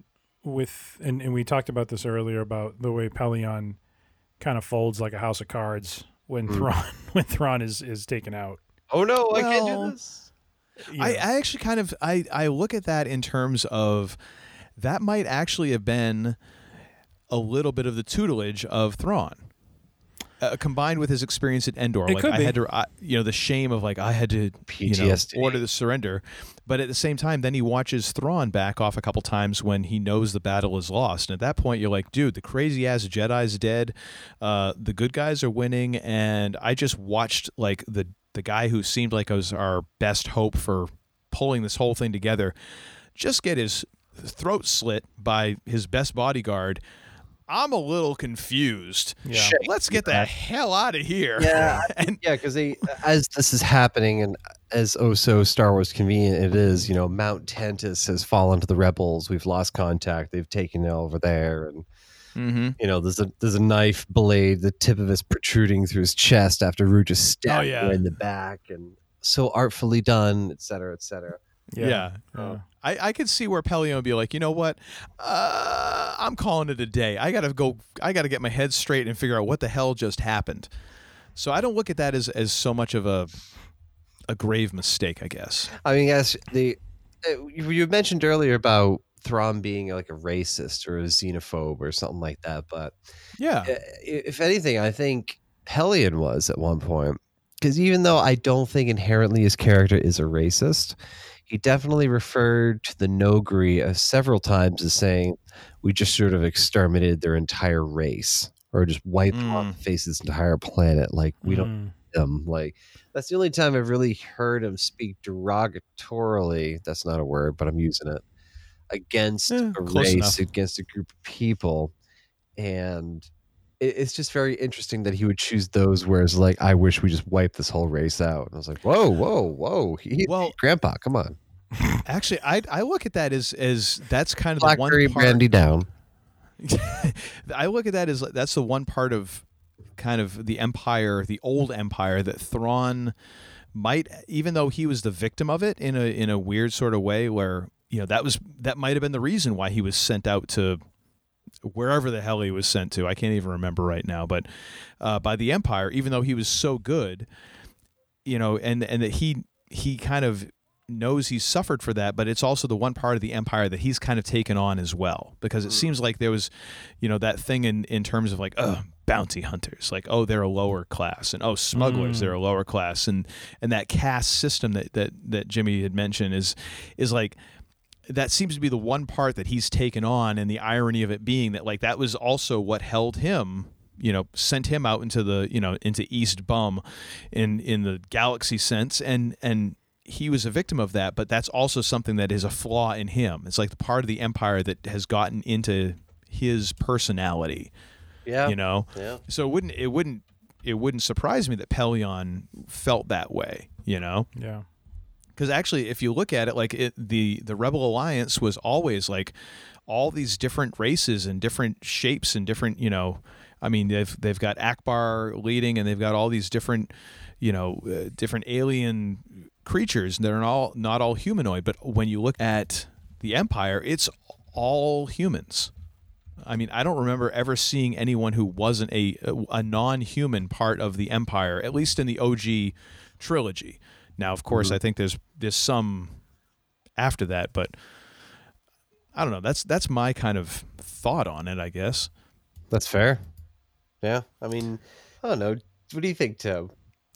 with and, and we talked about this earlier about the way Pellaeon kind of folds like a house of cards when hmm. Thrawn when Thrawn is is taken out. Oh no, I can't do this. You I. I actually kind of I, I look at that in terms of that might actually have been a little bit of the tutelage of Thrawn. Uh, combined with his experience at Endor, It like could I be. had to, I, you know, the shame of like I had to, you know, PTSD. order the surrender, but at the same time, then he watches Thrawn back off a couple times when he knows the battle is lost, and at that point, you're like, dude, the crazy ass Jedi's dead, uh, the good guys are winning, and I just watched like the the guy who seemed like was our best hope for pulling this whole thing together, just get his throat slit by his best bodyguard. I'm a little confused. Yeah. Let's get the hell out of here. Yeah, yeah, because they as this is happening, and as oh so Star Wars convenient it is, you know, Mount Tantiss has fallen to the rebels. We've lost contact. They've taken it over there, and Mm-hmm. you know, there's a there's a knife blade, the tip of it's protruding through his chest after Rukh just stabbed Oh, yeah. her in the back, and so artfully done, et cetera, et cetera. Yeah. I, I could see where Pellaeon would be like, you know what? Uh, I'm calling it a day. I gotta go I gotta get my head straight and figure out what the hell just happened. So I don't look at that as, as so much of a a grave mistake, I guess. I mean, yes, the uh, you mentioned earlier about Thrawn being like a racist or a xenophobe or something like that, but Yeah. uh, if anything, I think Pellaeon was at one point because even though I don't think inherently his character is a racist, he definitely referred to the Noghri uh, several times as saying, "We just sort of exterminated their entire race." Or just wiped off mm. the face of this entire planet. Like we don't mm. need them. Like that's the only time I've really heard him speak derogatorily. That's not a word, but I'm using it against eh, a race, enough. against a group of people, and it's just very interesting that he would choose those. Whereas, like, I wish we just wiped this whole race out. And I was like, whoa, whoa, whoa, he, Well- Grandpa, come on, Actually, I I look at that as as that's kind of the one part, brandy down. I look at that as that's the one part of kind of the empire, the old empire that Thrawn might even though he was the victim of it in a in a weird sort of way where you know that was that might have been the reason why he was sent out to wherever the hell he was sent to. I can't even remember right now, but uh, by the empire even though he was so good, you know, and and that he he kind of knows he's suffered for that, but it's also the one part of the empire that he's kind of taken on as well. Because it seems like there was, you know, that thing in, in terms of like, oh, bounty hunters, like, oh, they're a lower class, and oh, smugglers, Mm. they're a lower class, and and that caste system that that that Jimmy had mentioned is is like that seems to be the one part that he's taken on and the irony of it being that like that was also what held him you know sent him out into the you know into east bum in in the galaxy sense. And and he was a victim of that but that's also something that is a flaw in him. It's like the part of the empire that has gotten into his personality Yeah, you know? Yeah. so it wouldn't it wouldn't it wouldn't surprise me that Pellaeon felt that way you know? Yeah. Because actually if you look at it like it, the the rebel alliance was always like all these different races and different shapes and different you know i mean they've they've got Ackbar leading and they've got all these different you know uh, different alien creatures they're all not all humanoid but when you look at the empire it's all humans I mean, I don't remember ever seeing anyone who wasn't a a non-human part of the empire, at least in the OG trilogy. Now, of course, mm-hmm. I think there's there's some after that, but I don't know. That's that's my kind of thought on it, I guess. That's fair. Yeah, I mean, I don't know. What do you think, Tim?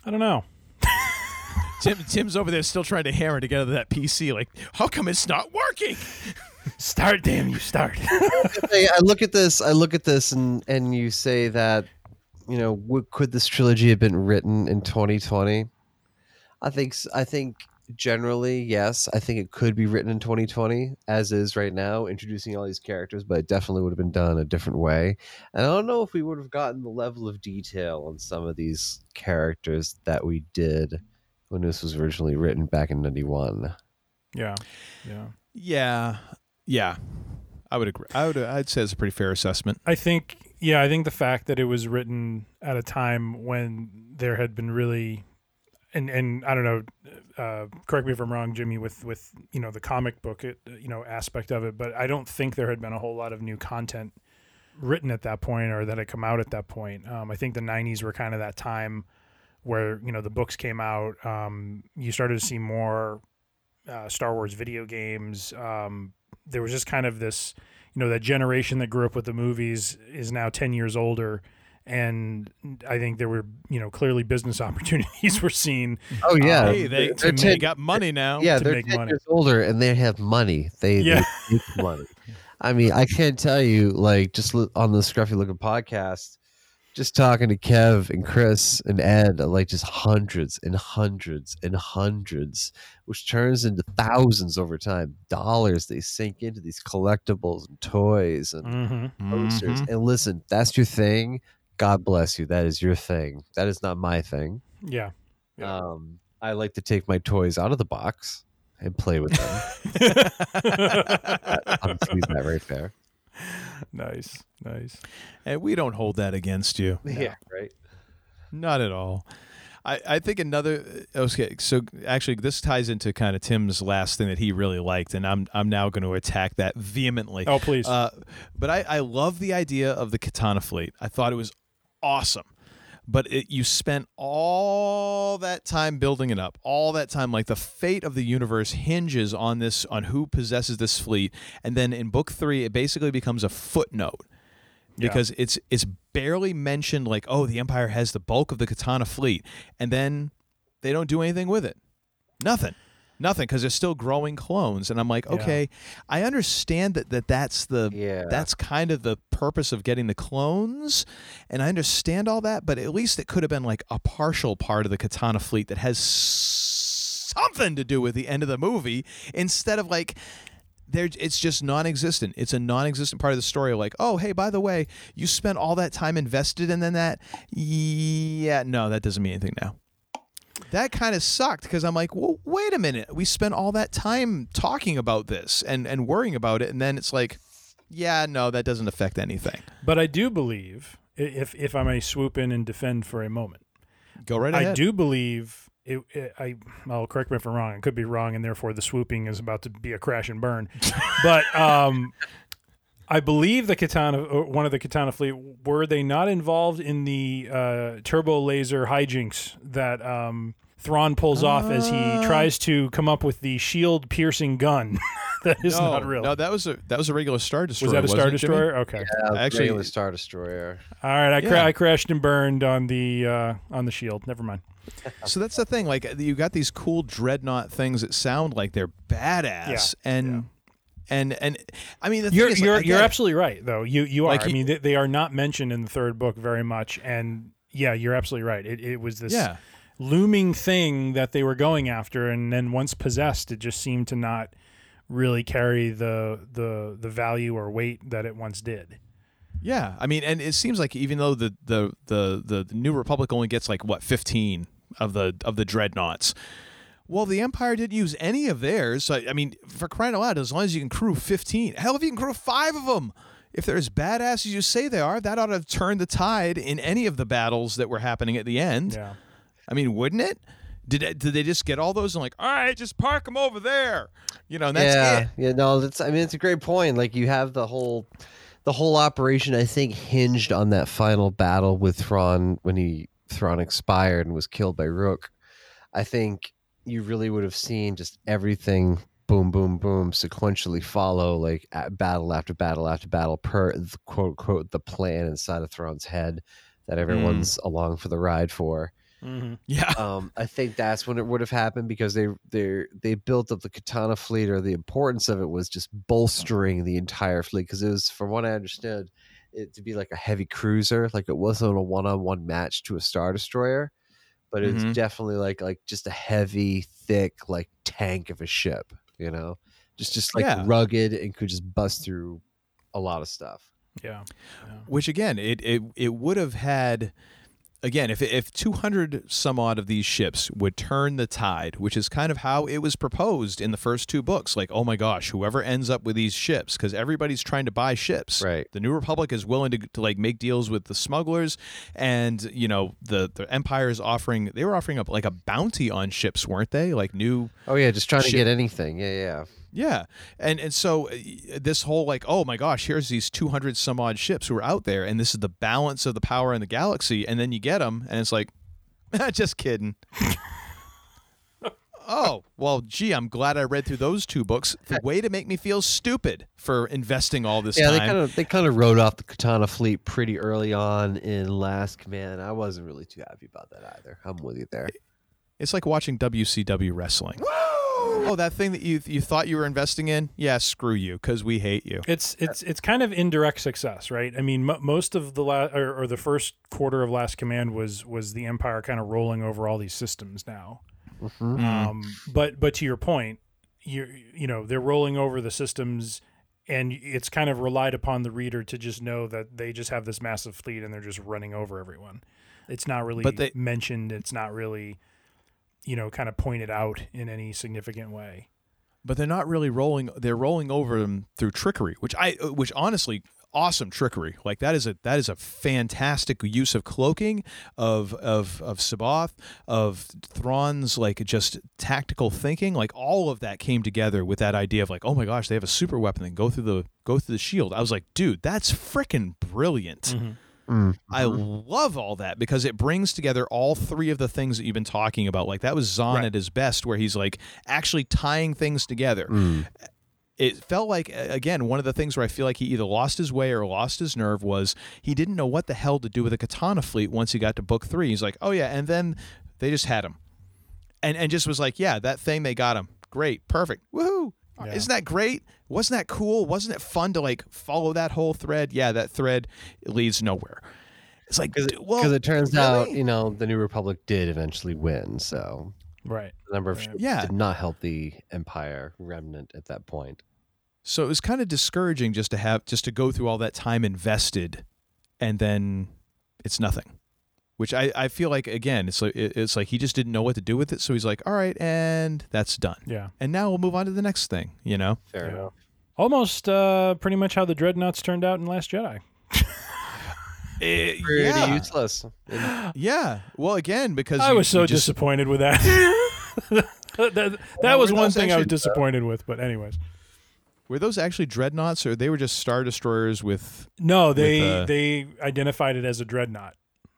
I don't know. Tim Tim's over there still trying to hammer together that PC. Like, how come it's not working? Start, damn you, start. I I look at this. I look at this, and and you say that, you know, w- could this trilogy have been written in 2020? I think. s- I think generally, yes. I think it could be written in 2020, as is right now, introducing all these characters. But it definitely would have been done a different way. And I don't know if we would have gotten the level of detail on some of these characters that we did when this was originally written back in '91. Yeah. Yeah. Yeah, yeah. I would agree. I would. I'd say it's a pretty fair assessment. I think, yeah, I think the fact that it was written at a time when there had been really, and and I don't know, uh, correct me if I'm wrong, Jimmy, with with you know the comic book, it, you know, aspect of it, but I don't think there had been a whole lot of new content written at that point or that had come out at that point. Um, I think the '90s were kind of that time where you know the books came out. Um, you started to see more uh, Star Wars video games. Um, there was just kind of this, you know, that generation that grew up with the movies is now 10 years older. And I think there were, you know, clearly business opportunities were seen. Oh yeah, Hey, they, They're to ten- they got money now. Yeah, to they're make 10 money. years older and they have money. They, Yeah. they make money. I mean, I can't tell you, like, just on the Scruffy Looking podcast, just talking to Kev and Chris and Ed, like just hundreds and hundreds and hundreds, which turns into thousands over time. Dollars they sink into these collectibles and toys and Mm-hmm. posters. Mhm. And listen, that's your thing. God bless you. That is your thing. That is not my thing. Yeah. Um, I like to take my toys out of the box and play with them. I'm teasing that right there. Nice, nice. And we don't hold that against you. Yeah, right. Not at all. I, I think another okay. So actually, this ties into kind of Tim's last thing that he really liked, and I'm I'm now going to attack that vehemently. Oh, please. Uh, but I I love the idea of the katana fleet. I thought it was awesome. But it, you spent all that time building it up, all that time. Like the fate of the universe hinges on this, on who possesses this fleet. And then in book three, it basically becomes a footnote Yeah. because it's it's barely mentioned like oh the empire has the bulk of the katana fleet and then they don't do anything with it nothing nothing because they're still growing clones and i'm like Yeah. okay i understand that, that that's the Yeah. that's kind of the purpose of getting the clones and i understand all that but at least it could have been like a partial part of the katana fleet that has something to do with the end of the movie instead of like there it's just non-existent it's a non-existent part of the story like oh hey by the way you spent all that time invested and then that yeah no that doesn't mean anything now that kind of sucked because i'm like well wait a minute we spent all that time talking about this and and worrying about it and then it's like yeah no that doesn't affect anything But I do believe, if if I may swoop in and defend for a moment, go right ahead. I do believe it, it. I well, correct me if I'm wrong. It could be wrong, and therefore the swooping is about to be a crash and burn. but um, I believe the katana, one of the katana fleet, were they not involved in the uh, turbo laser hijinks that um, Thrawn pulls off as he Uh. tries to come up with the shield piercing gun? that is no, not real. no that was a that was a regular star destroyer was that a star it, Jimmy? destroyer? Okay. Yeah, Actually- regular Star Destroyer. All right, I, cra- I crashed and burned on the uh, on the shield. Never mind. So that's the thing. Like you got these cool dreadnought things that sound like they're badass, and and and I mean, the You're is, you're I you're absolutely right though. You you are. Like I mean, they, they are not mentioned in the third book very much, and yeah, you're absolutely right. It it was this Yeah. looming thing that they were going after, and then once possessed, it just seemed to not really carry the the the value or weight that it once did. Yeah, I mean, and it seems like even though the the the the, the New Republic only gets like what fifteen of the of the dreadnoughts. Well, the Empire didn't use any of theirs. So, I mean, for crying out loud, as long as you can crew 15, hell, if you can crew five of them, if they're as badass as you say they are, that ought to have turned the tide in any of the battles that were happening at the end. Yeah. I mean, wouldn't it? Did it, did they just get all those and like, all right, just park them over there, you know? And that's yeah, it. yeah. No, that's. I mean, it's a great point. Like you have the whole, the whole operation. I think hinged on that final battle with Thrawn when he Thrawn expired and was killed by Rukh. I think you really would have seen just everything boom, boom, boom, sequentially follow like at battle after battle after battle per the quote quote the plan inside of Thrawn's head that everyone's along for the ride for. Mm-hmm. Yeah. Um, I think that's when it would have happened because they they they built up the Katana fleet, or the importance of it was just bolstering the entire fleet. Because it was, from what I understood, it to be like a heavy cruiser. Like it wasn't a one on one match to a star destroyer, but it Mhm. was definitely like like just a heavy, thick like tank of a ship. You know, just just like Yeah. rugged and could just bust through a lot of stuff. Yeah. Which again, it it it would have had again if if 200 some odd of these ships would turn the tide, which is kind of how it was proposed in the first two books. Like, oh my gosh, whoever ends up with these ships, because everybody's trying to buy ships. Right. The New Republic is willing to, to like make deals with the smugglers, and you know the the Empire is offering. They were offering up like a bounty on ships, weren't they? Like new. Oh yeah, just trying to get anything. Yeah, yeah. Yeah, and and so uh, this whole like, oh my gosh, here's these two hundred some odd ships who are out there, and this is the balance of the power in the galaxy, and then you get them, and it's like, just kidding. oh well, gee, I'm glad I read through those two books. The way to make me feel stupid for investing all this yeah, time. they kind of they kind of wrote off the Katana fleet pretty early on in Last Command. I wasn't really too happy about that either. I'm with you there. It's like watching WCW wrestling. Oh, that thing that you you thought you were investing in? Yeah, screw you, because we hate you. It's it's it's kind of indirect success, right? I mean, m- most of the la- or, or the first quarter of Last Command was was the Empire kind of rolling over all these systems now. Mm-hmm. Um, but but to your point, you you know they're rolling over the systems, and it's kind of relied upon the reader to just know that they just have this massive fleet and they're just running over everyone. It's not really But they- mentioned. It's not really, you know, kind of pointed out in any significant way. but they're not really rolling they're rolling over them through trickery which i uh, which honestly awesome trickery. Like that is a that is a fantastic use of cloaking of of of C'baoth of Thrawn's like just tactical thinking. Like all of that came together with that idea of like oh my gosh they have a super weapon that can go through the go through the shield. I was like dude that's freaking brilliant mm-hmm. I mm-hmm. love all that because it brings together all three of the things that you've been talking about. Like that was Zahn at his best, where he's like actually tying things together. Mm. It felt like again one of the things where I feel like he either lost his way or lost his nerve was he didn't know what the hell to do with a katana fleet once he got to book three. He's like, oh yeah, and then they just had him, and and just was like, yeah, that thing they got him, great, perfect, woohoo. Isn't that great? Wasn't that cool? Wasn't it fun to like follow that whole thread? Yeah, that thread leads nowhere. It's like, because it, well, it turns out you know the New Republic did eventually win, so Right. the number of ships Yeah. did not help the Empire remnant at that point. So it was kind of discouraging just to have just to go through all that time invested, and then it's nothing. Which I, I feel like again it's like it's like he just didn't know what to do with it, so he's like, all right, and that's done. Yeah. And now we'll move on to the next thing. You know. Fair enough. Almost uh, pretty much how the dreadnoughts turned out in Last Jedi. Eh, Pretty yeah. useless. Yeah. Well, again because I you- was so just- disappointed with that. that that Well, was one those thing I was actually- disappointed with, but anyways. Were those actually dreadnoughts, or they were just star destroyers with? No, they with, uh, they identified it as a dreadnought.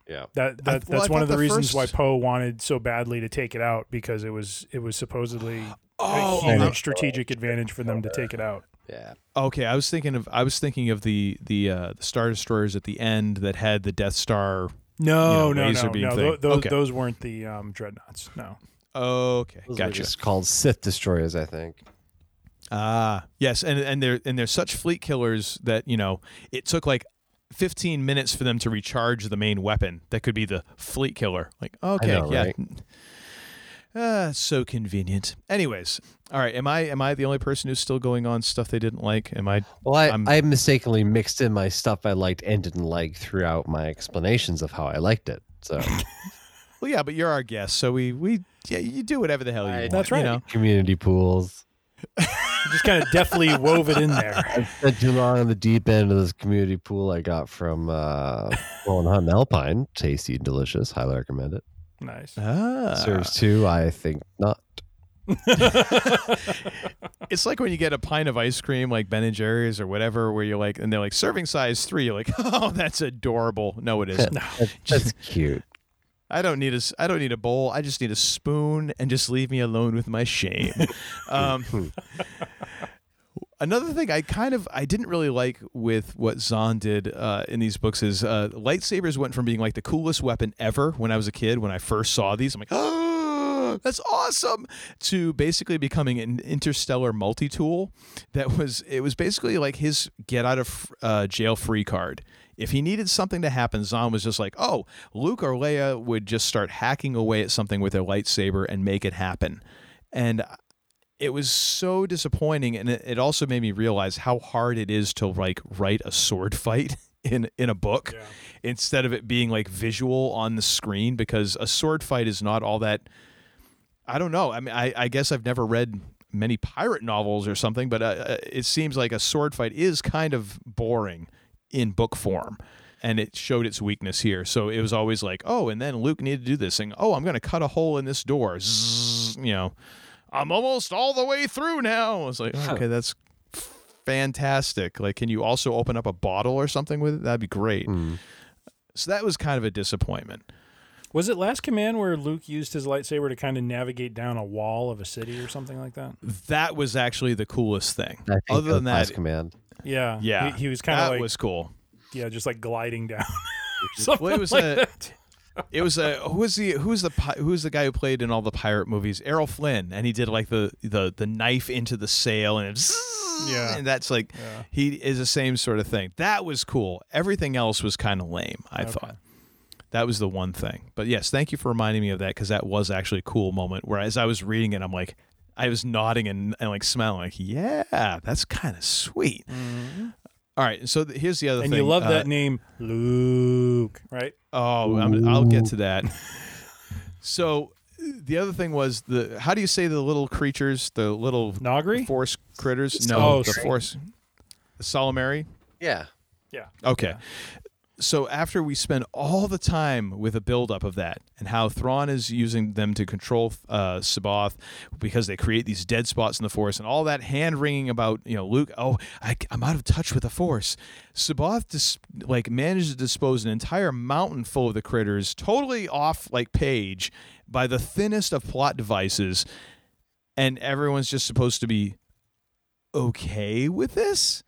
Yeah. That, that well, that's I one of the the reasons why Poe wanted so badly to take it out because it was it was supposedly Oh, a huge oh, strategic advantage for them to take it out. Yeah. Okay, I was thinking of I was thinking of the the uh, the star destroyers at the end that had the Death Star. No, you know, no, laser no, beam no. thing. tho- Those okay. those weren't the um, dreadnoughts. No. Okay, Those gotcha. just called Sith destroyers, I think. Ah, yes, and and they're and they're such fleet killers that you know it took like 15 minutes for them to recharge the main weapon that could be the fleet killer. Like, okay, know, yeah. right? Ah, so convenient. Anyways, all right. Am I am I the only person who's still going on stuff they didn't like? Am I? Well, I, I'm- I mistakenly mixed in my stuff I liked and didn't like throughout my explanations of how I liked it. So Well, yeah, but you're our guest, so we we yeah, you do whatever the hell you want. That's right. You right. know? community pools. You just kind of deftly wove it in there. I spent too long in the deep end of this community pool I got from uh, Rolling Hunt and Alpine. Tasty and delicious. Highly recommend it. Nice. Ah, Serves two, I think not. it's like when you get a pint of ice cream, like Ben and Jerry's or whatever, where you're like, and they're like serving size three. You're like, oh, that's adorable. No, it isn't. That- That's cute. I don't need a I don't need a bowl. I just need a spoon and just leave me alone with my shame. um, another thing I kind of I didn't really like with what Zahn did uh, in these books is uh, lightsabers went from being like the coolest weapon ever when I was a kid when I first saw these. I'm like, oh, that's awesome! To basically becoming an interstellar multi tool that was it was basically like his get out of uh, jail free card. If he needed something to happen, Zahn was just like, oh, Luke or Leia would just start hacking away at something with their lightsaber and make it happen. And it was so disappointing and it, it also made me realize how hard it is to like write a sword fight in in a book instead of it being like visual on the screen because a sword fight is not all that I don't know. I mean I, I guess I've never read many pirate novels or something, but uh, uh, it seems like a sword fight is kind of boring in book form. And it showed its weakness here. So it was always like, oh, and then Luke needed to do this thing. Oh, I'm going to cut a hole in this door. Zzz, you know, I'm almost all the way through now. I was like, okay, that's fantastic. Like, can you also open up a bottle or something with it? That'd be great. So that was kind of a disappointment. Was it Last Command where Luke used his lightsaber to kind of navigate down a wall of a city or something like that? That was actually the coolest thing. I think Other than that, Last command. Yeah. yeah, He, he was kind of that like was cool. yeah, just like gliding down. something Well, it was like a that. It was a who was the who's the pi- who's the guy who played in all the pirate movies? Errol Flynn, and he did like the the the knife into the sail and it Yeah. and that's like Yeah. he is the same sort of thing. That was cool. Everything else was kind of lame. I thought that was the one thing. But yes, thank you for reminding me of that because that was actually a cool moment. Where as I was reading it, I'm like, I was nodding and, and like smiling, like, yeah, that's kind of sweet. All right, so th- here's the other and thing. you love uh, that name, Luke, right? Oh, I'm, I'll get to that. so the other thing was the how do you say the little creatures, the little Noghri? force critters? No, Oh, the force the ysalamiri. Yeah. Yeah. Okay. So after we spend all the time with a buildup of that and how Thrawn is using them to control uh, C'baoth because they create these dead spots in the Force and all that hand wringing about you know Luke oh I, am out of touch with the Force. C'baoth dis- like manages to dispose an entire mountain full of the critters totally off like page by the thinnest of plot devices. And everyone's just supposed to be okay with this?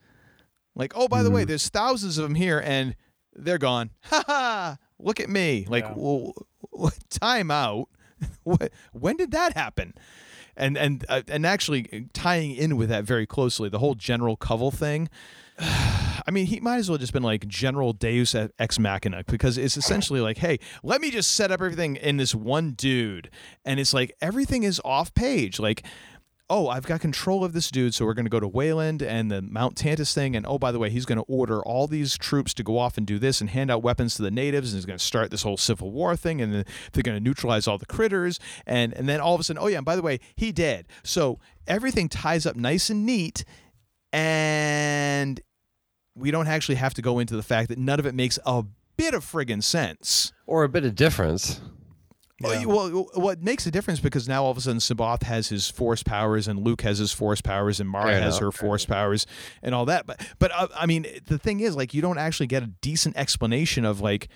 Like, oh, by the way, there's thousands of them here, and they're gone. Ha ha! Look at me. Like, well, what, time out. when did that happen? And and uh, and actually tying in with that very closely, the whole General Covell thing. I mean, he might as well just been like General Deus Ex Machina because it's essentially like, hey, let me just set up everything in this one dude, and it's like everything is off page. Like, oh, I've got control of this dude, so we're going to go to Wayland and the Mount Tantiss thing. And oh, by the way, he's going to order all these troops to go off and do this and hand out weapons to the natives. And he's going to start this whole civil war thing. And they're going to neutralize all the critters. And, and then all of a sudden, oh, yeah, and by the way, he dead. So everything ties up nice and neat. And we don't actually have to go into the fact that none of it makes a bit of friggin' sense. Or a bit of difference. Well, Well, what makes a difference because now all of a sudden C'baoth has his force powers and Luke has his force powers and Mara has her force powers and all that. But but uh, I mean, the thing is, like, you don't actually get a decent explanation of like,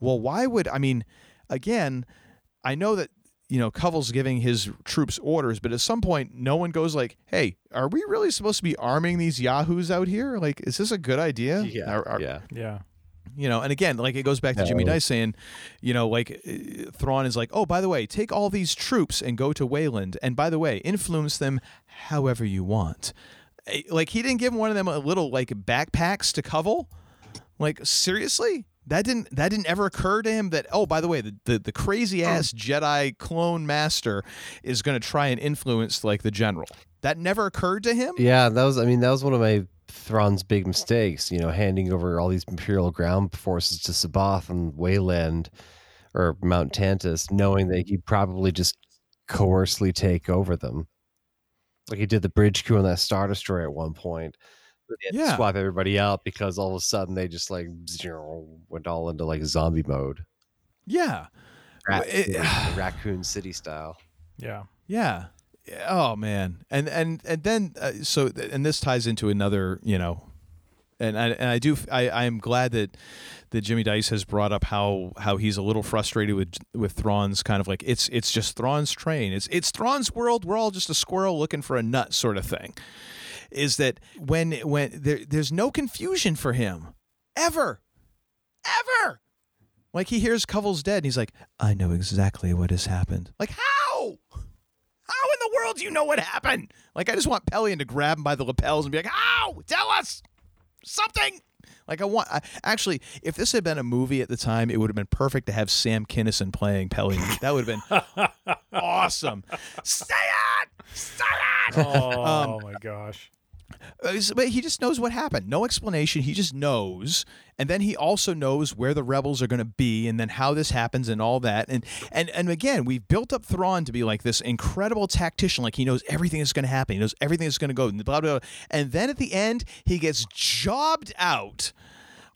well, why would I mean, again, I know that you know Covell's giving his troops orders, but at some point, no one goes like, "Hey, are we really supposed to be arming these yahoos out here? Like, is this a good idea?" Yeah, Are- are- yeah. Yeah. You know, and again, like it goes back to Jimmy No. Dice saying, you know, like uh, Thrawn is like, oh, by the way, take all these troops and go to Wayland, and by the way, influence them however you want. Eh, Like he didn't give one of them a little like backpacks to Covell. Like seriously, that didn't that didn't ever occur to him that oh, by the way, the the, the crazy ass Jedi clone master is going to try and influence like the general. That never occurred to him. Yeah, that was. I mean, that was one of my Thrawn's big mistakes. You know, handing over all these Imperial ground forces to C'baoth and Wayland or Mount Tantiss, knowing that he'd probably just coercely take over them, like he did the bridge crew on that Star Destroyer at one point. But he had to Yeah. swap everybody out because all of a sudden they just like zero, went all into like zombie mode, Yeah. Rat- It- raccoon city style. Yeah. Yeah. Oh man. And and and then uh, so and this ties into another, you know, and I and I do I I am glad that that Jimmy Dice has brought up how how he's a little frustrated with with Thrawn's kind of like it's it's just Thrawn's train. It's it's Thrawn's world. We're all just a squirrel looking for a nut sort of thing. Is that when when there there's no confusion for him ever. Ever. Like he hears Covell's dead and he's like, I know exactly what has happened. Like how? The world do you know what happened? Like, I just want Pellaeon to grab him by the lapels and be like, "Ow! Tell us something." Like, I want. I, actually, if this had been a movie at the time, it would have been perfect to have Sam Kinison playing Pellaeon. That would have been awesome. Say it! Say it! Oh Um, my gosh. Uh, But he just knows what happened. No explanation. He just knows, and then he also knows where the rebels are going to be, and then how this happens, and all that. And and and again, we've built up Thrawn to be like this incredible tactician. Like he knows everything that's going to happen. He knows everything that's going to go. And blah, blah blah. And then at the end, he gets jobbed out,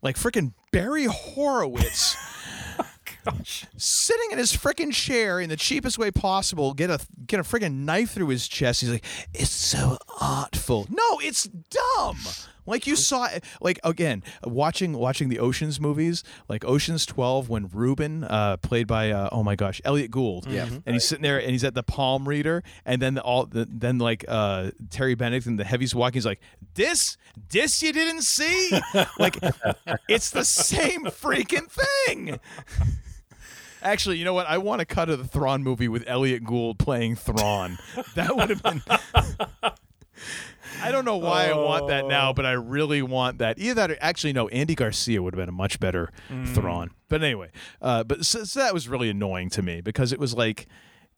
like freaking Barry Horowitz. Sitting in his freaking chair in the cheapest way possible, get a get a freaking knife through his chest. He's like, "It's so artful." No, it's dumb. Like you saw, like again, watching watching the Ocean's movies, like Ocean's Twelve, when Ruben, uh, played by uh, oh my gosh, Elliot Gould, Yeah. and he's sitting there and he's at the palm reader, and then the, all the, then like uh, Terry Benedict and the heavy's walking, he's like, "This, this you didn't see?" like it's the same freaking thing. Actually, you know what? I want a cut of the Thrawn movie with Elliot Gould playing Thrawn. that would have been. I don't know why I want that now, but I really want that. Either that, or actually, no. Andy Garcia would have been a much better Thrawn. But anyway, uh, but so, so that was really annoying to me because it was like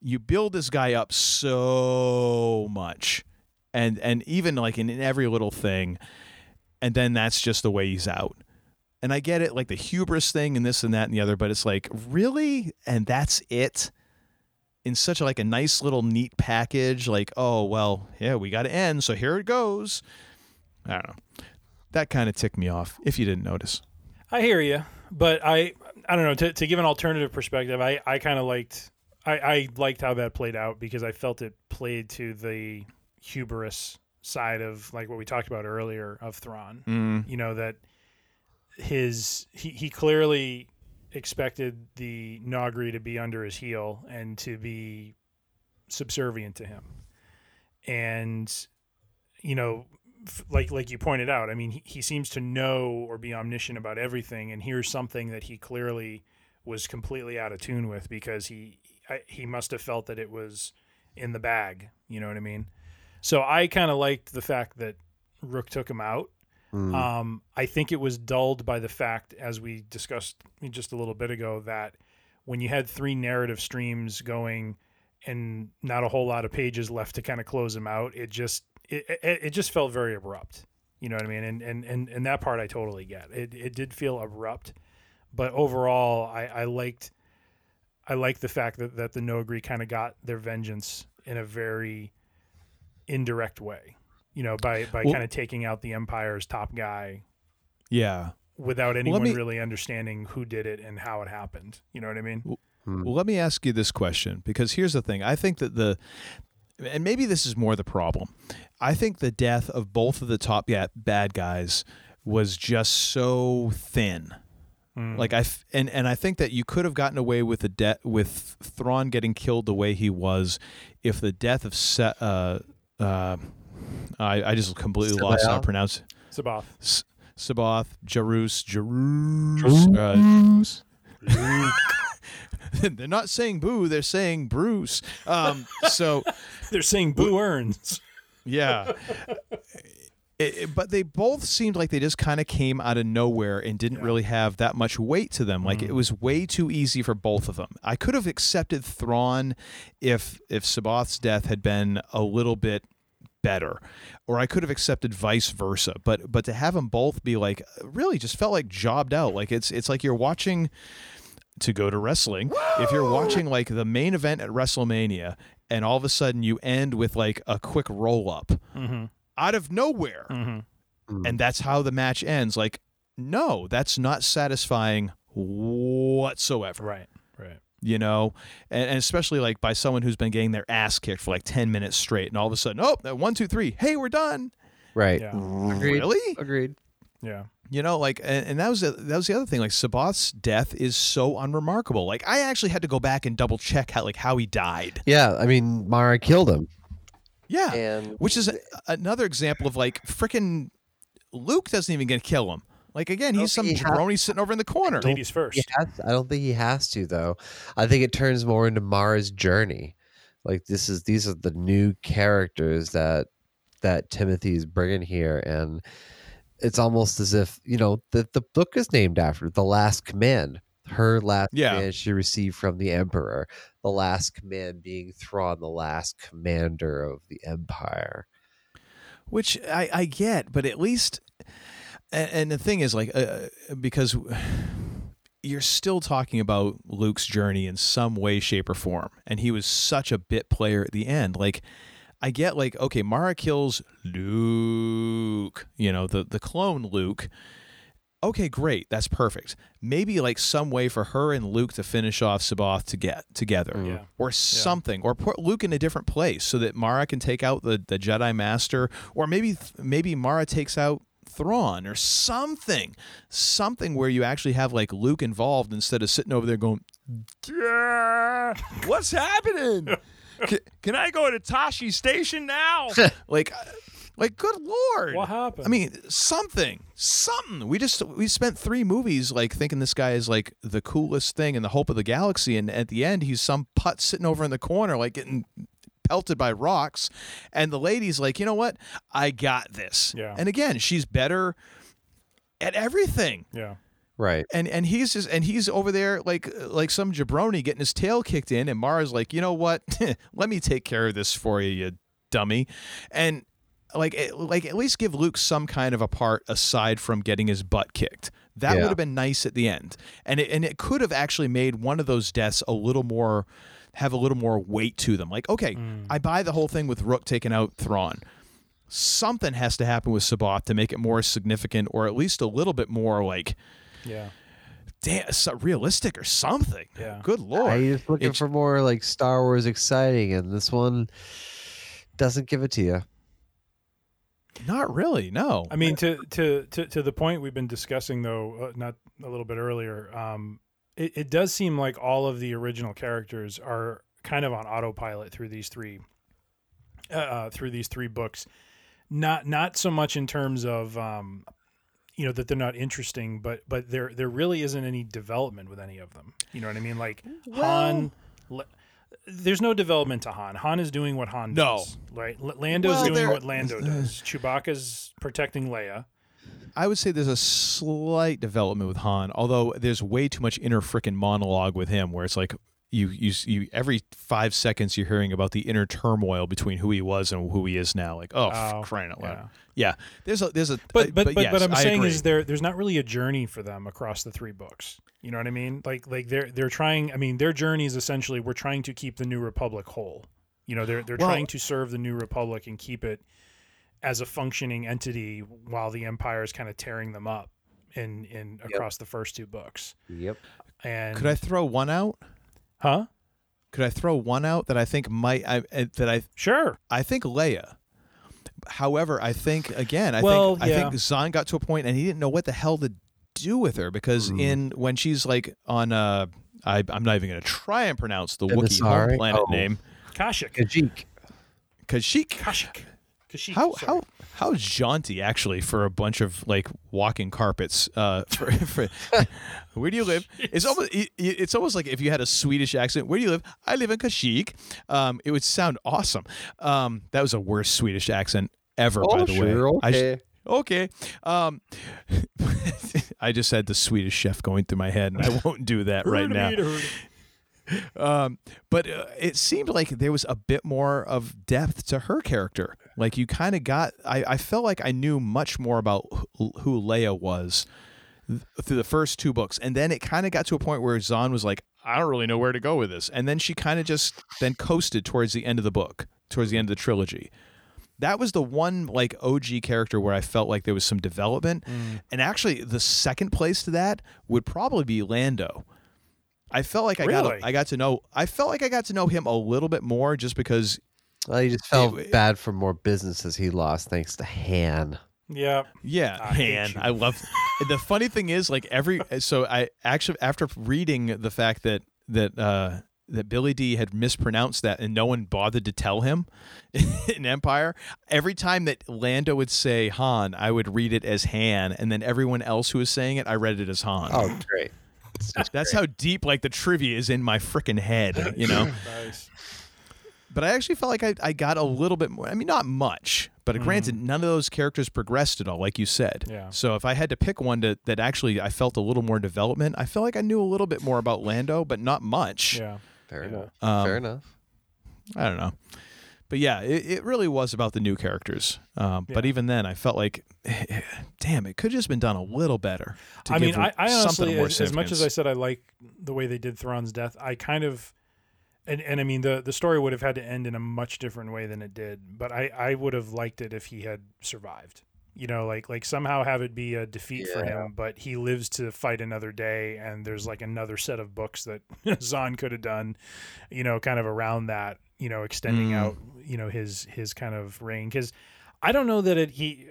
you build this guy up so much, and and even like in, in every little thing, and then that's just the way he's out. And I get it, like the hubris thing and this and that and the other, but it's like really, and that's it in such a, like a nice little neat package. Like, oh well, yeah, we got to end, so here it goes. I don't know. That kind of ticked me off. If you didn't notice, I hear you, but I I don't know. To, to give an alternative perspective, I, I kind of liked I, I liked how that played out because I felt it played to the hubris side of like what we talked about earlier of Thrawn. Mm. You know that his he, he clearly expected the Noghri to be under his heel and to be subservient to him. And you know, like like you pointed out, I mean, he, he seems to know or be omniscient about everything, and here's something that he clearly was completely out of tune with because he he must have felt that it was in the bag. You know what I mean? So I kind of liked the fact that Rukh took him out. Mm. Um, I think it was dulled by the fact, as we discussed just a little bit ago, that when you had three narrative streams going and not a whole lot of pages left to kind of close them out, it just it, it, it just felt very abrupt. You know what I mean? And and and, and that part I totally get. It it did feel abrupt, but overall I, I liked I liked the fact that, that the Noghri kind of got their vengeance in a very indirect way. You know, by by Well- kind of taking out the Empire's top guy yeah. without let anyone me- really understanding who did it and how it happened. You know what I mean? Well, let me ask you this question because here's the thing. I think that the, and maybe this is more the problem. I think the death of both of the top yeah, bad guys was just so thin. Like I f- and and I think that you could have gotten away with the death with Thrawn getting killed the way he was, if the death of Se- uh, uh, I I just completely lost how to pronounce it. C'baoth. S- C'baoth, Joruus, Joruus. Uh, they're not saying boo, they're saying Bruce. Um, so They're saying Boo earns. yeah. It- it- but they both seemed like they just kind of came out of nowhere and didn't really have that much weight to them. Like it was way too easy for both of them. I could have accepted Thrawn if if C'baoth's death had been a little bit better, or I could have accepted vice versa. But but to have them both be like really just felt like jobbed out. Like it's it's like you're watching to go to wrestling. If you're watching like the main event at WrestleMania and all of a sudden you end with like a quick roll up Mm-hmm. out of nowhere and that's how the match ends like no that's not satisfying whatsoever Right. Right. You know and, and especially like by someone who's been getting their ass kicked for like 10 minutes straight and all of a sudden oh one two three hey we're done Right. Yeah. Agreed. Really? Agreed. Yeah. you know like and, and that was the, that was the other thing like C'baoth's death is so unremarkable like i actually had to go back and double check how like how he died Yeah, I mean, Mara killed him. Yeah, And- which is a, another example of like freaking Luke doesn't even get to kill him. Like again, he's some he ha- jabroni sitting over in the corner. Ladies first. He has, I don't think he has to though. I think it turns more into Mara's journey. Like this is these are the new characters that that Timothy is bringing here, and it's almost as if you know the the book is named after the Last Command. Her last Yeah. command she received from the Emperor. The last command being Thrawn, the last commander of the Empire. which I, I get, but at least, and, and the thing is, like, uh, because you're still talking about Luke's journey in some way, shape, or form, and he was such a bit player at the end. Like, I get, like, okay, Mara kills Luke, you know, the the clone Luke. Okay, great, that's perfect. Maybe like some way for her and Luke to finish off C'baoth to get together, Yeah. or something, or put Luke in a different place so that Mara can take out the, the Jedi Master, or maybe maybe Mara takes out Thrawn, or something, something where you actually have like Luke involved instead of sitting over there going, "Yeah, "What's happening? can, can I go to Tosche Station now?" like, uh, Like, good lord. What happened? I mean, something, something. We just we spent three movies like thinking this guy is like the coolest thing and the hope of the galaxy, and at the end he's some putt sitting over in the corner, like getting pelted by rocks, and the lady's like, you know what? I got this. Yeah. And again, she's better at everything. Yeah. Right. And and he's just and he's over there like like some jabroni getting his tail kicked in, and Mara's like, you know what? Let me take care of this for you, you dummy. And like eh, like at least give Luke some kind of a part aside from getting his butt kicked. That Yeah. would have been nice at the end, and it, and it could have actually made one of those deaths a little more have a little more weight to them. Like, okay, I buy the whole thing with Rukh taking out Thrawn. Something has to happen with C'baoth to make it more significant, or at least a little bit more like Yeah. damn so realistic or something. Yeah. Good lord. I just looking It's- for more like Star Wars exciting, and this one doesn't give it to you. Not really. No. I mean, to to to to the point we've been discussing though, uh, not a little bit earlier. Um, it, it does seem like all of the original characters are kind of on autopilot through these three, uh, uh, through these three books. Not not so much in terms of um, you know that they're not interesting, but but there there really isn't any development with any of them. You know what I mean? Like Han. Le- there's no development to Han. Han is doing what Han No. does. Right? L- Lando's Well, doing what Lando does. Chewbacca's protecting Leia. I would say there's a slight development with Han, although there's way too much inner frickin' monologue with him, where it's like you you you every five seconds you're hearing about the inner turmoil between who he was and who he is now. Like, oh, f- Oh, crying out loud. yeah. Yeah. There's a there's a But uh, but but, yes, but I'm I saying agree. is there there's not really a journey for them across the three books. You know what I mean? Like like they're they're trying. I mean, their journey is essentially we're trying to keep the New Republic whole. You know, they're they're Well- trying to serve the New Republic and keep it as a functioning entity while the Empire is kind of tearing them up in in across the first two books. Yep. And Could I throw one out? Huh? Could I throw one out that I think might I uh, that I sure I think Leia. However, I think again, I Well, think yeah. I think Zahn got to a point and he didn't know what the hell to do with her because in when she's like on uh I, I'm not even going to try and pronounce the Wookiee home planet Oh. name. Kashyyyk. Kashyyyk. Kashyyyk. Kashyyyk. Kashyyyk. How sorry. how how jaunty actually for a bunch of like walking carpets. Uh, for, for where do you live? It's almost it- it's almost like if you had a Swedish accent. Where do you live? I live in Kashyyyk. Um, it would sound awesome. Um, that was a worst Swedish accent ever, by Oh, the sure, way. I sh- okay. okay. Um, I just had the Swedish chef going through my head, and I won't do that right now. Um, but uh, it seemed like there was a bit more of depth to her character. Like you kind of got, I, I felt like I knew much more about who, who Leia was th- through the first two books, and then it kind of got to a point where Zahn was like, I don't really know where to go with this, and then she kind of just then coasted towards the end of the book, towards the end of the trilogy. That was the one like OG character where I felt like there was some development, and actually the second place to that would probably be Lando. I felt like I Really? got I got to know I felt like I got to know him a little bit more just because Well, he just felt bad for more businesses he lost thanks to Han. Yeah. yeah, I hate man. I love. the funny thing is, like every so I actually after reading the fact that that uh that Billy Dee had mispronounced that and no one bothered to tell him in Empire, every time that Lando would say Han, I would read it as Han, and then everyone else who was saying it, I read it as Han. Oh, great. That's how deep like the trivia is in my freaking head, you know. Nice. But I actually felt like I, I got a little bit more. I mean, not much, but granted, none of those characters progressed at all, like you said. Yeah. So if I had to pick one to, that actually I felt a little more development, I felt like I knew a little bit more about Lando, but not much. Yeah. Fair enough. Um, Fair enough. I don't know. But yeah, it, it really was about the new characters. Um, But even then, I felt like, damn, it could have just been done a little better. To I give mean, I, I honestly, more as, as much as I said I like the way they did Thrawn's death, I kind of, and, and I mean the the story would have had to end in a much different way than it did. But I I would have liked it if he had survived. You know, like like somehow have it be a defeat for him, but he lives to fight another day, and there's like another set of books that Zahn could have done, you know, kind of around that, you know, extending Mm. out, you know, his his kind of reign. Because I don't know that it he,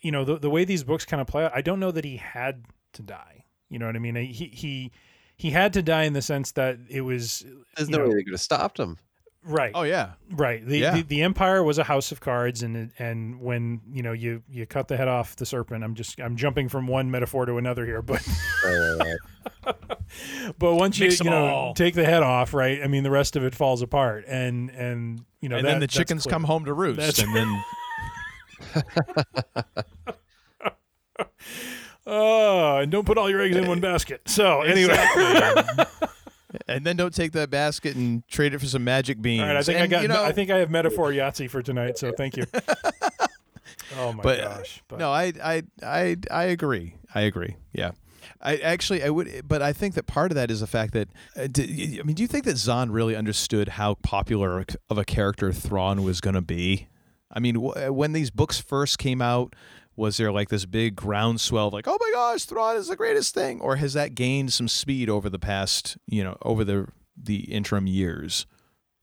you know, the the way these books kind of play out, I don't know that he had to die. You know what I mean? He he he had to die in the sense that it was There's no know, way they could have stopped him. Right. Oh yeah. Right. The, Yeah. the the Empire was a house of cards, and and when you know you you cut the head off the serpent, I'm just I'm jumping from one metaphor to another here, but but once you you know all. take the head off, right? I mean, the rest of it falls apart, and and you know and that- then the chickens clear. come home to roost, That's and then Oh, and don't put all your eggs in one basket. So anyway, and then don't take that basket and trade it for some magic beans. all right. I think I got. You know, I think I have metaphor Yahtzee for tonight. So thank you. oh my but gosh! But no, I, I, I, I agree. I agree. Yeah. I actually, I would, but I think that part of that is the fact that, uh, I mean, do you think that Zahn really understood how popular of a character Thrawn was going to be? I mean, w- when these books first came out, was there like this big groundswell of like, oh my gosh, Thrawn is the greatest thing, or has that gained some speed over the past, you know, over the the interim years?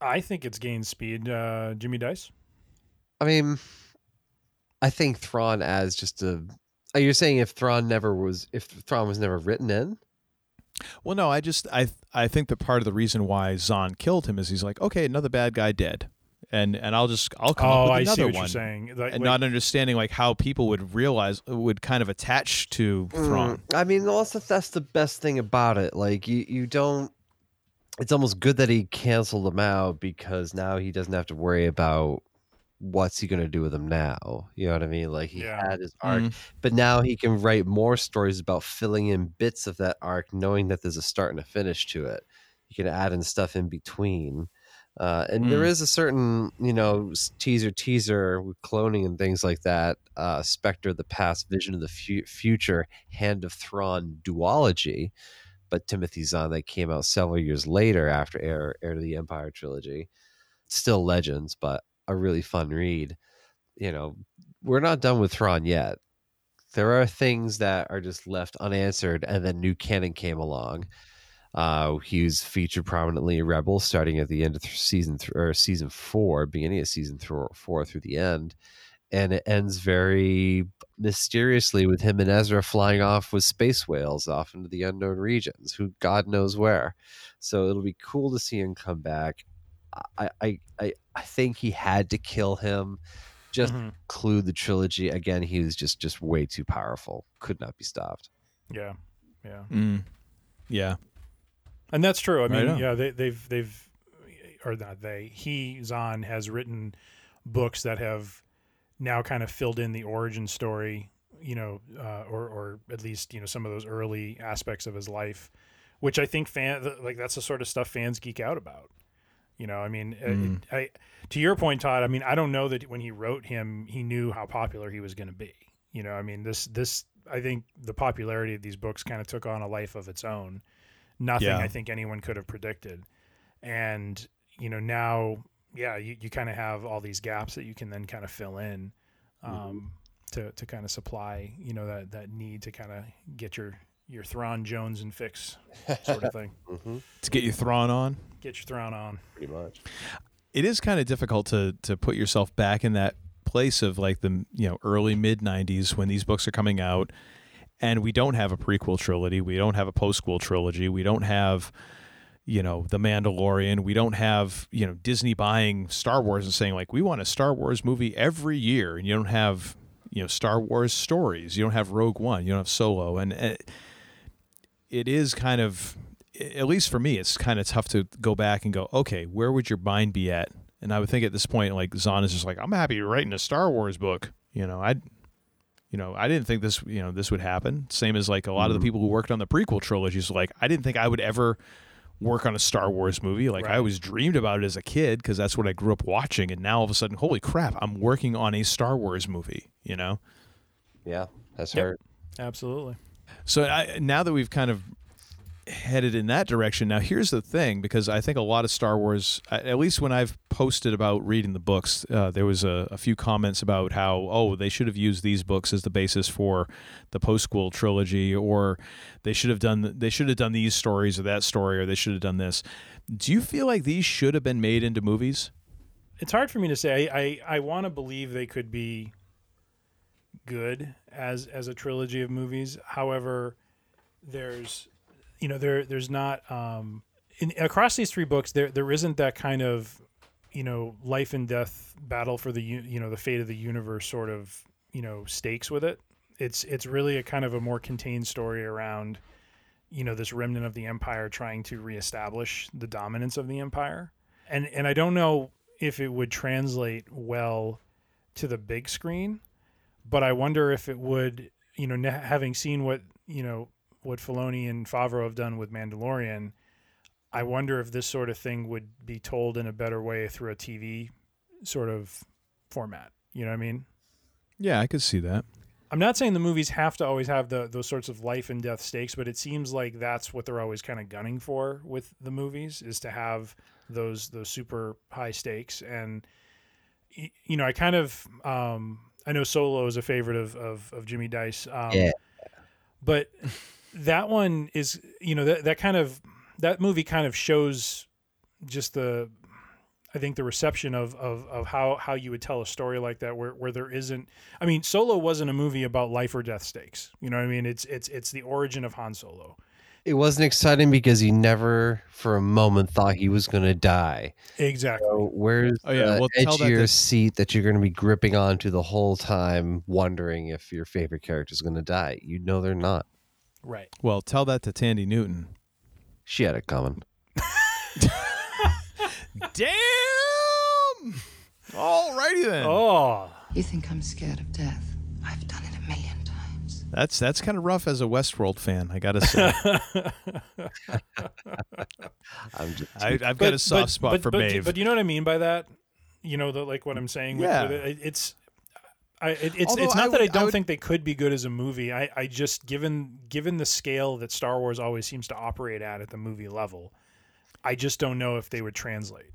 I think it's gained speed. Uh, Jimmy Dice. I mean, I think Thrawn as just a. Are you saying if Thrawn never was, if Thrawn was never written in? Well, no, I just I I think that part of the reason why Zahn killed him is he's like, okay, another bad guy dead, and and I'll just I'll come Oh, up with I another see what one. you're saying. Like- and like- not understanding like how people would realize would kind of attach to Thrawn. Mm, I mean, also that's the best thing about it. Like you, you don't. It's almost good that he canceled him out because now he doesn't have to worry about what's he going to do with him now. You know what I mean? Like he Yeah. had his arc, Mhm. but now he can write more stories about filling in bits of that arc, knowing that there's a start and a finish to it. You can add in stuff in between. Uh, and there Mm. is a certain, you know, teaser, teaser with cloning and things like that. Uh, Spectre of the past, Vision of the fu- future, Hand of Thrawn duology. But Timothy Zahn that came out several years later after Heir, Heir to the Empire trilogy. Still legends, but a really fun read. You know, we're not done with Thrawn yet. There are things that are just left unanswered, and then new canon came along. Uh, he was featured prominently in Rebels, starting at the end of th- season th- or season four, beginning of season th- four through the end, and it ends very mysteriously with him and Ezra flying off with space whales off into the unknown regions, who God knows where. So it'll be cool to see him come back. I I I, I think he had to kill him. Just Mhm. conclude the trilogy again. He was just just way too powerful. Could not be stopped. Yeah. Yeah. Mm. Yeah. And that's true. I mean, yeah, they, they've they've or not they. He Zahn has written books that have now kind of filled in the origin story, you know, uh, or or at least you know some of those early aspects of his life, which I think fan like that's the sort of stuff fans geek out about. You know, I mean, uh, Mm. it, I to your point, Todd. I mean, I don't know that when he wrote him, he knew how popular he was going to be. You know, I mean, this this I think the popularity of these books kind of took on a life of its own. Nothing Yeah. I think anyone could have predicted, and you know now, yeah, you, you kind of have all these gaps that you can then kind of fill in. Um, to, to kind of supply, you know, that, that need to kind of get your, your Thrawn Jones and fix sort of thing. To get you Thrawn on. Get your Thrawn on. Pretty much. it is kind of difficult to to put yourself back in that place of like the you know early mid 90s when these books are coming out and we don't have a prequel trilogy we don't have a postquel trilogy we don't have you know the mandalorian we don't have you know disney buying star wars and saying like we want a star wars movie every year and you don't have you know star wars stories you don't have rogue one you don't have solo and uh, it is kind of at least for me it's kind of tough to go back and go okay where would your mind be at? And i would think at this point like zahn is just like i'm happy writing a star wars book you know i you know i didn't think this you know this would happen same as like a lot of the mm-hmm. people who worked on the prequel trilogies like i didn't think i would ever work on a star wars movie like i always dreamed about it as a kid because that's what i grew up watching and now all of a sudden holy crap i'm working on a star wars movie you know Yeah, that's Yep. hurt. Absolutely. so I, now that we've kind of headed in that direction, now here's the thing because I think a lot of Star Wars, at least when I've posted about reading the books, uh, there was a, a few comments about how oh they should have used these books as the basis for the postquel trilogy, or they should have done they should have done these stories or that story, or they should have done this. Do you feel like these should have been made into movies? It's hard for me to say. I, I, I want to believe they could be good as as a trilogy of movies. However, there's you know there there's not um in across these three books there there isn't that kind of you know life and death battle for the you know the fate of the universe sort of you know stakes with it. It's it's really a kind of a more contained story around you know this remnant of the empire trying to reestablish the dominance of the empire. And and I don't know if it would translate well to the big screen, but I wonder if it would, you know, having seen what, you know, what Filoni and Favreau have done with Mandalorian, I wonder if this sort of thing would be told in a better way through a TV sort of format. You know what I mean? Yeah, I could see that. I'm not saying the movies have to always have the those sorts of life and death stakes, but it seems like that's what they're always kind of gunning for with the movies is to have those those super high stakes. And you know, I kind of um, I know Solo is a favorite of of, of Jimmy Dice, um, Yeah. but that one is you know that that kind of that movie kind of shows just the I think the reception of, of, of how, how you would tell a story like that where, where there isn't I mean Solo wasn't a movie about life or death stakes. You know what I mean? It's it's it's the origin of Han Solo. It wasn't exciting because he never for a moment thought he was going to die. Exactly. So where's Oh, yeah, the well, edge tell of your to- seat that you're going to be gripping onto the whole time, wondering if your favorite character is going to die? You know they're not. Right. Well, tell that to Thandie Newton. She had it coming. Damn! Alrighty then. Oh. You think I'm scared of death? I've done it a million times. That's that's kind of rough as a Westworld fan, I gotta say. I'm just I, I've got a soft spot but, for but, Maeve. But you know what I mean by that? You know, the, like what I'm saying. With, Yeah. with it, it's. I, it, it's Although it's I not that I would- I don't would- think they could be good as a movie. I, I just given given the scale that Star Wars always seems to operate at at the movie level, I just don't know if they would translate.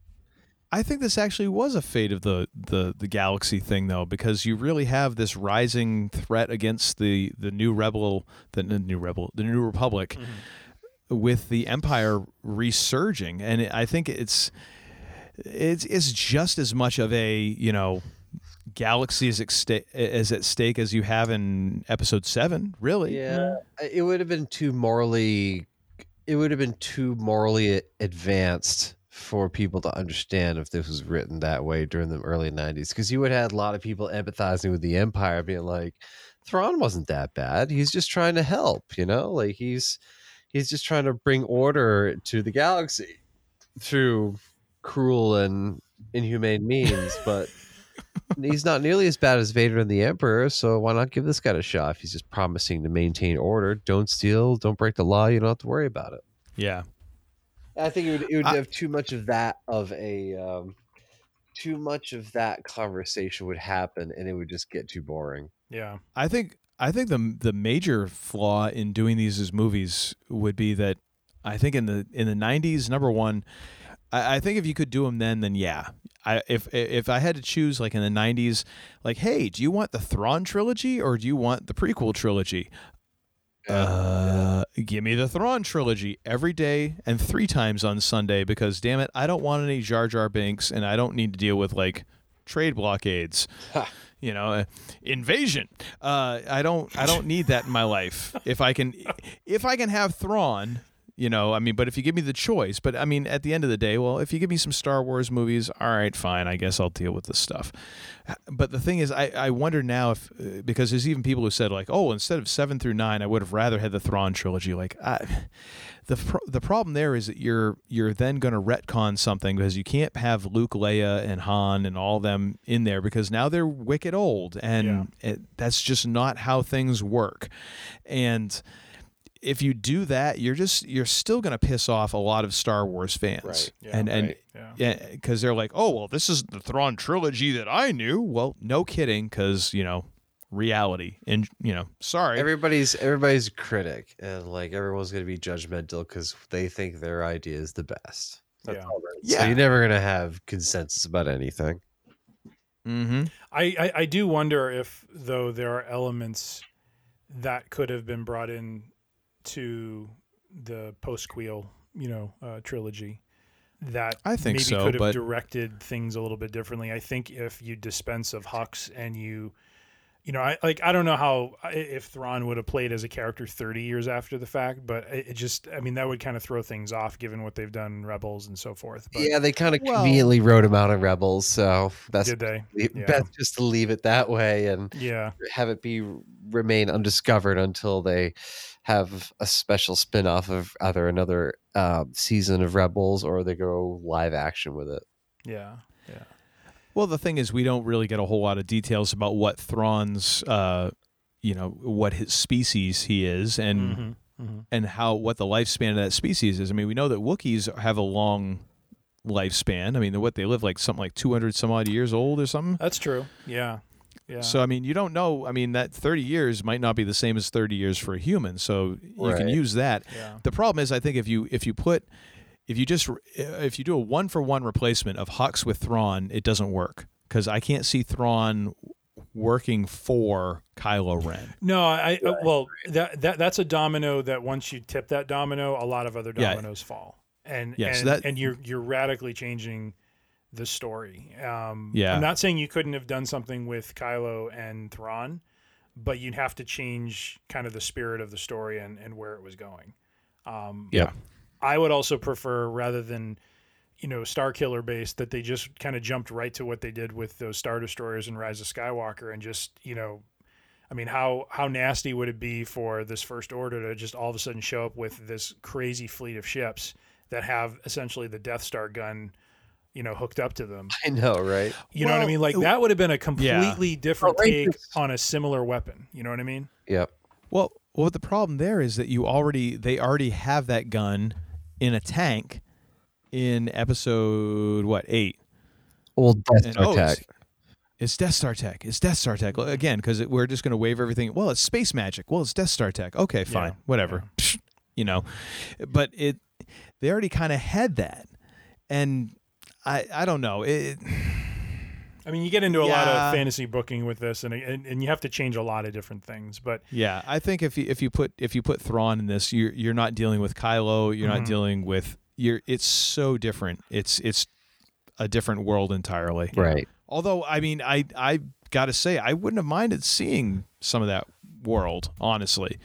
I think this actually was a fate of the, the, the galaxy thing, though, because you really have this rising threat against the, the new rebel, the, the new rebel, the new republic, mm-hmm. with the empire resurging, and I think it's it's it's just as much of a you know galaxy is, exta- is at stake as you have in episode seven, really. Yeah, it would have been too morally. It would have been too morally advanced for people to understand if this was written that way during the early '90s, because you would have had a lot of people empathizing with the Empire, being like, "Thrawn wasn't that bad. He's just trying to help. You know, like he's he's just trying to bring order to the galaxy through cruel and inhumane means, but." He's not nearly as bad as Vader and the Emperor, so why not give this guy a shot? If he's just promising to maintain order, don't steal, don't break the law, you don't have to worry about it. Yeah. I think it would, it would I- have too much of that of a um, too much of that conversation would happen, and it would just get too boring. Yeah. I think I think the the major flaw in doing these as movies would be that I think in the in the '90s, number one, I, I think if you could do them then, then yeah. I if if I had to choose, like in the '90s, like, hey, do you want the Thrawn trilogy or do you want the prequel trilogy? Uh, give me the Thrawn trilogy every day and three times on Sunday because damn it, I don't want any Jar Jar Binks and I don't need to deal with like trade blockades. you know, uh, invasion. Uh, I don't I don't need that in my life. If I can if I can have Thrawn, you know, I mean, but if you give me the choice, but I mean, at the end of the day, well, if you give me some Star Wars movies, all right, fine, I guess I'll deal with this stuff. But the thing is, I, I wonder now if uh, because there's even people who said like, oh, instead of seven through nine, I would have rather had the Thrawn trilogy. Like, I, the pro- the problem there is that you're you're then going to retcon something because you can't have Luke, Leia, and Han and all them in there because now they're wicked old, and it, that's just not how things work. And if you do that, you're just you're still going to piss off a lot of Star Wars fans, Right. Yeah, and and yeah, because they're like, oh well, this is the Thrawn trilogy that I knew. Well, no kidding, because you know reality, and you know, sorry, Everybody's everybody's critic, and like everyone's going to be judgmental because they think their idea is the best. That's Yeah. all. Yeah. So you're never going to have consensus about anything. mm-hmm. I, I, I do wonder if though there are elements that could have been brought in to the postquel, you know, uh, trilogy that I think maybe so, could have but- directed things a little bit differently. I think if you dispense of Hux and you you know, I like I don't know how if Thrawn would have played as a character 30 years after the fact, but it, it just I mean that would kind of throw things off given what they've done in Rebels and so forth. But, yeah, they kind of Well- conveniently wrote him out of Rebels, so best Did they? Yeah. best just to leave it that way and Yeah. have it be remain undiscovered until they have a special spin-off of either another um, season of Rebels or they go live action with it. Yeah. Yeah. Well, the thing is, we don't really get a whole lot of details about what Thrawn's, uh, you know, what his species he is, and Mhm, mhm. and how what the lifespan of that species is. I mean, we know that Wookiees have a long lifespan. I mean, what they live like something like two hundred some odd years old or something. That's true. Yeah. Yeah. So I mean, you don't know. I mean, that thirty years might not be the same as thirty years for a human. So you can use that. Yeah. The problem is, I think if you if you put if you just if you do a one for one replacement of Hux with Thrawn, it doesn't work because I can't see Thrawn working for Kylo Ren. No, I I- well that that that's a domino that once you tip that domino, a lot of other Yeah. dominoes fall, and Yeah, so that- and you're you're radically changing the story. Um, Yeah. I'm not saying you couldn't have done something with Kylo and Thrawn, but you'd have to change kind of the spirit of the story and and where it was going. Um, Yeah. I would also prefer rather than you know Starkiller based that they just kind of jumped right to what they did with those Star Destroyers and Rise of Skywalker and just you know I mean how how nasty would it be for this first order to just all of a sudden show up with this crazy fleet of ships that have essentially the Death Star gun you know hooked up to them. I know, right? You know what I mean? Like that would have been a yeah. completely different take on a similar weapon. You know what I mean? Yep. Well, well, the problem there is that you already they already have that gun in a tank in episode what eight. Old Death Star oh, tech. It's Death Star tech. It's Death Star tech again because we're just going to wave everything. Well, it's space magic. Well, it's Death Star tech. Okay, fine, Yeah, whatever. Psh, You know, but it they already kind of had that, and I I don't know it. I mean, you get into a lot of fantasy booking with this, and, and and you have to change a lot of different things. But Yeah, I think if you if you put if you put Thrawn in this, you're you're not dealing with Kylo. You're Mhm. not dealing with you're. It's so different. It's it's a different world entirely. Right. Although I mean, I I got to say, I wouldn't have minded seeing some of that world, honestly,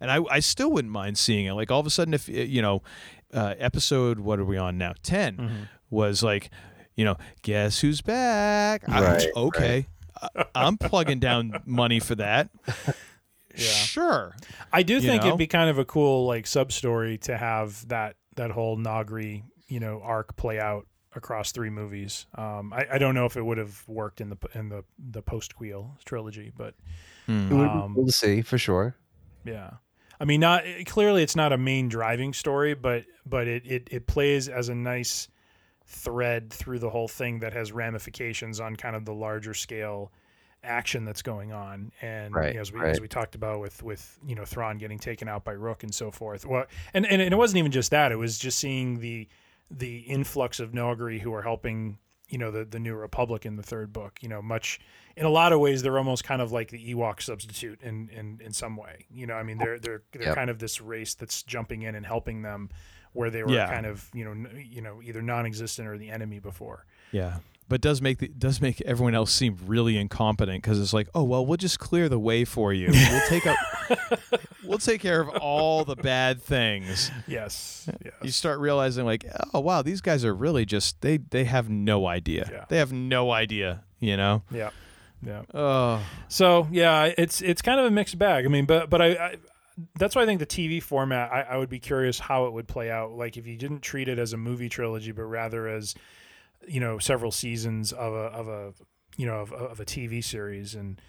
and I I still wouldn't mind seeing it. Like all of a sudden, if you know, uh, episode what are we on now? 10 Mm-hmm. Was like, you know, guess who's back? I- Right, okay. I, I'm plugging down money for that. Sure. I do You think know? it'd be kind of a cool like sub story to have that that whole Noghri you know arc play out across three movies. Um, I, I don't know if it would have worked in the in the the postquel trilogy, but. It would Um, be cool to see for sure. yeah. I mean, not clearly it's not a main driving story, but but it, it, it plays as a nice thread through the whole thing that has ramifications on kind of the larger scale action that's going on. And Right, you know, as we right. as we talked about with with you know Thrawn getting taken out by Rukh and so forth. Well, and and it wasn't even just that; it was just seeing the the influx of Noghri who are helping you know the the New Republic in the third book. You know, much in a lot of ways they're almost kind of like the Ewok substitute in in in some way. You know, I mean they're they're they're Yep. kind of this race that's jumping in and helping them where they were Yeah. kind of you know n- you know either non-existent or the enemy before. Yeah, but does make the, does make everyone else seem really incompetent because it's like, oh well, we'll just clear the way for you. We'll take up, we'll take care of all the bad things. Yes. yes. You start realizing like, oh wow, these guys are really just they they have no idea. Yeah. They have no idea. You know. Yeah. Yeah. Oh. So yeah, it's it's kind of a mixed bag. I mean, but but I, I that's why I think the TV format. I, I would be curious how it would play out. Like if you didn't treat it as a movie trilogy, but rather as you know several seasons of a of a you know of, of a TV series. And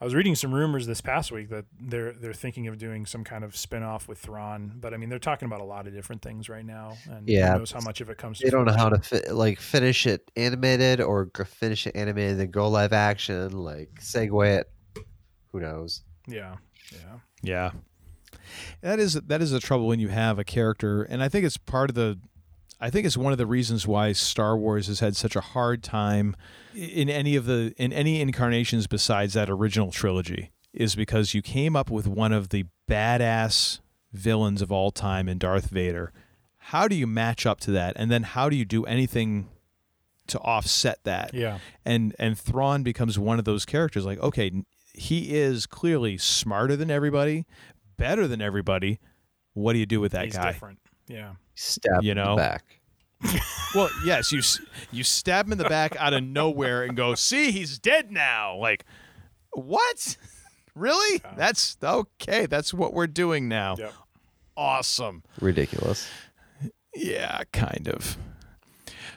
I was reading some rumors this past week that they're they're thinking of doing some kind of spin off with Thrawn. But I mean, they're talking about a lot of different things right now, and Yeah, who knows how much of it comes. They to don't know how to fi- like finish it animated or g- finish it animated and then go live action, like segue it. Who knows? Yeah. Yeah. Yeah. That is that is the trouble when you have a character, and I think it's part of the. I think it's one of the reasons why Star Wars has had such a hard time in any of the in any incarnations besides that original trilogy is because you came up with one of the badass villains of all time in Darth Vader. How do you match up to that, and then how do you do anything to offset that? Yeah. and and Thrawn becomes one of those characters. Like, okay, he is clearly smarter than everybody, better than everybody. What do you do with that He's guy? different. Yeah. Stab You in the know? back. Well, yes, you you stab him in the back out of nowhere and go, "See, he's dead now." Like, what? Really? That's okay. That's what we're doing now. Yep. Awesome. Ridiculous. Yeah, kind of.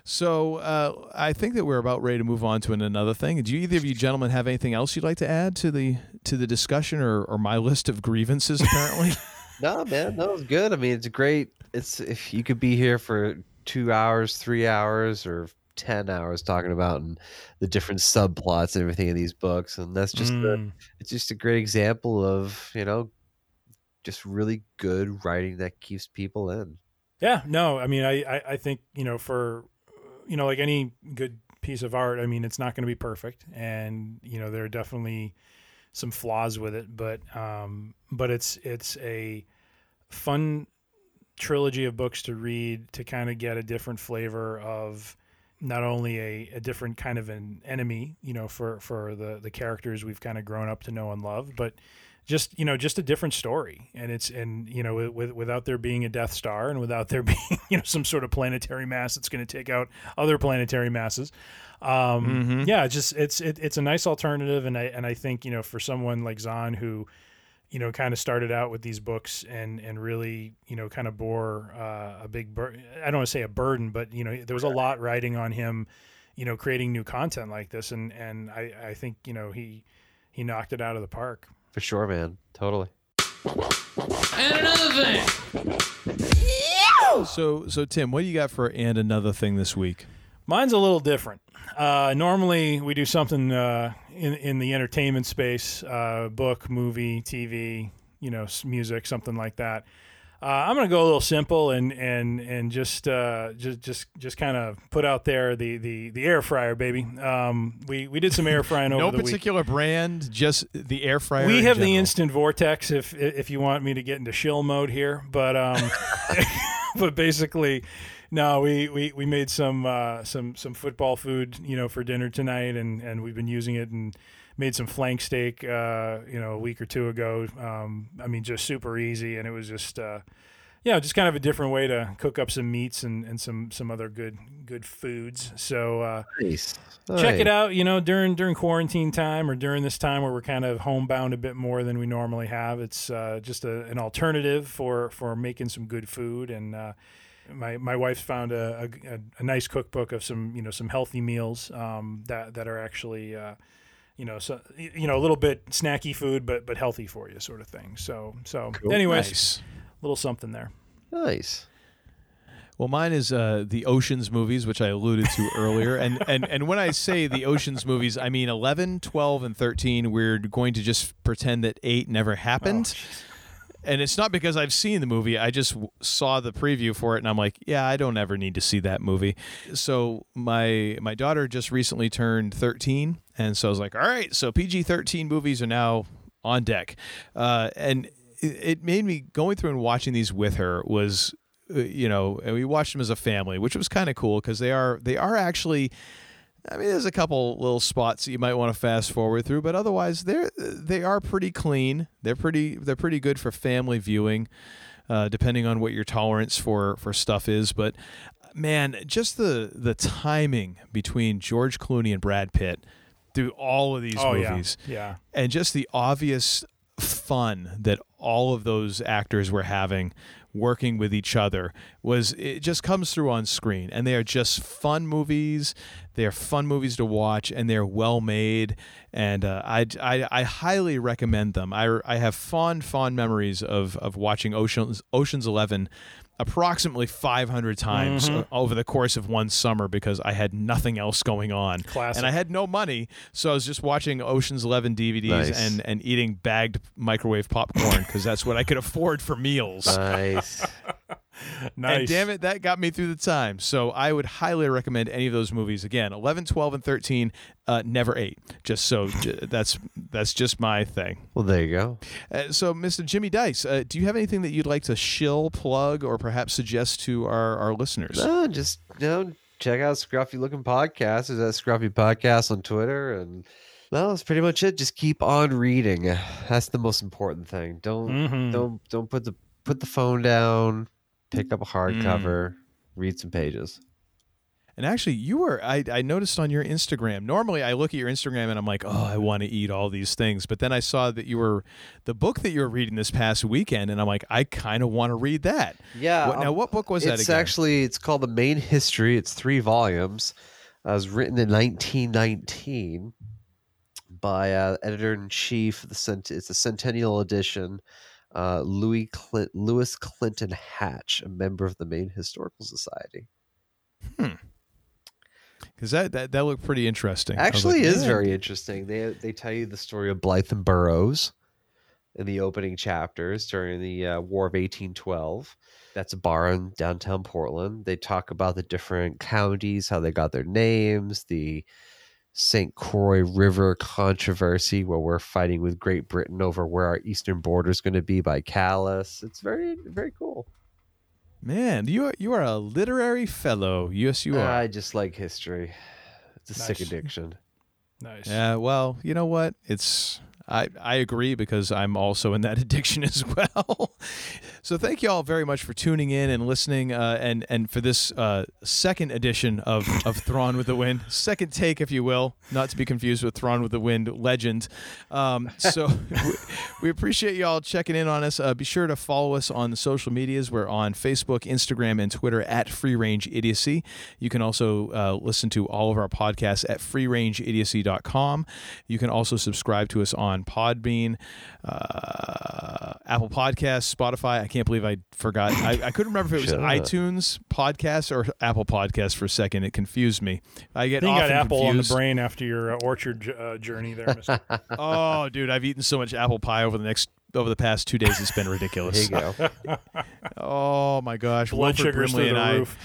So uh, I think that we're about ready to move on to another thing. Do you, either of you gentlemen have anything else you'd like to add to the to the discussion or, or my list of grievances? Apparently, No, man, that was good. I mean, it's great. It's if you could be here for two hours, three hours, or ten hours talking about and the different subplots and everything in these books, and that's just a, Mm. it's just a great example of you know just really good writing that keeps people in. Yeah, no, I mean, I, I, I think, you know, for, you know, like any good piece of art, I mean, it's not going to be perfect. And, you know, there are definitely some flaws with it, but, um, but it's, it's a fun trilogy of books to read to kind of get a different flavor of not only a, a different kind of an enemy, you know, for, for the, the characters we've kind of grown up to know and love, but just you know just a different story. And it's and you know with, without there being a death star and without there being you know some sort of planetary mass that's going to take out other planetary masses um Mhm. yeah it's just it's it, it's a nice alternative and i and i think you know for someone like zahn who you know kind of started out with these books and and really you know kind of bore uh, a big bur- i don't want to say a burden but you know there was a lot riding on him you know creating new content like this and and i i think you know he he knocked it out of the park For sure, man. Totally. and another thing so so Tim, what do you got for and another thing this week? Mine's a little different. Uh, normally, we do something uh, in in the entertainment space, uh, book, movie, TV, you know, music, something like that. Uh, I'm gonna go a little simple and and and just uh, just just just kind of put out there the, the the air fryer, baby. Um, we we did some air frying over no the week. particular brand, just the air fryer. We have the instant vortex if if you want me to get into shill mode here, but um, but basically, no, we, we, we made some uh, some some football food, you know, for dinner tonight, and, and we've been using it and made some flank steak, uh, you know, a week or two ago. Um, I mean, just super easy, and it was just. Uh, yeah, just kind of a different way to cook up some meats and, and some, some other good good foods. So uh, Nice. check it out. You know, during during quarantine time or during this time where we're kind of homebound a bit more than we normally have, it's uh, just a, an alternative for for making some good food. And uh, my my wife's found a, a, a nice cookbook of some you know some healthy meals um, that that are actually. Uh, you know, so you know, a little bit snacky food, but but healthy for you, sort of thing. So so, Cool. anyways, Nice. little something there. Nice. Well, mine is uh, the Oceans movies, which I alluded to earlier. And, and, and when I say the Oceans movies, I mean 11, 12, and 13. We're going to just pretend that 8 never happened. And it's not because I've seen the movie. I just w- saw the preview for it, and I'm like, yeah, I don't ever need to see that movie. So my my daughter just recently turned 13, and so I was like, all right, so PG-13 movies are now on deck, uh, and it, it made me going through and watching these with her was, uh, you know, and we watched them as a family, which was kind of cool because they are they are actually. I mean, there's a couple little spots that you might want to fast forward through, but otherwise, they're they are pretty clean. They're pretty they're pretty good for family viewing, uh, depending on what your tolerance for for stuff is. But man, just the the timing between George Clooney and Brad Pitt through all of these Oh, yeah. movies, Yeah. and just the obvious fun that all of those actors were having working with each other was it just comes through on screen and they are just fun movies they're fun movies to watch and they're well made and uh, I, I, I highly recommend them I, I have fond fond memories of, of watching Oceans, Oceans 11 approximately 500 times Mhm. uh, over the course of one summer because I had nothing else going on Classic. and I had no money so I was just watching Oceans 11 DVDs Nice. and and eating bagged microwave popcorn because that's what I could afford for meals. Nice. Nice. And damn it, that got me through the time. So I would highly recommend any of those movies. Again, 11, 12, and 13, uh, never 8. Just so j- that's that's just my thing. Well, there you go. Uh, so, Mr. Jimmy Dice, uh, do you have anything that you'd like to shill, plug, or perhaps suggest to our, our listeners? No, just you know, check out Scruffy Looking Podcast. Is that Scruffy Podcast on Twitter and Well, that's pretty much it. Just keep on reading. That's the most important thing. Don't Mhm. don't don't put the put the phone down. Pick up a hardcover. Read some pages. And actually, you were, I, I noticed on your Instagram. Normally, I look at your Instagram and I'm like, oh, I want to eat all these things. But then I saw that you were, the book that you were reading this past weekend, and I'm like, I kind of want to read that. Yeah. What, now, um, what book was that it's again? actually it's called the Maine History. It's three volumes. Uh, it was written in 1919 by uh, editor in chief. The cent- it's a centennial edition. Uh, Louis Clint- Louis Clinton Hatch, a member of the Maine Historical Society. Because that, that, that looked pretty interesting. Actually, like, is "Yeah." very interesting. They they tell you the story of Blyth and Burrows in the opening chapters during the uh, War of 1812. That's a bar in downtown Portland. They talk about the different counties, how they got their names, the St. Croix River controversy, where we're fighting with Great Britain over where our eastern border is going to be by Calais. It's very very cool. Man, you are, you are a literary fellow. Yes, you are. I just like history. It's a sick addiction. Nice. Yeah, well, you know what? It's I I agree because I'm also in that addiction as well. So thank you all very much for tuning in and listening, uh, and and for this uh, second edition of of Thrawn with the Wind, second take, if you will, not to be confused with Thrawn with the Wind legend. Um, so we, we appreciate you all checking in on us. Uh, be sure to follow us on the social medias. We're on Facebook, Instagram, and Twitter at Free Range Idiocy. You can also uh, listen to all of our podcasts at freerangeidiocy.com. You can also subscribe to us on Podbean, uh, Apple Podcasts, Spotify. I can't believe I forgot. I, I couldn't remember if it was Shut up. iTunes Podcast or Apple Podcast for a second. It confused me. I I get think you got often apple on the brain after your uh, orchard j- uh, journey there, Mister. oh, dude, I've eaten so much apple pie over the next over the past two days. It's been ridiculous. There you go. oh my gosh, Blood Wilford sugars Brimley and I. roof.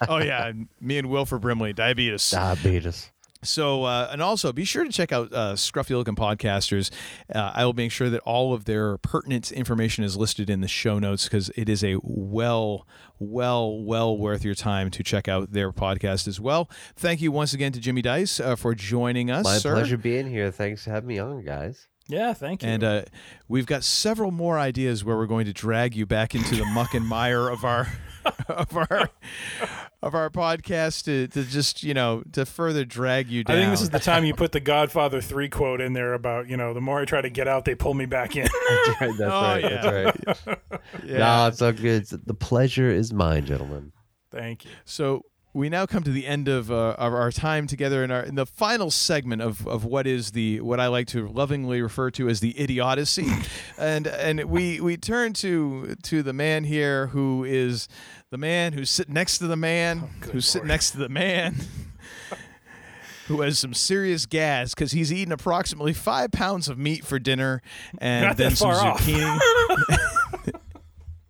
oh yeah, me and Wilford Brimley, diabetes. Diabetes. So, uh, and also be sure to check out uh, Scruffy Looking Podcasters. Uh, I will make sure that all of their pertinent information is listed in the show notes because it is a well, well, well worth your time to check out their podcast as well. Thank you once again to Jimmy Dice uh, for joining us. My sir. pleasure being here. Thanks for having me on, guys. Yeah, thank you. And uh, we've got several more ideas where we're going to drag you back into the muck and mire of our of our of our podcast to, to just you know to further drag you down. I think this is the time you put the Godfather three quote in there about you know the more I try to get out, they pull me back in. That's right. That's Oh, right. yeah. That's right. Yeah. No, it's all good. It's- The pleasure is mine, gentlemen. Thank you. So we now come to the end of, uh, of our time together in our in the final segment of, of what is the what I like to lovingly refer to as the idiocy, and and we we turn to to the man here who is the man who's sitting next to the man who's sitting next to the man. Who has some serious gas because he's eaten approximately five pounds of meat for dinner and Not then some zucchini.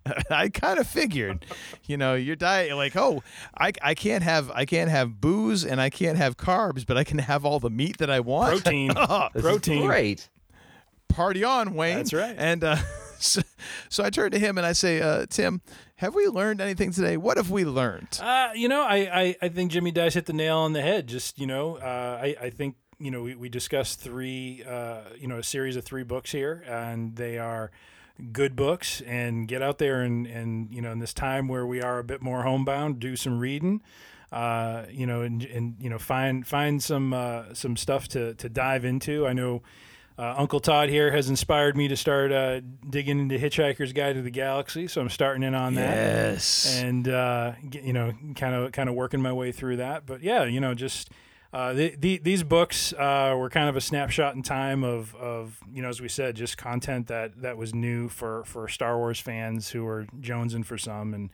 I kind of figured, you know, your diet like, oh, I, I can't have I can't have booze and I can't have carbs, but I can have all the meat that I want. Protein. Oh, Protein. great. Party on, Wayne. That's right. And uh, so, so I turn to him and I say, uh, Tim, have we learned anything today? What have we learned? Uh, you know, I, I, I think Jimmy Dice hit the nail on the head. Just you know, uh, I, I think you know we, we discussed three uh, you know a series of three books here, and they are good books. And get out there and and you know in this time where we are a bit more homebound, do some reading. Uh, you know, and, and you know, find find some uh, some stuff to to dive into. I know. Uh, Uncle Todd here has inspired me to start uh, digging into Hitchhiker's Guide to the Galaxy, so I'm starting in on that Yes. and uh, you know, kind of kind of working my way through that. But yeah, you know, just uh, the, the, these books uh, were kind of a snapshot in time of, of you know, as we said, just content that that was new for for Star Wars fans who were jonesing for some, and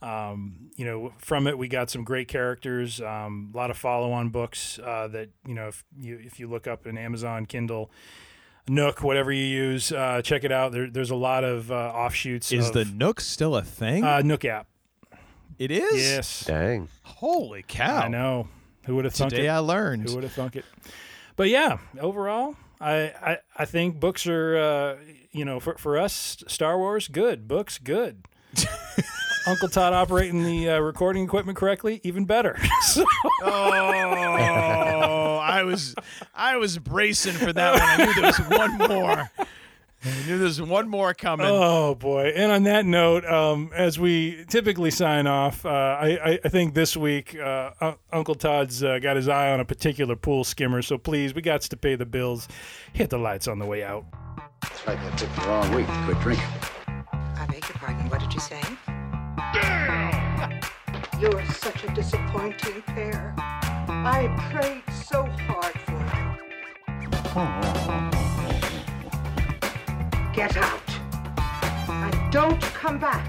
um, you know, from it we got some great characters, um, a lot of follow-on books uh, that you know, if you if you look up in Amazon Kindle. Nook, whatever you use, uh, check it out. There, there's a lot of uh, offshoots. Is of, the Nook still a thing? uh, Nook app? it is. Yes. Dang. Holy cow! I know. Who would have thunk Today it? I learned. Who would have thunk it? But yeah, overall, I I, I think books are uh, you know for for us Star Wars good books good. Uncle Todd operating the uh, recording equipment correctly, even better. So- Oh, I I was I was bracing for that one. I knew there was one more. I knew there was one more coming. Oh boy! And on that note, um, as we typically sign off, uh, I, I, I think this week uh, Un- Uncle Todd's uh, got his eye on a particular pool skimmer. So please, we got to pay the bills. Hit the lights on the way out. It's like I picked the wrong week to quit drinking. I beg your pardon. What did you say? Damn! You're such a disappointing pair. I prayed so hard for you. Get out. And don't come back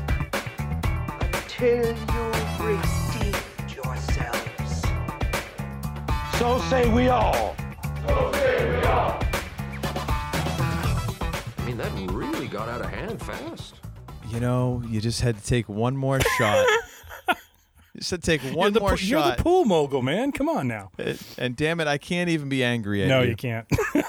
until you've redeemed yourselves. So say we all. So say we all. I mean, that really got out of hand fast. You know, you just had to take one more shot. you just had to take one the, more po- You're shot. the pool mogul, man. Come on now. and, and damn it, I can't even be angry at No, you. No, you can't.